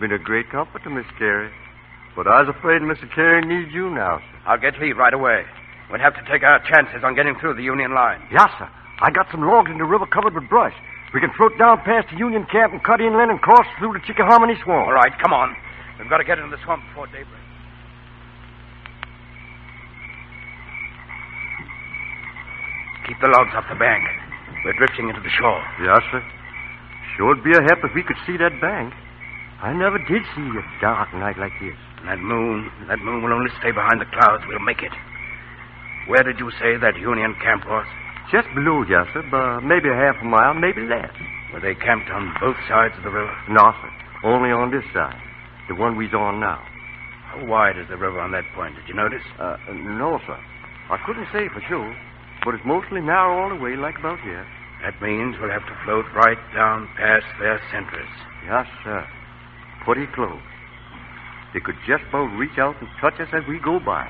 Been a great comfort to Miss Carey. But I was afraid Mr. Carey needs you now, sir. I'll get leave right away. We'll have to take our chances on getting through the Union line. Yes, sir. I got some logs in the river covered with brush. We can float down past the Union camp and cut inland and cross through the Chickahominy swamp. All right, come on. We've got to get into the swamp before daybreak. Keep the logs off the bank. We're drifting into the shore. Yes, sir. Sure'd be a help if we could see that bank. I never did see a dark night like this. And that moon, that moon will only stay behind the clouds. We'll make it. Where did you say that Union camp was? Just below, yes, sir, but maybe a half a mile, maybe less. Were they camped on both sides of the river? No, sir. Only on this side. The one we's on now. How wide is the river on that point? Did you notice? Uh, no, sir. I couldn't say for sure, but it's mostly narrow all the way, like about here. That means we'll have to float right down past their sentries. Yes, sir. Pretty close. They could just about reach out and touch us as we go by.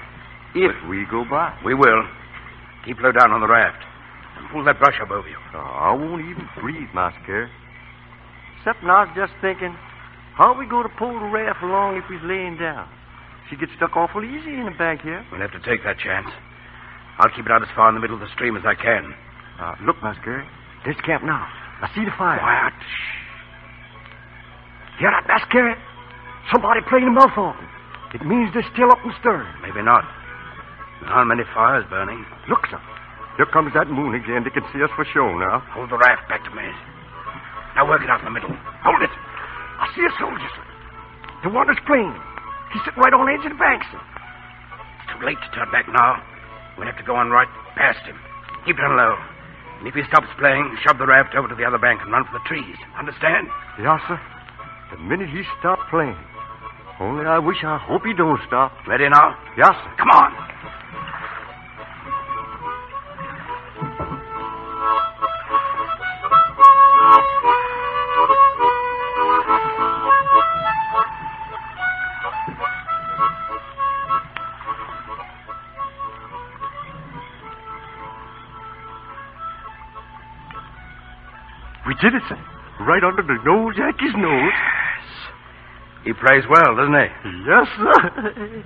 If we go by. We will. Keep low down on the raft. And pull that brush up over you. Oh, I won't even breathe, Master. Except I was just thinking, how are we going to pull the raft along if he's laying down? She gets stuck awful easy in the bank here. We'll have to take that chance. I'll keep it out as far in the middle of the stream as I can. Uh, look, Carey. There's camp now. I see the fire. Quiet. Hear that, Carey? Somebody playing a mouth organ. It means they're still up and stirring. Maybe not. How many fires burning. Look, sir. Here comes that moon again. They can see us for sure now. Hold the raft back to me. Now work it out in the middle. Hold it. I see a soldier, sir. The one that's playing. He's sitting right on the edge of the bank, sir. It's too late to turn back now. We'll have to go on right past him. Keep it on low. And if he stops playing, shove the raft over to the other bank and run for the trees. Understand? Yes, sir. The minute he stops playing. Only I wish I hope he don't stop. Ready now? Yes, sir. Come on. We did it, sir. Right under the nose Yankee's nose. Yes. He plays well, doesn't he? Yes, sir.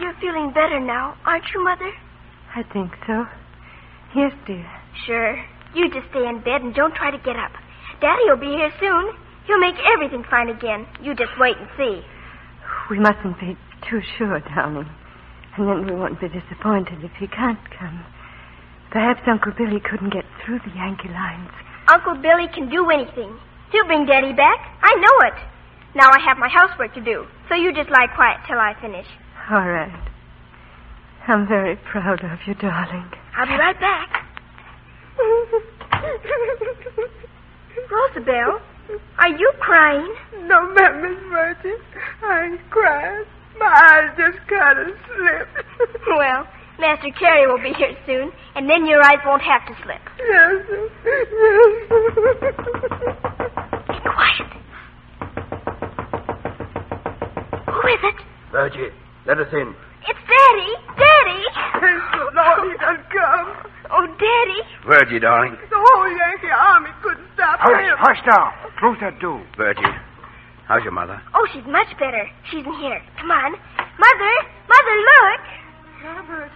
You're feeling better now, aren't you, Mother? I think so. Yes, dear. Sure. You just stay in bed and don't try to get up. Daddy will be here soon. He'll make everything fine again. You just wait and see. We mustn't be too sure, darling. And then we won't be disappointed if he can't come. Perhaps Uncle Billy couldn't get through the Yankee lines. Uncle Billy can do anything. He'll bring Daddy back. I know it. Now I have my housework to do, so you just lie quiet till I finish. All right. I'm very proud of you, darling. I'll be right back. Rosabelle, are you crying? No, ma'am, Miss Virgie. I ain't crying. My eyes just kind of slipped. well, Master Carey will be here soon, and then your eyes won't have to slip. Yes, sir. Yes. Be quiet. Who is it? Virgie, let us in. It's Daddy. Daddy. Thank the Lord he done come. Oh, Daddy. Virgie, darling. The whole Yankee army couldn't stop Hush, him. hush now. Close that door. Virgie, how's your mother? Oh, she's much better. She's in here. Come on. Mother. Mother, look. Robert.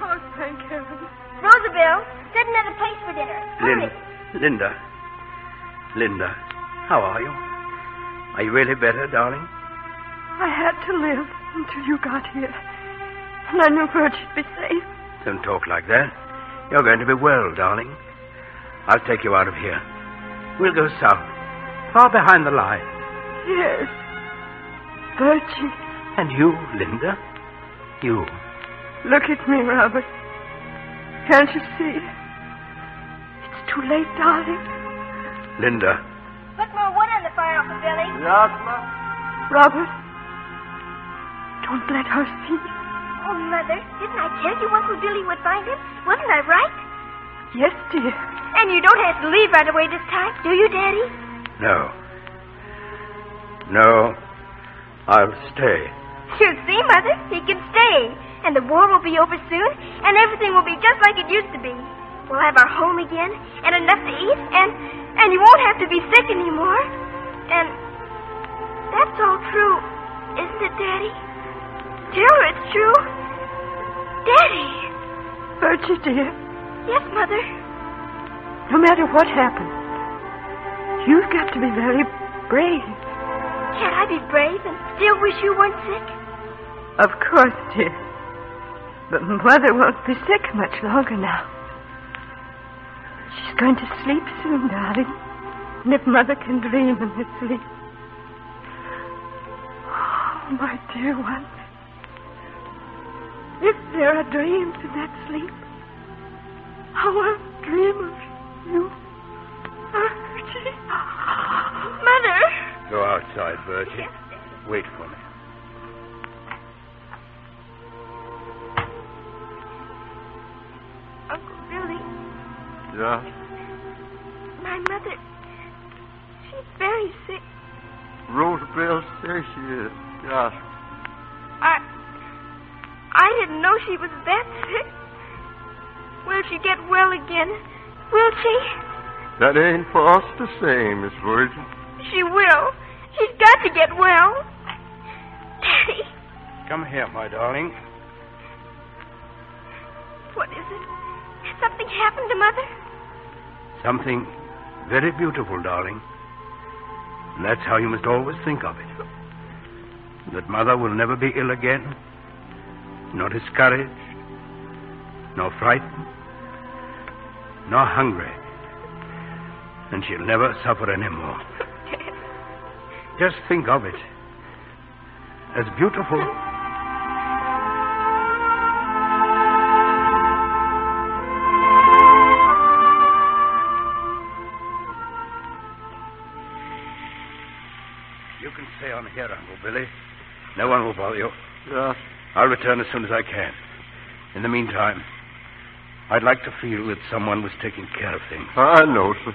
Oh, thank heaven. Rosabelle, set another place for dinner. Hurry. Lin- Linda. Linda, how are you? Are you really better, darling? I had to live until you got here. And I knew Virgie'd be safe. Don't talk like that. You're going to be well, darling. I'll take you out of here. We'll go south, far behind the line. Yes. Virgie. And you, Linda? You. Look at me, Robert. Can't you see? It's too late, darling. Linda. Put more wood on the fire, Uncle Billy. Yes, ma. Robert, don't let her see. Oh, Mother, didn't I tell you Uncle Billy would find him? Wasn't I right? Yes, dear. And you don't have to leave right away this time, do you, Daddy? No. No. I'll stay. You see, Mother, he can stay. And the war will be over soon, and everything will be just like it used to be. We'll have our home again, and enough to eat, and and you won't have to be sick anymore. And that's all true, isn't it, Daddy? Her it's true. Daddy. Virgie, dear, Yes, Mother. no matter what happens, you've got to be very brave. Can't I be brave and still wish you weren't sick? Of course, dear. But Mother won't be sick much longer now. She's going to sleep soon, darling. And if Mother can dream in her sleep. Oh, my dear one. If there are dreams in that sleep, I will dream of you. Virgie. Mother! Go outside, Virgie. Wait for me. Uncle Billy, Yes. my mother, she's very sick. Rosabelle says she is. Yes. I, I didn't know she was that sick. Will she get well again? Will she? That ain't for us to say, Miss Virgie. She will. She's got to get well. Daddy, Come here, my darling. what is it? Has something happened to Mother? Something very beautiful, darling. And that's how you must always think of it. That Mother will never be ill again, nor discouraged, nor frightened, nor hungry. And she'll never suffer any more. Just think of it. As beautiful. You can stay on here, Uncle Billy. No one will bother you. Yes. I'll return as soon as I can. In the meantime, I'd like to feel that someone was taking care of things. I know, sir.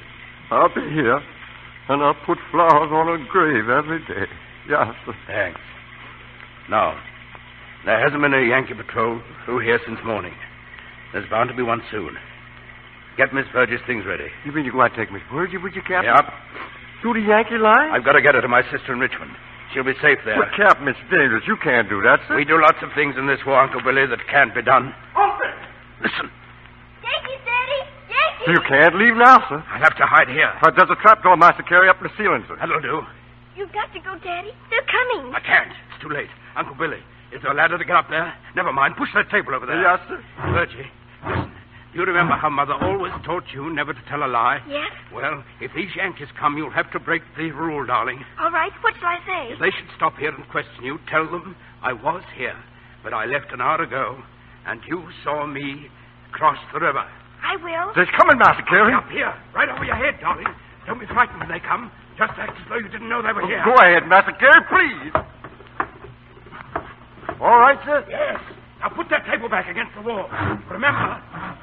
I'll be here. And I'll put flowers on her grave every day. Yes, sir. Thanks. Now, there hasn't been a Yankee patrol through here since morning. There's bound to be one soon. Get Miss Virgie's things ready. You mean you're going to take Miss Virgie with you, Captain? Yep. Through the Yankee line? I've got to get her to my sister in Richmond. She'll be safe there. But, Captain, it's dangerous. You can't do that, sir. We do lots of things in this war, Uncle Billy, that can't be done. Open! Listen, Yankees, Daddy! Yankees! You can't leave now, sir. I'll have to hide here. But there's a trapdoor Master Carey up in the ceiling, sir. That'll do. You've got to go, Daddy. They're coming. I can't. It's too late. Uncle Billy, is there a ladder to get up there? Never mind. Push that table over there. Yes, sir. Virgie, listen. You remember how Mother always taught you never to tell a lie? Yes? Well, if these Yankees come, you'll have to break the rule, darling. All right. What shall I say? If they should stop here and question you, tell them I was here, but I left an hour ago, and you saw me cross the river. I will. They're coming, Master Carey. Up here, right over your head, darling. Don't be frightened when they come. Just act as though you didn't know they were here. Go ahead, Master Carey, please. All right, sir? Yes. Now put that table back against the wall. Remember,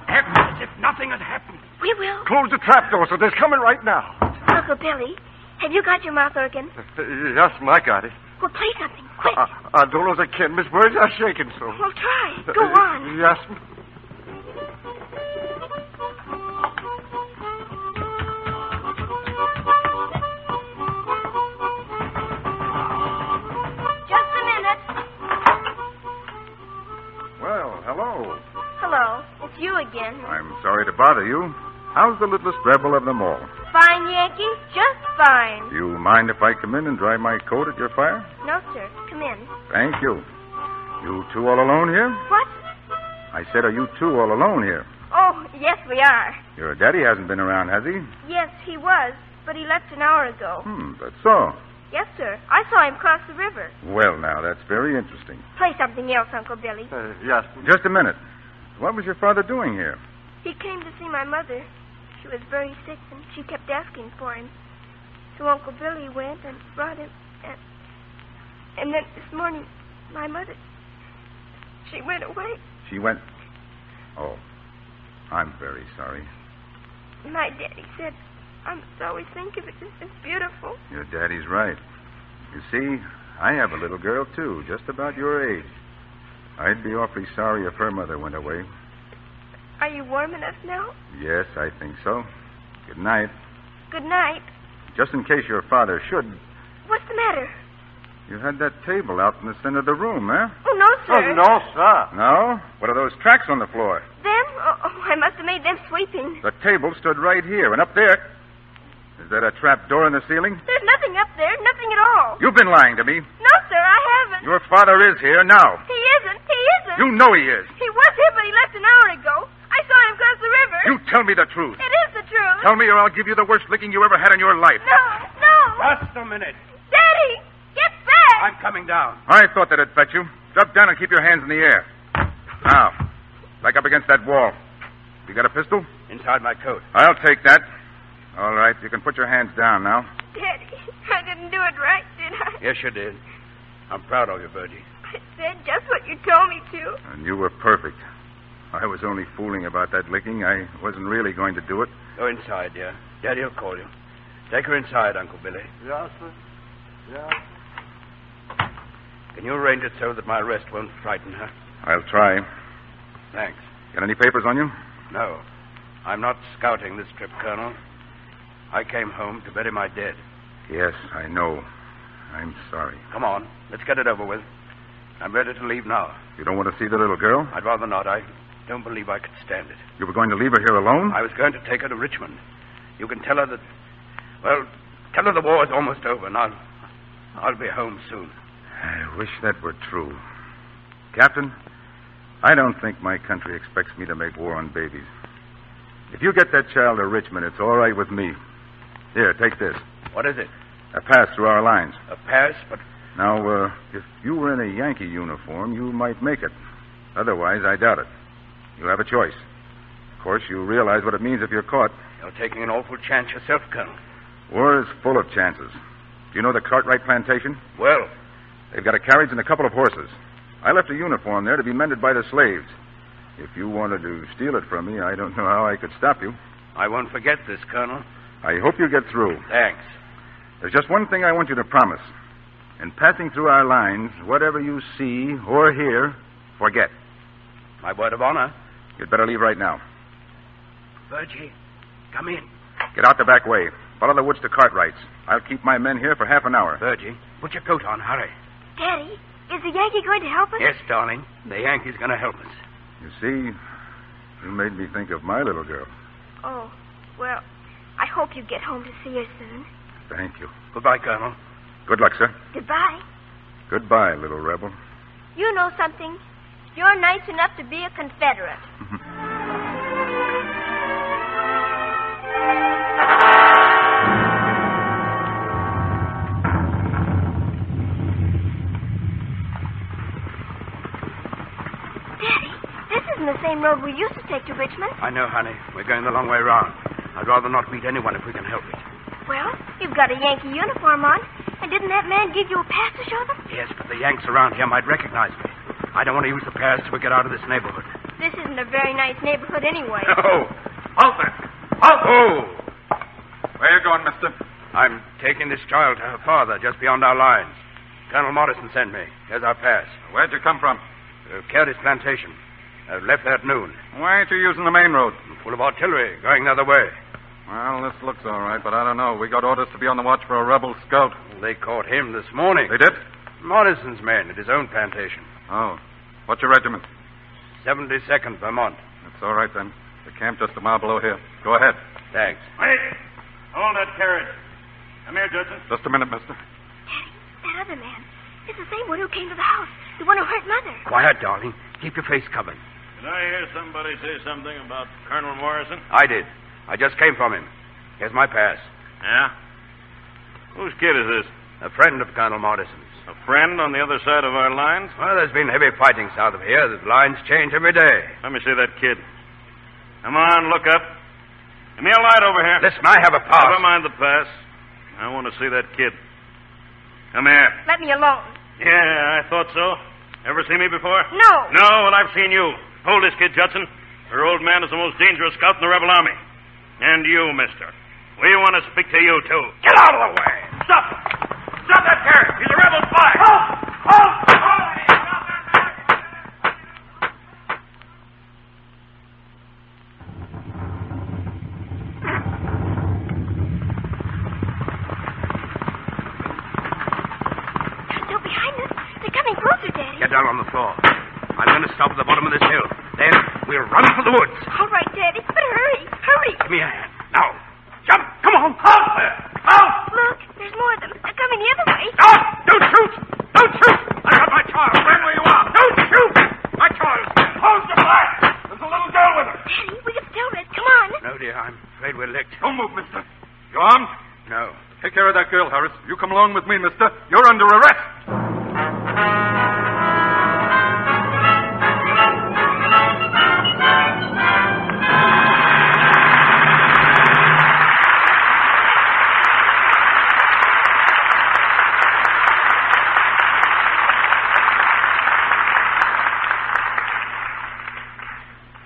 act as if nothing had happened. We will. Close the trapdoor, sir. They're coming right now. Uncle Billy, have you got your mouth organ? Yes, I got it. Well, play something. Quick. I, I don't know if I can. Miss Birds are shaking so. Well, try. Go on. Yes. Just a minute. Well, hello. Hello, again. I'm sorry to bother you. How's the littlest rebel of them all? Fine, Yankee. Just fine. Do you mind if I come in and dry my coat at your fire? No, sir. Come in. Thank you. You two all alone here? What? I said, are you two all alone here? Oh, yes, we are. Your daddy hasn't been around, has he? Yes, he was, but he left an hour ago. Hmm, that's so. Yes, sir. I saw him cross the river. Well, now, that's very interesting. Play something else, Uncle Billy. Uh, yes. Just a minute. What was your father doing here? He came to see my mother. She was very sick, and she kept asking for him. So Uncle Billy went and brought him, and, and then this morning, my mother, she went away. She went. Oh, I'm very sorry. My daddy said, I must always think of it as, as beautiful. Your daddy's right. You see, I have a little girl, too, just about your age. I'd be awfully sorry if her mother went away. Are you warm enough now? Yes, I think so. Good night. Good night. Just in case your father should. What's the matter? You had that table out in the center of the room, eh? Oh, no, sir. Oh, no, sir. No? What are those tracks on the floor? Them? Oh, oh, I must have made them sweeping. The table stood right here, and up there. Is that a trap door in the ceiling? There's nothing up there, nothing at all. You've been lying to me. No, sir, I haven't. Your father is here now. He isn't. He isn't. You know he is. He was here, but he left an hour ago. I saw him cross the river. You tell me the truth. It is the truth. Tell me, or I'll give you the worst licking you ever had in your life. No, no. Just a minute. Daddy, get back. I'm coming down. I thought that'd fetch you. Drop down and keep your hands in the air. Now, back up against that wall. You got a pistol? Inside my coat. I'll take that. All right, you can put your hands down now. Daddy, I didn't do it right, did I? Yes, you did. I'm proud of you, Virgie. I said just what you told me to. And you were perfect. I was only fooling about that licking. I wasn't really going to do it. Go inside, dear. Daddy will call you. Take her inside, Uncle Billy. Yes, sir. Yeah. Can you arrange it so that my arrest won't frighten her? I'll try. Thanks. Got any papers on you? No. I'm not scouting this trip, Colonel. I came home to bury my dead. Yes, I know. I'm sorry. Come on. Let's get it over with. I'm ready to leave now. You don't want to see the little girl? I'd rather not. I don't believe I could stand it. You were going to leave her here alone? I was going to take her to Richmond. You can tell her that. Well, tell her the war is almost over, and I'll. I'll be home soon. I wish that were true. Captain, I don't think my country expects me to make war on babies. If you get that child to Richmond, it's all right with me. Here, take this. What is it? A pass through our lines. A pass? But. Now, uh, if you were in a Yankee uniform, you might make it. Otherwise, I doubt it. You have a choice. Of course, you realize what it means if you're caught. You're taking an awful chance yourself, Colonel. War is full of chances. Do you know the Cartwright plantation? Well, They've got a carriage and a couple of horses. I left a uniform there to be mended by the slaves. If you wanted to steal it from me, I don't know how I could stop you. I won't forget this, Colonel. I hope you get through. Thanks. There's just one thing I want you to promise. In passing through our lines, whatever you see or hear, forget. My word of honor. You'd better leave right now. Virgie, come in. Get out the back way. Follow the woods to Cartwright's. I'll keep my men here for half an hour. Virgie, put your coat on. Hurry. Daddy, is the Yankee going to help us? Yes, darling. The Yankee's going to help us. You see, you made me think of my little girl. Oh, well, I hope you get home to see her soon. Thank you. Goodbye, Colonel. Good luck, sir. Goodbye. Goodbye, little rebel. You know something. You're nice enough to be a Confederate. Daddy, this isn't the same road we used to take to Richmond. I know, honey. We're going the long way round. I'd rather not meet anyone if we can help it. Well, you've got a Yankee uniform on. And didn't that man give you a pass to show them? Yes, but the Yanks around here might recognize me. I don't want to use the pass till we get out of this neighborhood. This isn't a very nice neighborhood anyway. Oh! Halt there! Halt! Oh! Where are you going, mister? I'm taking this child to her father just beyond our lines. Colonel Morrison sent me. Here's our pass. Where'd you come from? Uh, Curtis Plantation. I left there at noon. Why ain't you using the main road? Full of artillery, going the other way. Well, this looks all right, but I don't know. We got orders to be on the watch for a rebel scout. They caught him this morning. They did? Morrison's men at his own plantation. Oh. What's your regiment? 72nd Vermont. That's all right, then. The camp just a mile below here. Go ahead. Thanks. Wait! Hold that carriage. Come here, Judson. Just a minute, mister. That other man. It's the same one who came to the house. The one who hurt Mother. Quiet, darling. Keep your face covered. Did I hear somebody say something about Colonel Morrison? I did. I just came from him. Here's my pass. Yeah? Whose kid is this? A friend of Colonel Morrison's. A friend on the other side of our lines? Well, there's been heavy fighting south of here. The lines change every day. Let me see that kid. Come on, look up. Give me a light over here. Listen, I have a pass. Never mind the pass. I want to see that kid. Come here. Let me alone. Yeah, I thought so. Ever seen me before? No. No, well, I've seen you. Hold this kid, Judson. Her old man is the most dangerous scout in the rebel army. And you, mister. We want to speak to you, too. Get out of the way! Stop! Stop that carriage! He's a rebel spy! Halt! Halt! They're behind us. They're coming closer, Daddy. Get down on the floor. I'm going to stop at the bottom of this hill. Then we'll run for the woods. All right, Daddy. But hurry. Hurry. Give me a hand. Now, jump. Come on. Halt there. Halt. Look, there's more of them. They're coming the other way. Stop! Don't shoot! Don't shoot! I got my child. Stand where you are. Don't shoot! My child. Hold the fire. There's a little girl with her. Daddy, we can still it. Come on. No, dear. I'm afraid we're licked. Don't move, mister. You armed? No. Take care of that girl, Harris. You come along with me, mister. You're under arrest.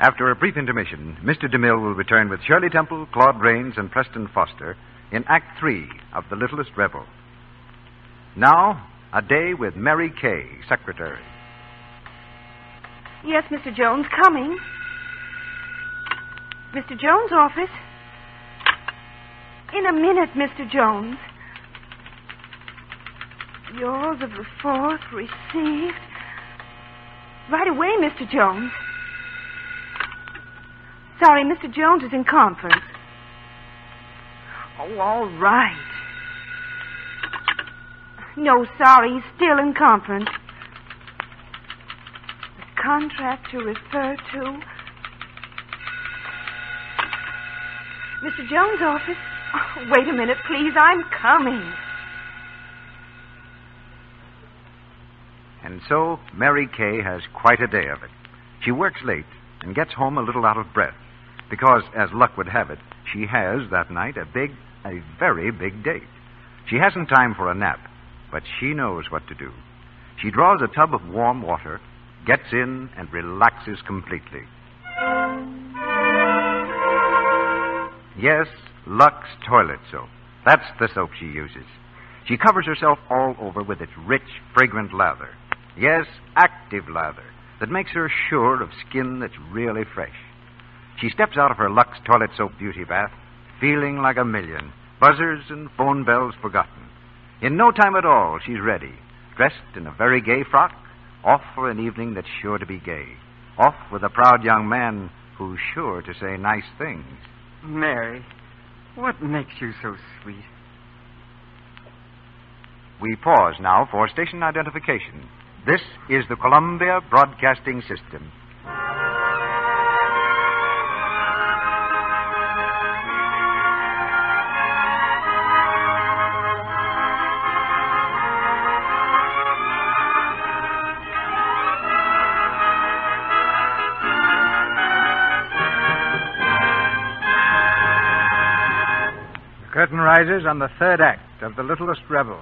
After a brief intermission, Mr. DeMille will return with Shirley Temple, Claude Rains, and Preston Foster in Act Three of The Littlest Rebel. Now, a day with Mary Kay, Secretary. Yes, Mr. Jones, coming. Mr. Jones' office. In a minute, Mr. Jones. Yours of the fourth received. Right away, Mr. Jones. Sorry, Mr. Jones is in conference. Oh, all right. No, sorry, he's still in conference. The contract to refer to. Mr. Jones' office. Oh, wait a minute, please. I'm coming. And so Mary Kay has quite a day of it. She works late and gets home a little out of breath because, as luck would have it, she has that night a big, a very big date. She hasn't time for a nap, but she knows what to do. She draws a tub of warm water, gets in, and relaxes completely. Yes, Lux toilet soap. That's the soap she uses. She covers herself all over with its rich, fragrant lather. Yes, active lather that makes her sure of skin that's really fresh. She steps out of her Lux toilet soap beauty bath feeling like a million, buzzers and phone bells forgotten. In no time at all, she's ready, dressed in a very gay frock, off for an evening that's sure to be gay, off with a proud young man who's sure to say nice things. Mary, what makes you so sweet? We pause now for station identification. This is the Columbia Broadcasting System. Rises on the third act of The Littlest Rebel,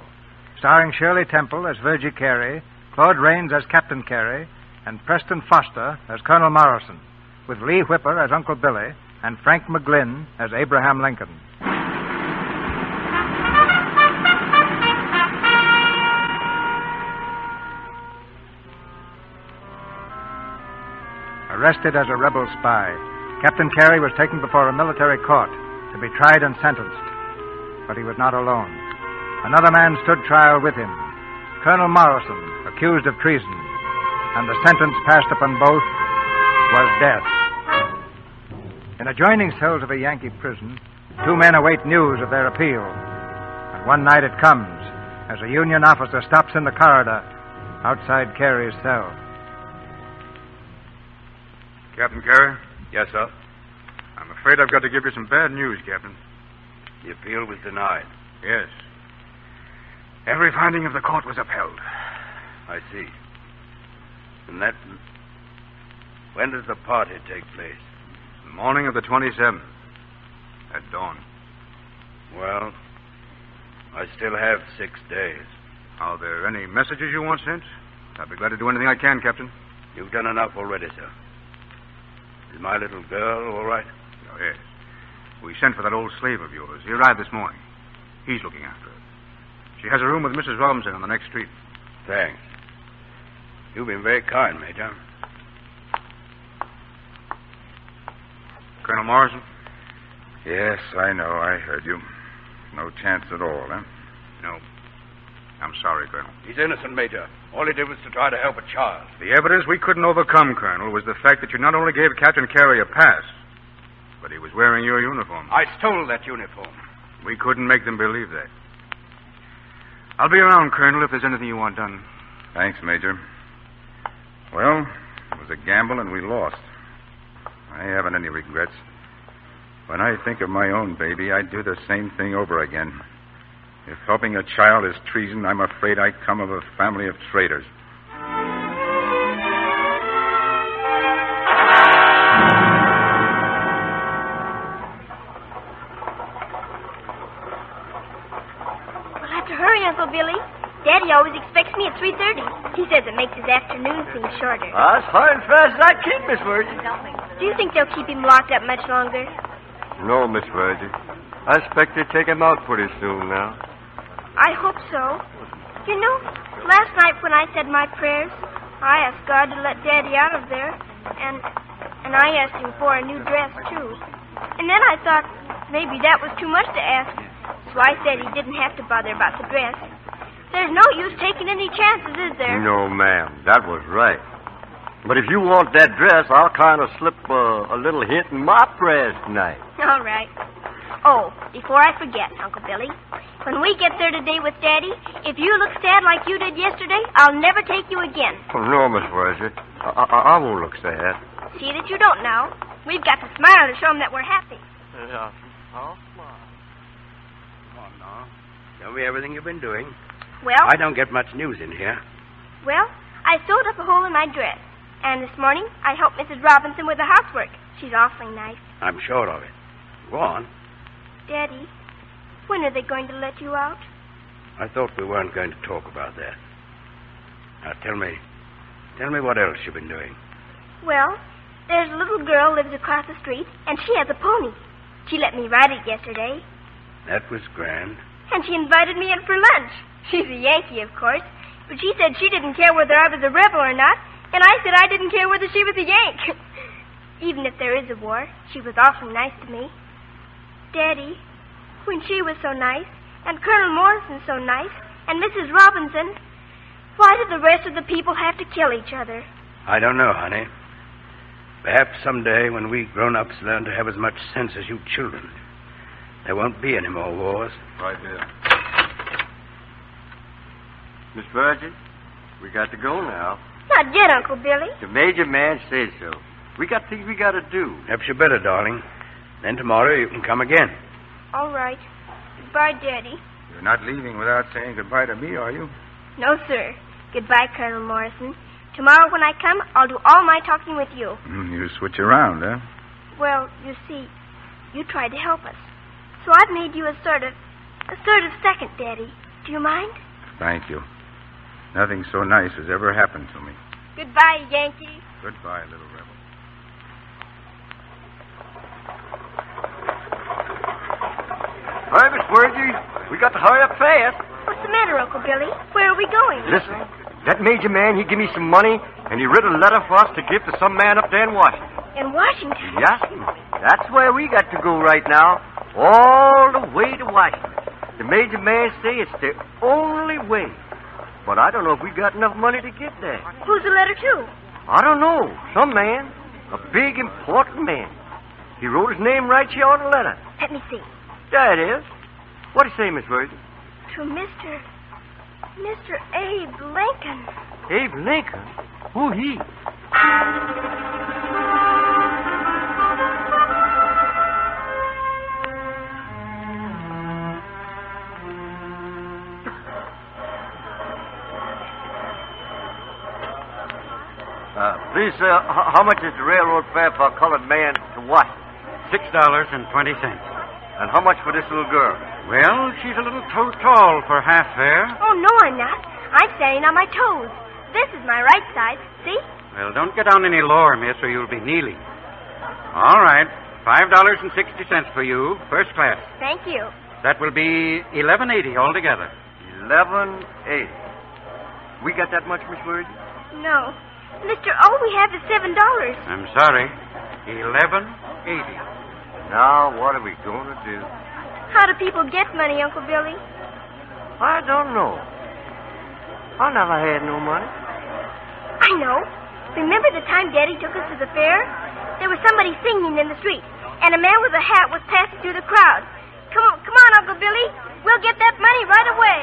starring Shirley Temple as Virgie Carey, Claude Rains as Captain Carey, and Preston Foster as Colonel Morrison, with Leigh Whipper as Uncle Billy and Frank McGlynn as Abraham Lincoln. Arrested as a rebel spy, Captain Carey was taken before a military court to be tried and sentenced. But he was not alone. Another man stood trial with him, Colonel Morrison, accused of treason, and the sentence passed upon both was death. In adjoining cells of a Yankee prison, two men await news of their appeal. And one night it comes as a Union officer stops in the corridor outside Carey's cell. Captain Carey? Yes, sir. I'm afraid I've got to give you some bad news, Captain. The appeal was denied. Yes. Every finding of the court was upheld. I see. And that. When does the party take place? The morning of the 27th. At dawn. Well, I still have six days. Are there any messages you want sent? I'd be glad to do anything I can, Captain. You've done enough already, sir. Is my little girl all right? Oh, yes. We sent for that old slave of yours. He arrived this morning. He's looking after her. She has a room with Mrs. Robinson on the next street. Thanks. You've been very kind, Major. Colonel Morrison? Yes, I know. I heard you. No chance at all, eh? No. I'm sorry, Colonel. He's innocent, Major. All he did was to try to help a child. The evidence we couldn't overcome, Colonel, was the fact that you not only gave Captain Carey a pass, but he was wearing your uniform. I stole that uniform. We couldn't make them believe that. I'll be around, Colonel, if there's anything you want done. Thanks, Major. Well, it was a gamble and we lost. I haven't any regrets. When I think of my own baby, I'd do the same thing over again. If helping a child is treason, I'm afraid I come of a family of traitors. At 3.30. He says it makes his afternoon seem shorter. Ah, as hard and fast as I can, Miss Virgie. Do you think they'll keep him locked up much longer? No, Miss Virgie. I expect they take him out pretty soon now. I hope so. You know, last night when I said my prayers, I asked God to let Daddy out of there, and and I asked him for a new dress too. And then I thought maybe that was too much to ask, so I said he didn't have to bother about the dress. There's no use taking any chances, is there? No, ma'am. That was right. But if you want that dress, I'll kind of slip uh, a little hint in my prayers tonight. All right. Oh, before I forget, Uncle Billy, when we get there today with Daddy, if you look sad like you did yesterday, I'll never take you again. Oh, no, Miss Virgie. I, I, I won't look sad. See that you don't now. We've got to smile to show them that we're happy. Yeah, I'll smile. Come on now. Tell me everything you've been doing. Well, I don't get much news in here. well, I sewed up a hole in my dress, and this morning I helped Mrs. Robinson with the housework. She's awfully nice. I'm sure of it. Go on. Daddy, when are they going to let you out? I thought we weren't going to talk about that. Now tell me, tell me what else you've been doing. Well, there's a little girl lives across the street, and she has a pony. She let me ride it yesterday, That was grand. and she invited me in for lunch. She's a Yankee, of course, but she said she didn't care whether I was a rebel or not, and I said I didn't care whether she was a Yank. Even if there is a war, she was awfully nice to me. Daddy, when she was so nice, and Colonel Morrison so nice, and Mrs. Robinson, why did the rest of the people have to kill each other? I don't know, honey. Perhaps someday when we grown-ups learn to have as much sense as you children, there won't be any more wars. Right there. Miss Virgie, we got to go now. Not yet, Uncle Billy. The major man says so. We got things we got to do. Perhaps you better, darling. Then tomorrow you can come again. All right. Goodbye, Daddy. You're not leaving without saying goodbye to me, are you? No, sir. Goodbye, Colonel Morrison. Tomorrow when I come, I'll do all my talking with you. Hmm, You switch around, huh? Well, you see, you tried to help us. So I've made you a sort of, a sort of second daddy. Do you mind? Thank you. Nothing so nice has ever happened to me. Goodbye, Yankee. Goodbye, little rebel. All right, Miss Virgie, we got to hurry up fast. What's the matter, Uncle Billy? Where are we going? Listen, that major man, he give me some money, and he wrote a letter for us to give to some man up there in Washington. In Washington. Yes, that's where we got to go right now, all the way to Washington. The major man say it's the only way. But I don't know if we got enough money to get there. Who's the letter to? I don't know. Some man. A big, important man. He wrote his name right here on the letter. Let me see. There it is. What do you say, Miss Virgie? To Mr. Mr. Abe Lincoln. Abe Lincoln? Who he? Uh, please, h- how much is the railroad fare for a colored man to what? Six dollars and twenty cents. And how much for this little girl? Well, she's a little too tall for half fare. Oh, no, I'm not. I'm standing on my toes. This is my right side. See? Well, don't get down any lower, miss, or you'll be kneeling. All right. Five dollars and sixty cents for you, first class. Thank you. That will be eleven eighty altogether. Eleven eighty. We got that much, Miss Virgie? No. Mister, all we have is seven dollars. I'm sorry. Eleven eighty. Now, what are we going to do? How do people get money, Uncle Billy? I don't know. I never had no money. I know. Remember the time Daddy took us to the fair? There was somebody singing in the street, and a man with a hat was passing through the crowd. Come on, come on, Uncle Billy. We'll get that money right away.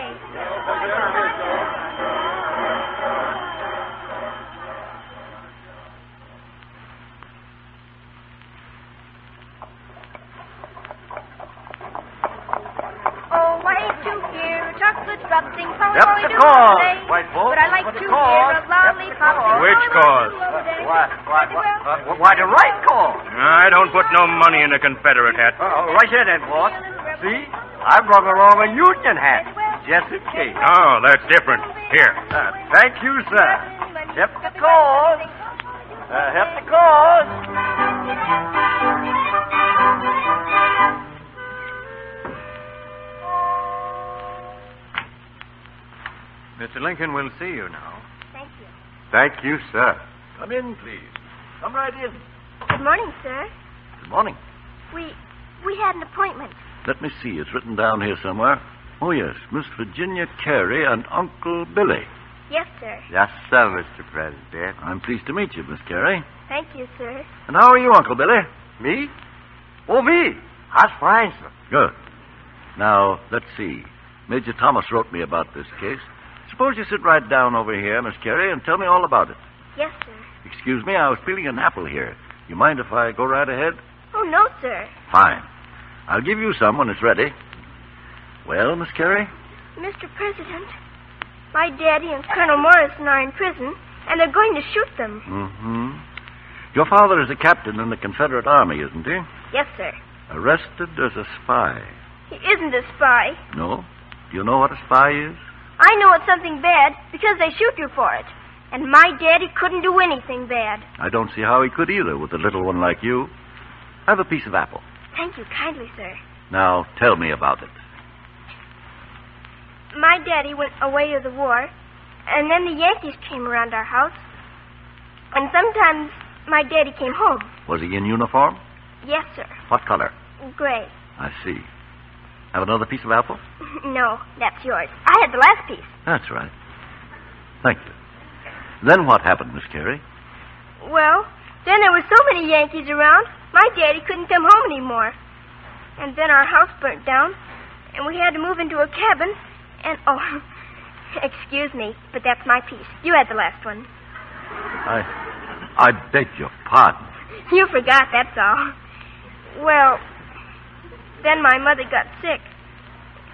Chocolate drop sing, polly, Yep, polly, the cause, today. white folks. But I like For the to cause. hear a lollipop sing, Which cause? polly. Why, why, why, why the right call? I don't put no money in a Confederate hat. Uh, right here then, boss. See? I brought along a Union hat, just in case. Oh, that's different. Here. Uh, thank you, sir. Help the cause. Uh, help the cause. Mr. Lincoln will see you now. Thank you. Thank you, sir. Come in, please. Come right in. Good morning, sir. Good morning. We we had an appointment. Let me see. It's written down here somewhere. Oh, yes. Miss Virginia Carey and Uncle Billy. Yes, sir. Yes, sir, Mr. President. I'm pleased to meet you, Miss Carey. Thank you, sir. And how are you, Uncle Billy? Me? Oh, me? That's fine, sir. Good. Now, let's see. Major Thomas wrote me about this case. Suppose you sit right down over here, Miss Carey, and tell me all about it. Yes, sir. Excuse me, I was peeling an apple here. You mind if I go right ahead? Oh, no, sir. Fine. I'll give you some when it's ready. Well, Miss Carey? Mr. President, my daddy and Colonel Morrison are in prison, and they're going to shoot them. Mm-hmm. Your father is a captain in the Confederate Army, isn't he? Yes, sir. Arrested as a spy. He isn't a spy. No? Do you know what a spy is? I know it's something bad because they shoot you for it. And my daddy couldn't do anything bad. I don't see how he could either with a little one like you. Have a piece of apple. Thank you kindly, sir. Now, tell me about it. My daddy went away to the war, and then the Yankees came around our house. And sometimes my daddy came home. Was he in uniform? Yes, sir. What color? Gray. I see. Have another piece of apple? no, that's yours. I had the last piece. That's right. Thank you. Then what happened, Miss Carey? Well, then there were so many Yankees around, my daddy couldn't come home anymore. And then our house burnt down, and we had to move into a cabin. And oh, excuse me, but that's my piece. You had the last one. I I beg your pardon. You forgot, that's all. Well, then my mother got sick,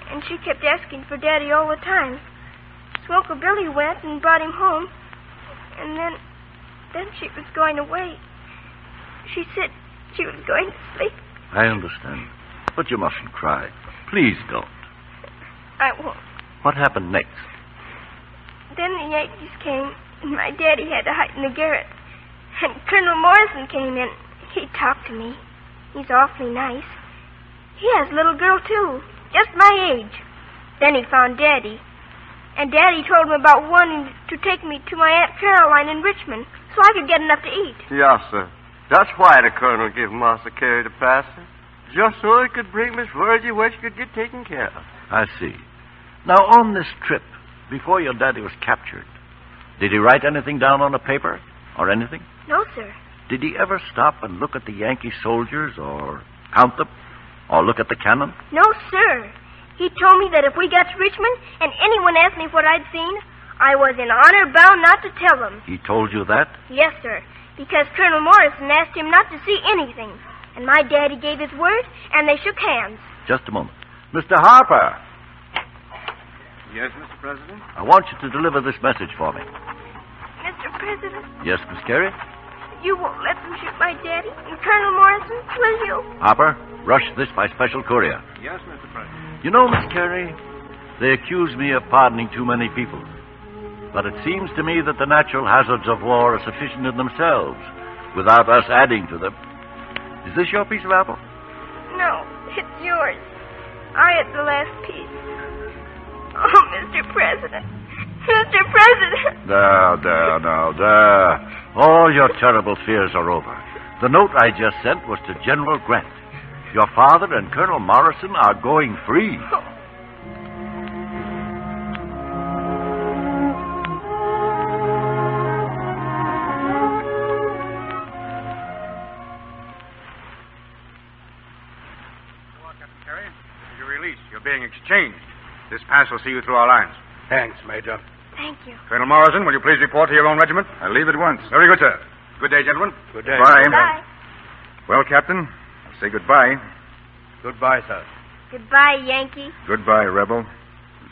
and she kept asking for Daddy all the time. So Uncle Billy went and brought him home, and then, then she was going away. She said she was going to sleep. I understand. But you mustn't cry. Please don't. I won't. What happened next? Then the Yankees came, and my daddy had to hide in the garret. And Colonel Morrison came in. He talked to me. He's awfully nice. He has a little girl, too, just my age. Then he found Daddy. And Daddy told him about wanting to take me to my Aunt Caroline in Richmond so I could get enough to eat. Yes, sir. That's why the colonel gave Master Carey the pastor. Just so he could bring Miss Virgie where she could get taken care of. I see. Now, on this trip, before your daddy was captured, did he write anything down on a paper or anything? No, sir. Did he ever stop and look at the Yankee soldiers or count them? Or look at the cannon? No, sir. He told me that if we got to Richmond and anyone asked me what I'd seen, I was in honor bound not to tell them. He told you that? Yes, sir. Because Colonel Morrison asked him not to see anything. And my daddy gave his word, and they shook hands. Just a moment. Mr. Harper, Yes, Mr. President? I want you to deliver this message for me. Mr. President, Yes, Miss Carey? You won't let them shoot my daddy and Colonel Morrison, will you? Harper, rush this by special courier. Yes, Mr. President. You know, Miss Carey, they accuse me of pardoning too many people. But it seems to me that the natural hazards of war are sufficient in themselves, without us adding to them. Is this your piece of apple? No, it's yours. I had the last piece. Oh, Mr. President. Mr. President. There, there, now, there. All your terrible fears are over. The note I just sent was to General Grant. Your father and Colonel Morrison are going free. Your release. You're released. You're being exchanged. This pass will see you through our lines. Thanks, Major. Thank you. Colonel Morrison, will you please report to your own regiment? I leave at once. Very good, sir. Good day, gentlemen. Good day. Bye. Goodbye. Well, Captain, I'll say goodbye. Goodbye, sir. Goodbye, Yankee. Goodbye, Rebel.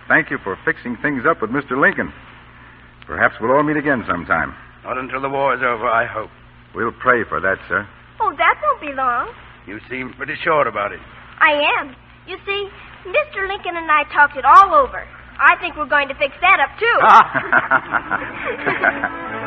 Thank you for fixing things up with Mr. Lincoln. Perhaps we'll all meet again sometime. Not until the war is over, I hope. We'll pray for that, sir. Oh, that won't be long. You seem pretty sure about it. I am. You see, Mr. Lincoln and I talked it all over. I think we're going to fix that up, too. Ah.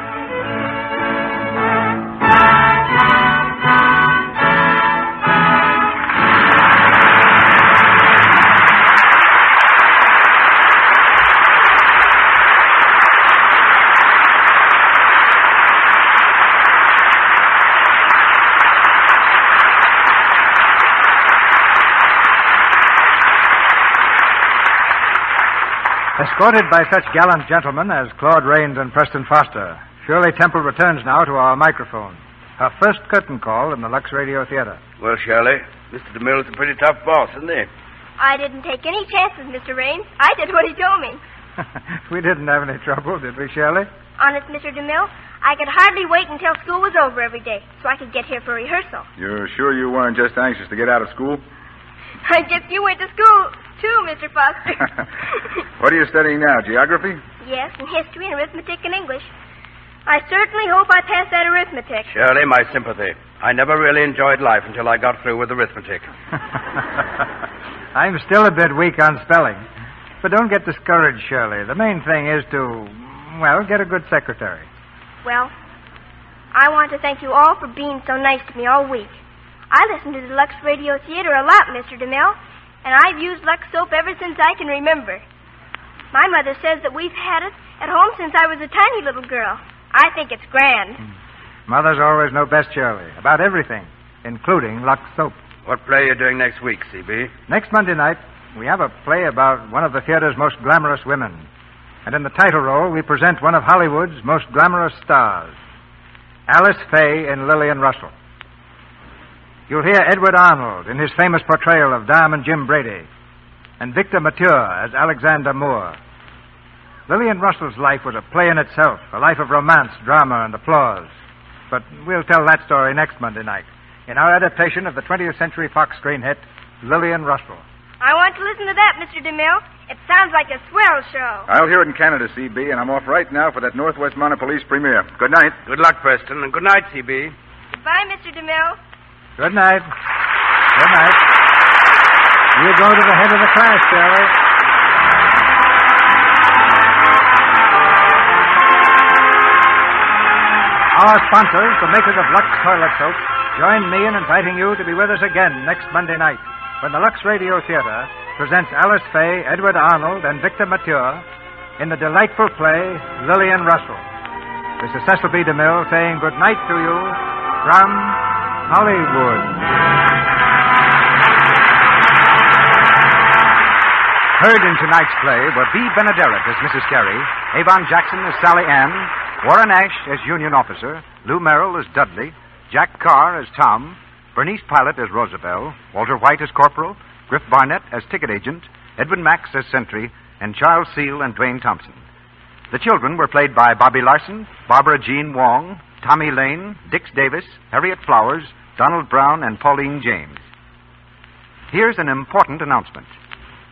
Escorted by such gallant gentlemen as Claude Rains and Preston Foster, Shirley Temple returns now to our microphone. Her first curtain call in the Lux Radio Theater. Well, Shirley, Mr. DeMille's a pretty tough boss, isn't he? I didn't take any chances, Mr. Rains. I did what he told me. we didn't have any trouble, did we, Shirley? Honest, Mr. DeMille, I could hardly wait until school was over every day so I could get here for rehearsal. You're sure you weren't just anxious to get out of school? I guess you went to school, too, Mr. Foster. What are you studying now? Geography? yes, and history and arithmetic and English. I certainly hope I pass that arithmetic. Shirley, my sympathy. I never really enjoyed life until I got through with arithmetic. I'm still a bit weak on spelling. But don't get discouraged, Shirley. The main thing is to, well, get a good secretary. Well, I want to thank you all for being so nice to me all week. I listen to the Lux Radio Theater a lot, Mr. DeMille, and I've used Lux soap ever since I can remember. My mother says that we've had it at home since I was a tiny little girl. I think it's grand. Hmm. Mothers always know best, Shirley, about everything, including Lux soap. What play are you doing next week, CB? Next Monday night, we have a play about one of the theater's most glamorous women. And in the title role, we present one of Hollywood's most glamorous stars, Alice Faye in Lillian Russell. You'll hear Edward Arnold in his famous portrayal of Diamond Jim Brady, and Victor Mature as Alexander Moore. Lillian Russell's life was a play in itself, a life of romance, drama, and applause. But we'll tell that story next Monday night in our adaptation of the 20th Century Fox screen hit, Lillian Russell. I want to listen to that, Mr. DeMille. It sounds like a swell show. I'll hear it in Canada, CB, and I'm off right now for that Northwest Mounted Police premiere. Good night. Good luck, Preston, and good night, CB. Goodbye, Mr. DeMille. Good night. Good night. You go to the head of the class, Shirley. Our sponsors, the makers of Lux Toilet Soap, join me in inviting you to be with us again next Monday night when the Lux Radio Theater presents Alice Faye, Edward Arnold, and Victor Mature in the delightful play Lillian Russell. This is Cecil B. DeMille saying good night to you from Hollywood. Heard in tonight's play were Bea Benaderet as Mrs. Carey, Avon Jackson as Sally Ann, Warren Ash as Union Officer, Lou Merrill as Dudley, Jack Carr as Tom, Bernice Pilot as Rosabelle, Walter White as Corporal, Griff Barnett as Ticket Agent, Edwin Max as Sentry, and Charles Seel and Duane Thompson. The children were played by Bobby Larson, Barbara Jean Wong, Tommy Lane, Dix Davis, Harriet Flowers, Donald Brown, and Pauline James. Here's an important announcement.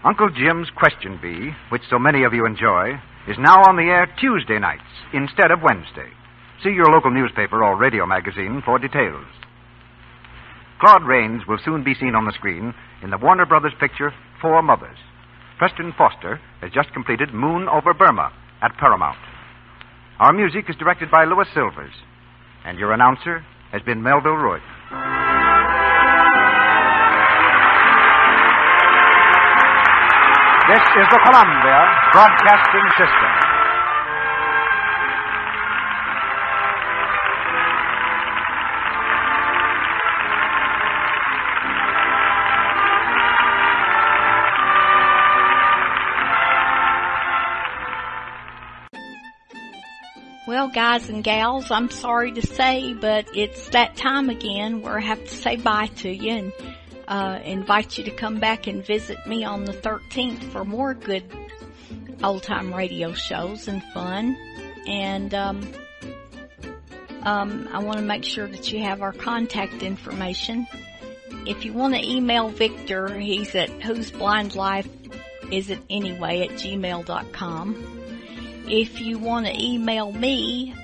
Uncle Jim's Question Bee, which so many of you enjoy, is now on the air Tuesday nights instead of Wednesday. See your local newspaper or radio magazine for details. Claude Rains will soon be seen on the screen in the Warner Brothers picture Four Mothers. Preston Foster has just completed Moon over Burma at Paramount. Our music is directed by Louis Silvers, and your announcer has been Melville Ruick. This is the Columbia Broadcasting System. Well, guys and gals, I'm sorry to say, but it's that time again where I have to say bye to you and uh, invite you to come back and visit me on the 13th for more good old time radio shows and fun. And um, um, I want to make sure that you have our contact information. If you want to email Victor, he's at whose blind life is it anyway at gmail.com. If you want to email me,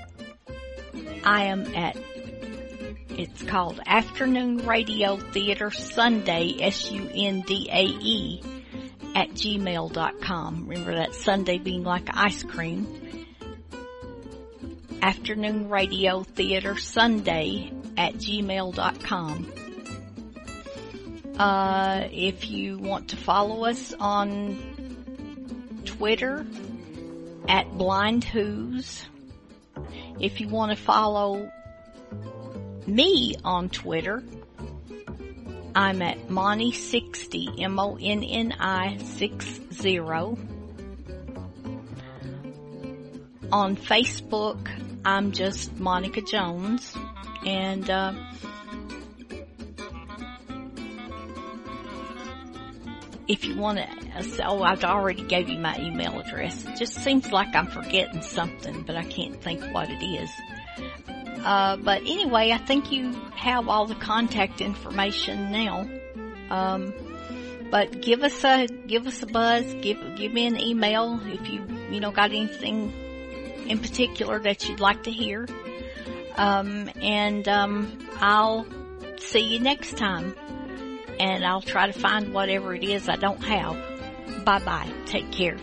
I am at, it's called Afternoon Radio Theater Sunday, S-U-N-D-A-E, at gmail.com. Remember that Sunday being like ice cream. Afternoon Radio Theater Sunday at gmail.com. Uh, if you want to follow us on Twitter, at Blind Who's. If you want to follow me on Twitter, I'm at Moni60, M-O-N-N-I 60. On Facebook, I'm just Monica Jones. And, uh, if you want to, oh, I've already gave you my email address. It just seems like I'm forgetting something, but I can't think what it is. Uh, but anyway, I think you have all the contact information now. Um, but give us a, give us a buzz, give, give me an email if you, you know, got anything in particular that you'd like to hear. Um, and, um, I'll see you next time and I'll try to find whatever it is I don't have. Bye bye. Take care.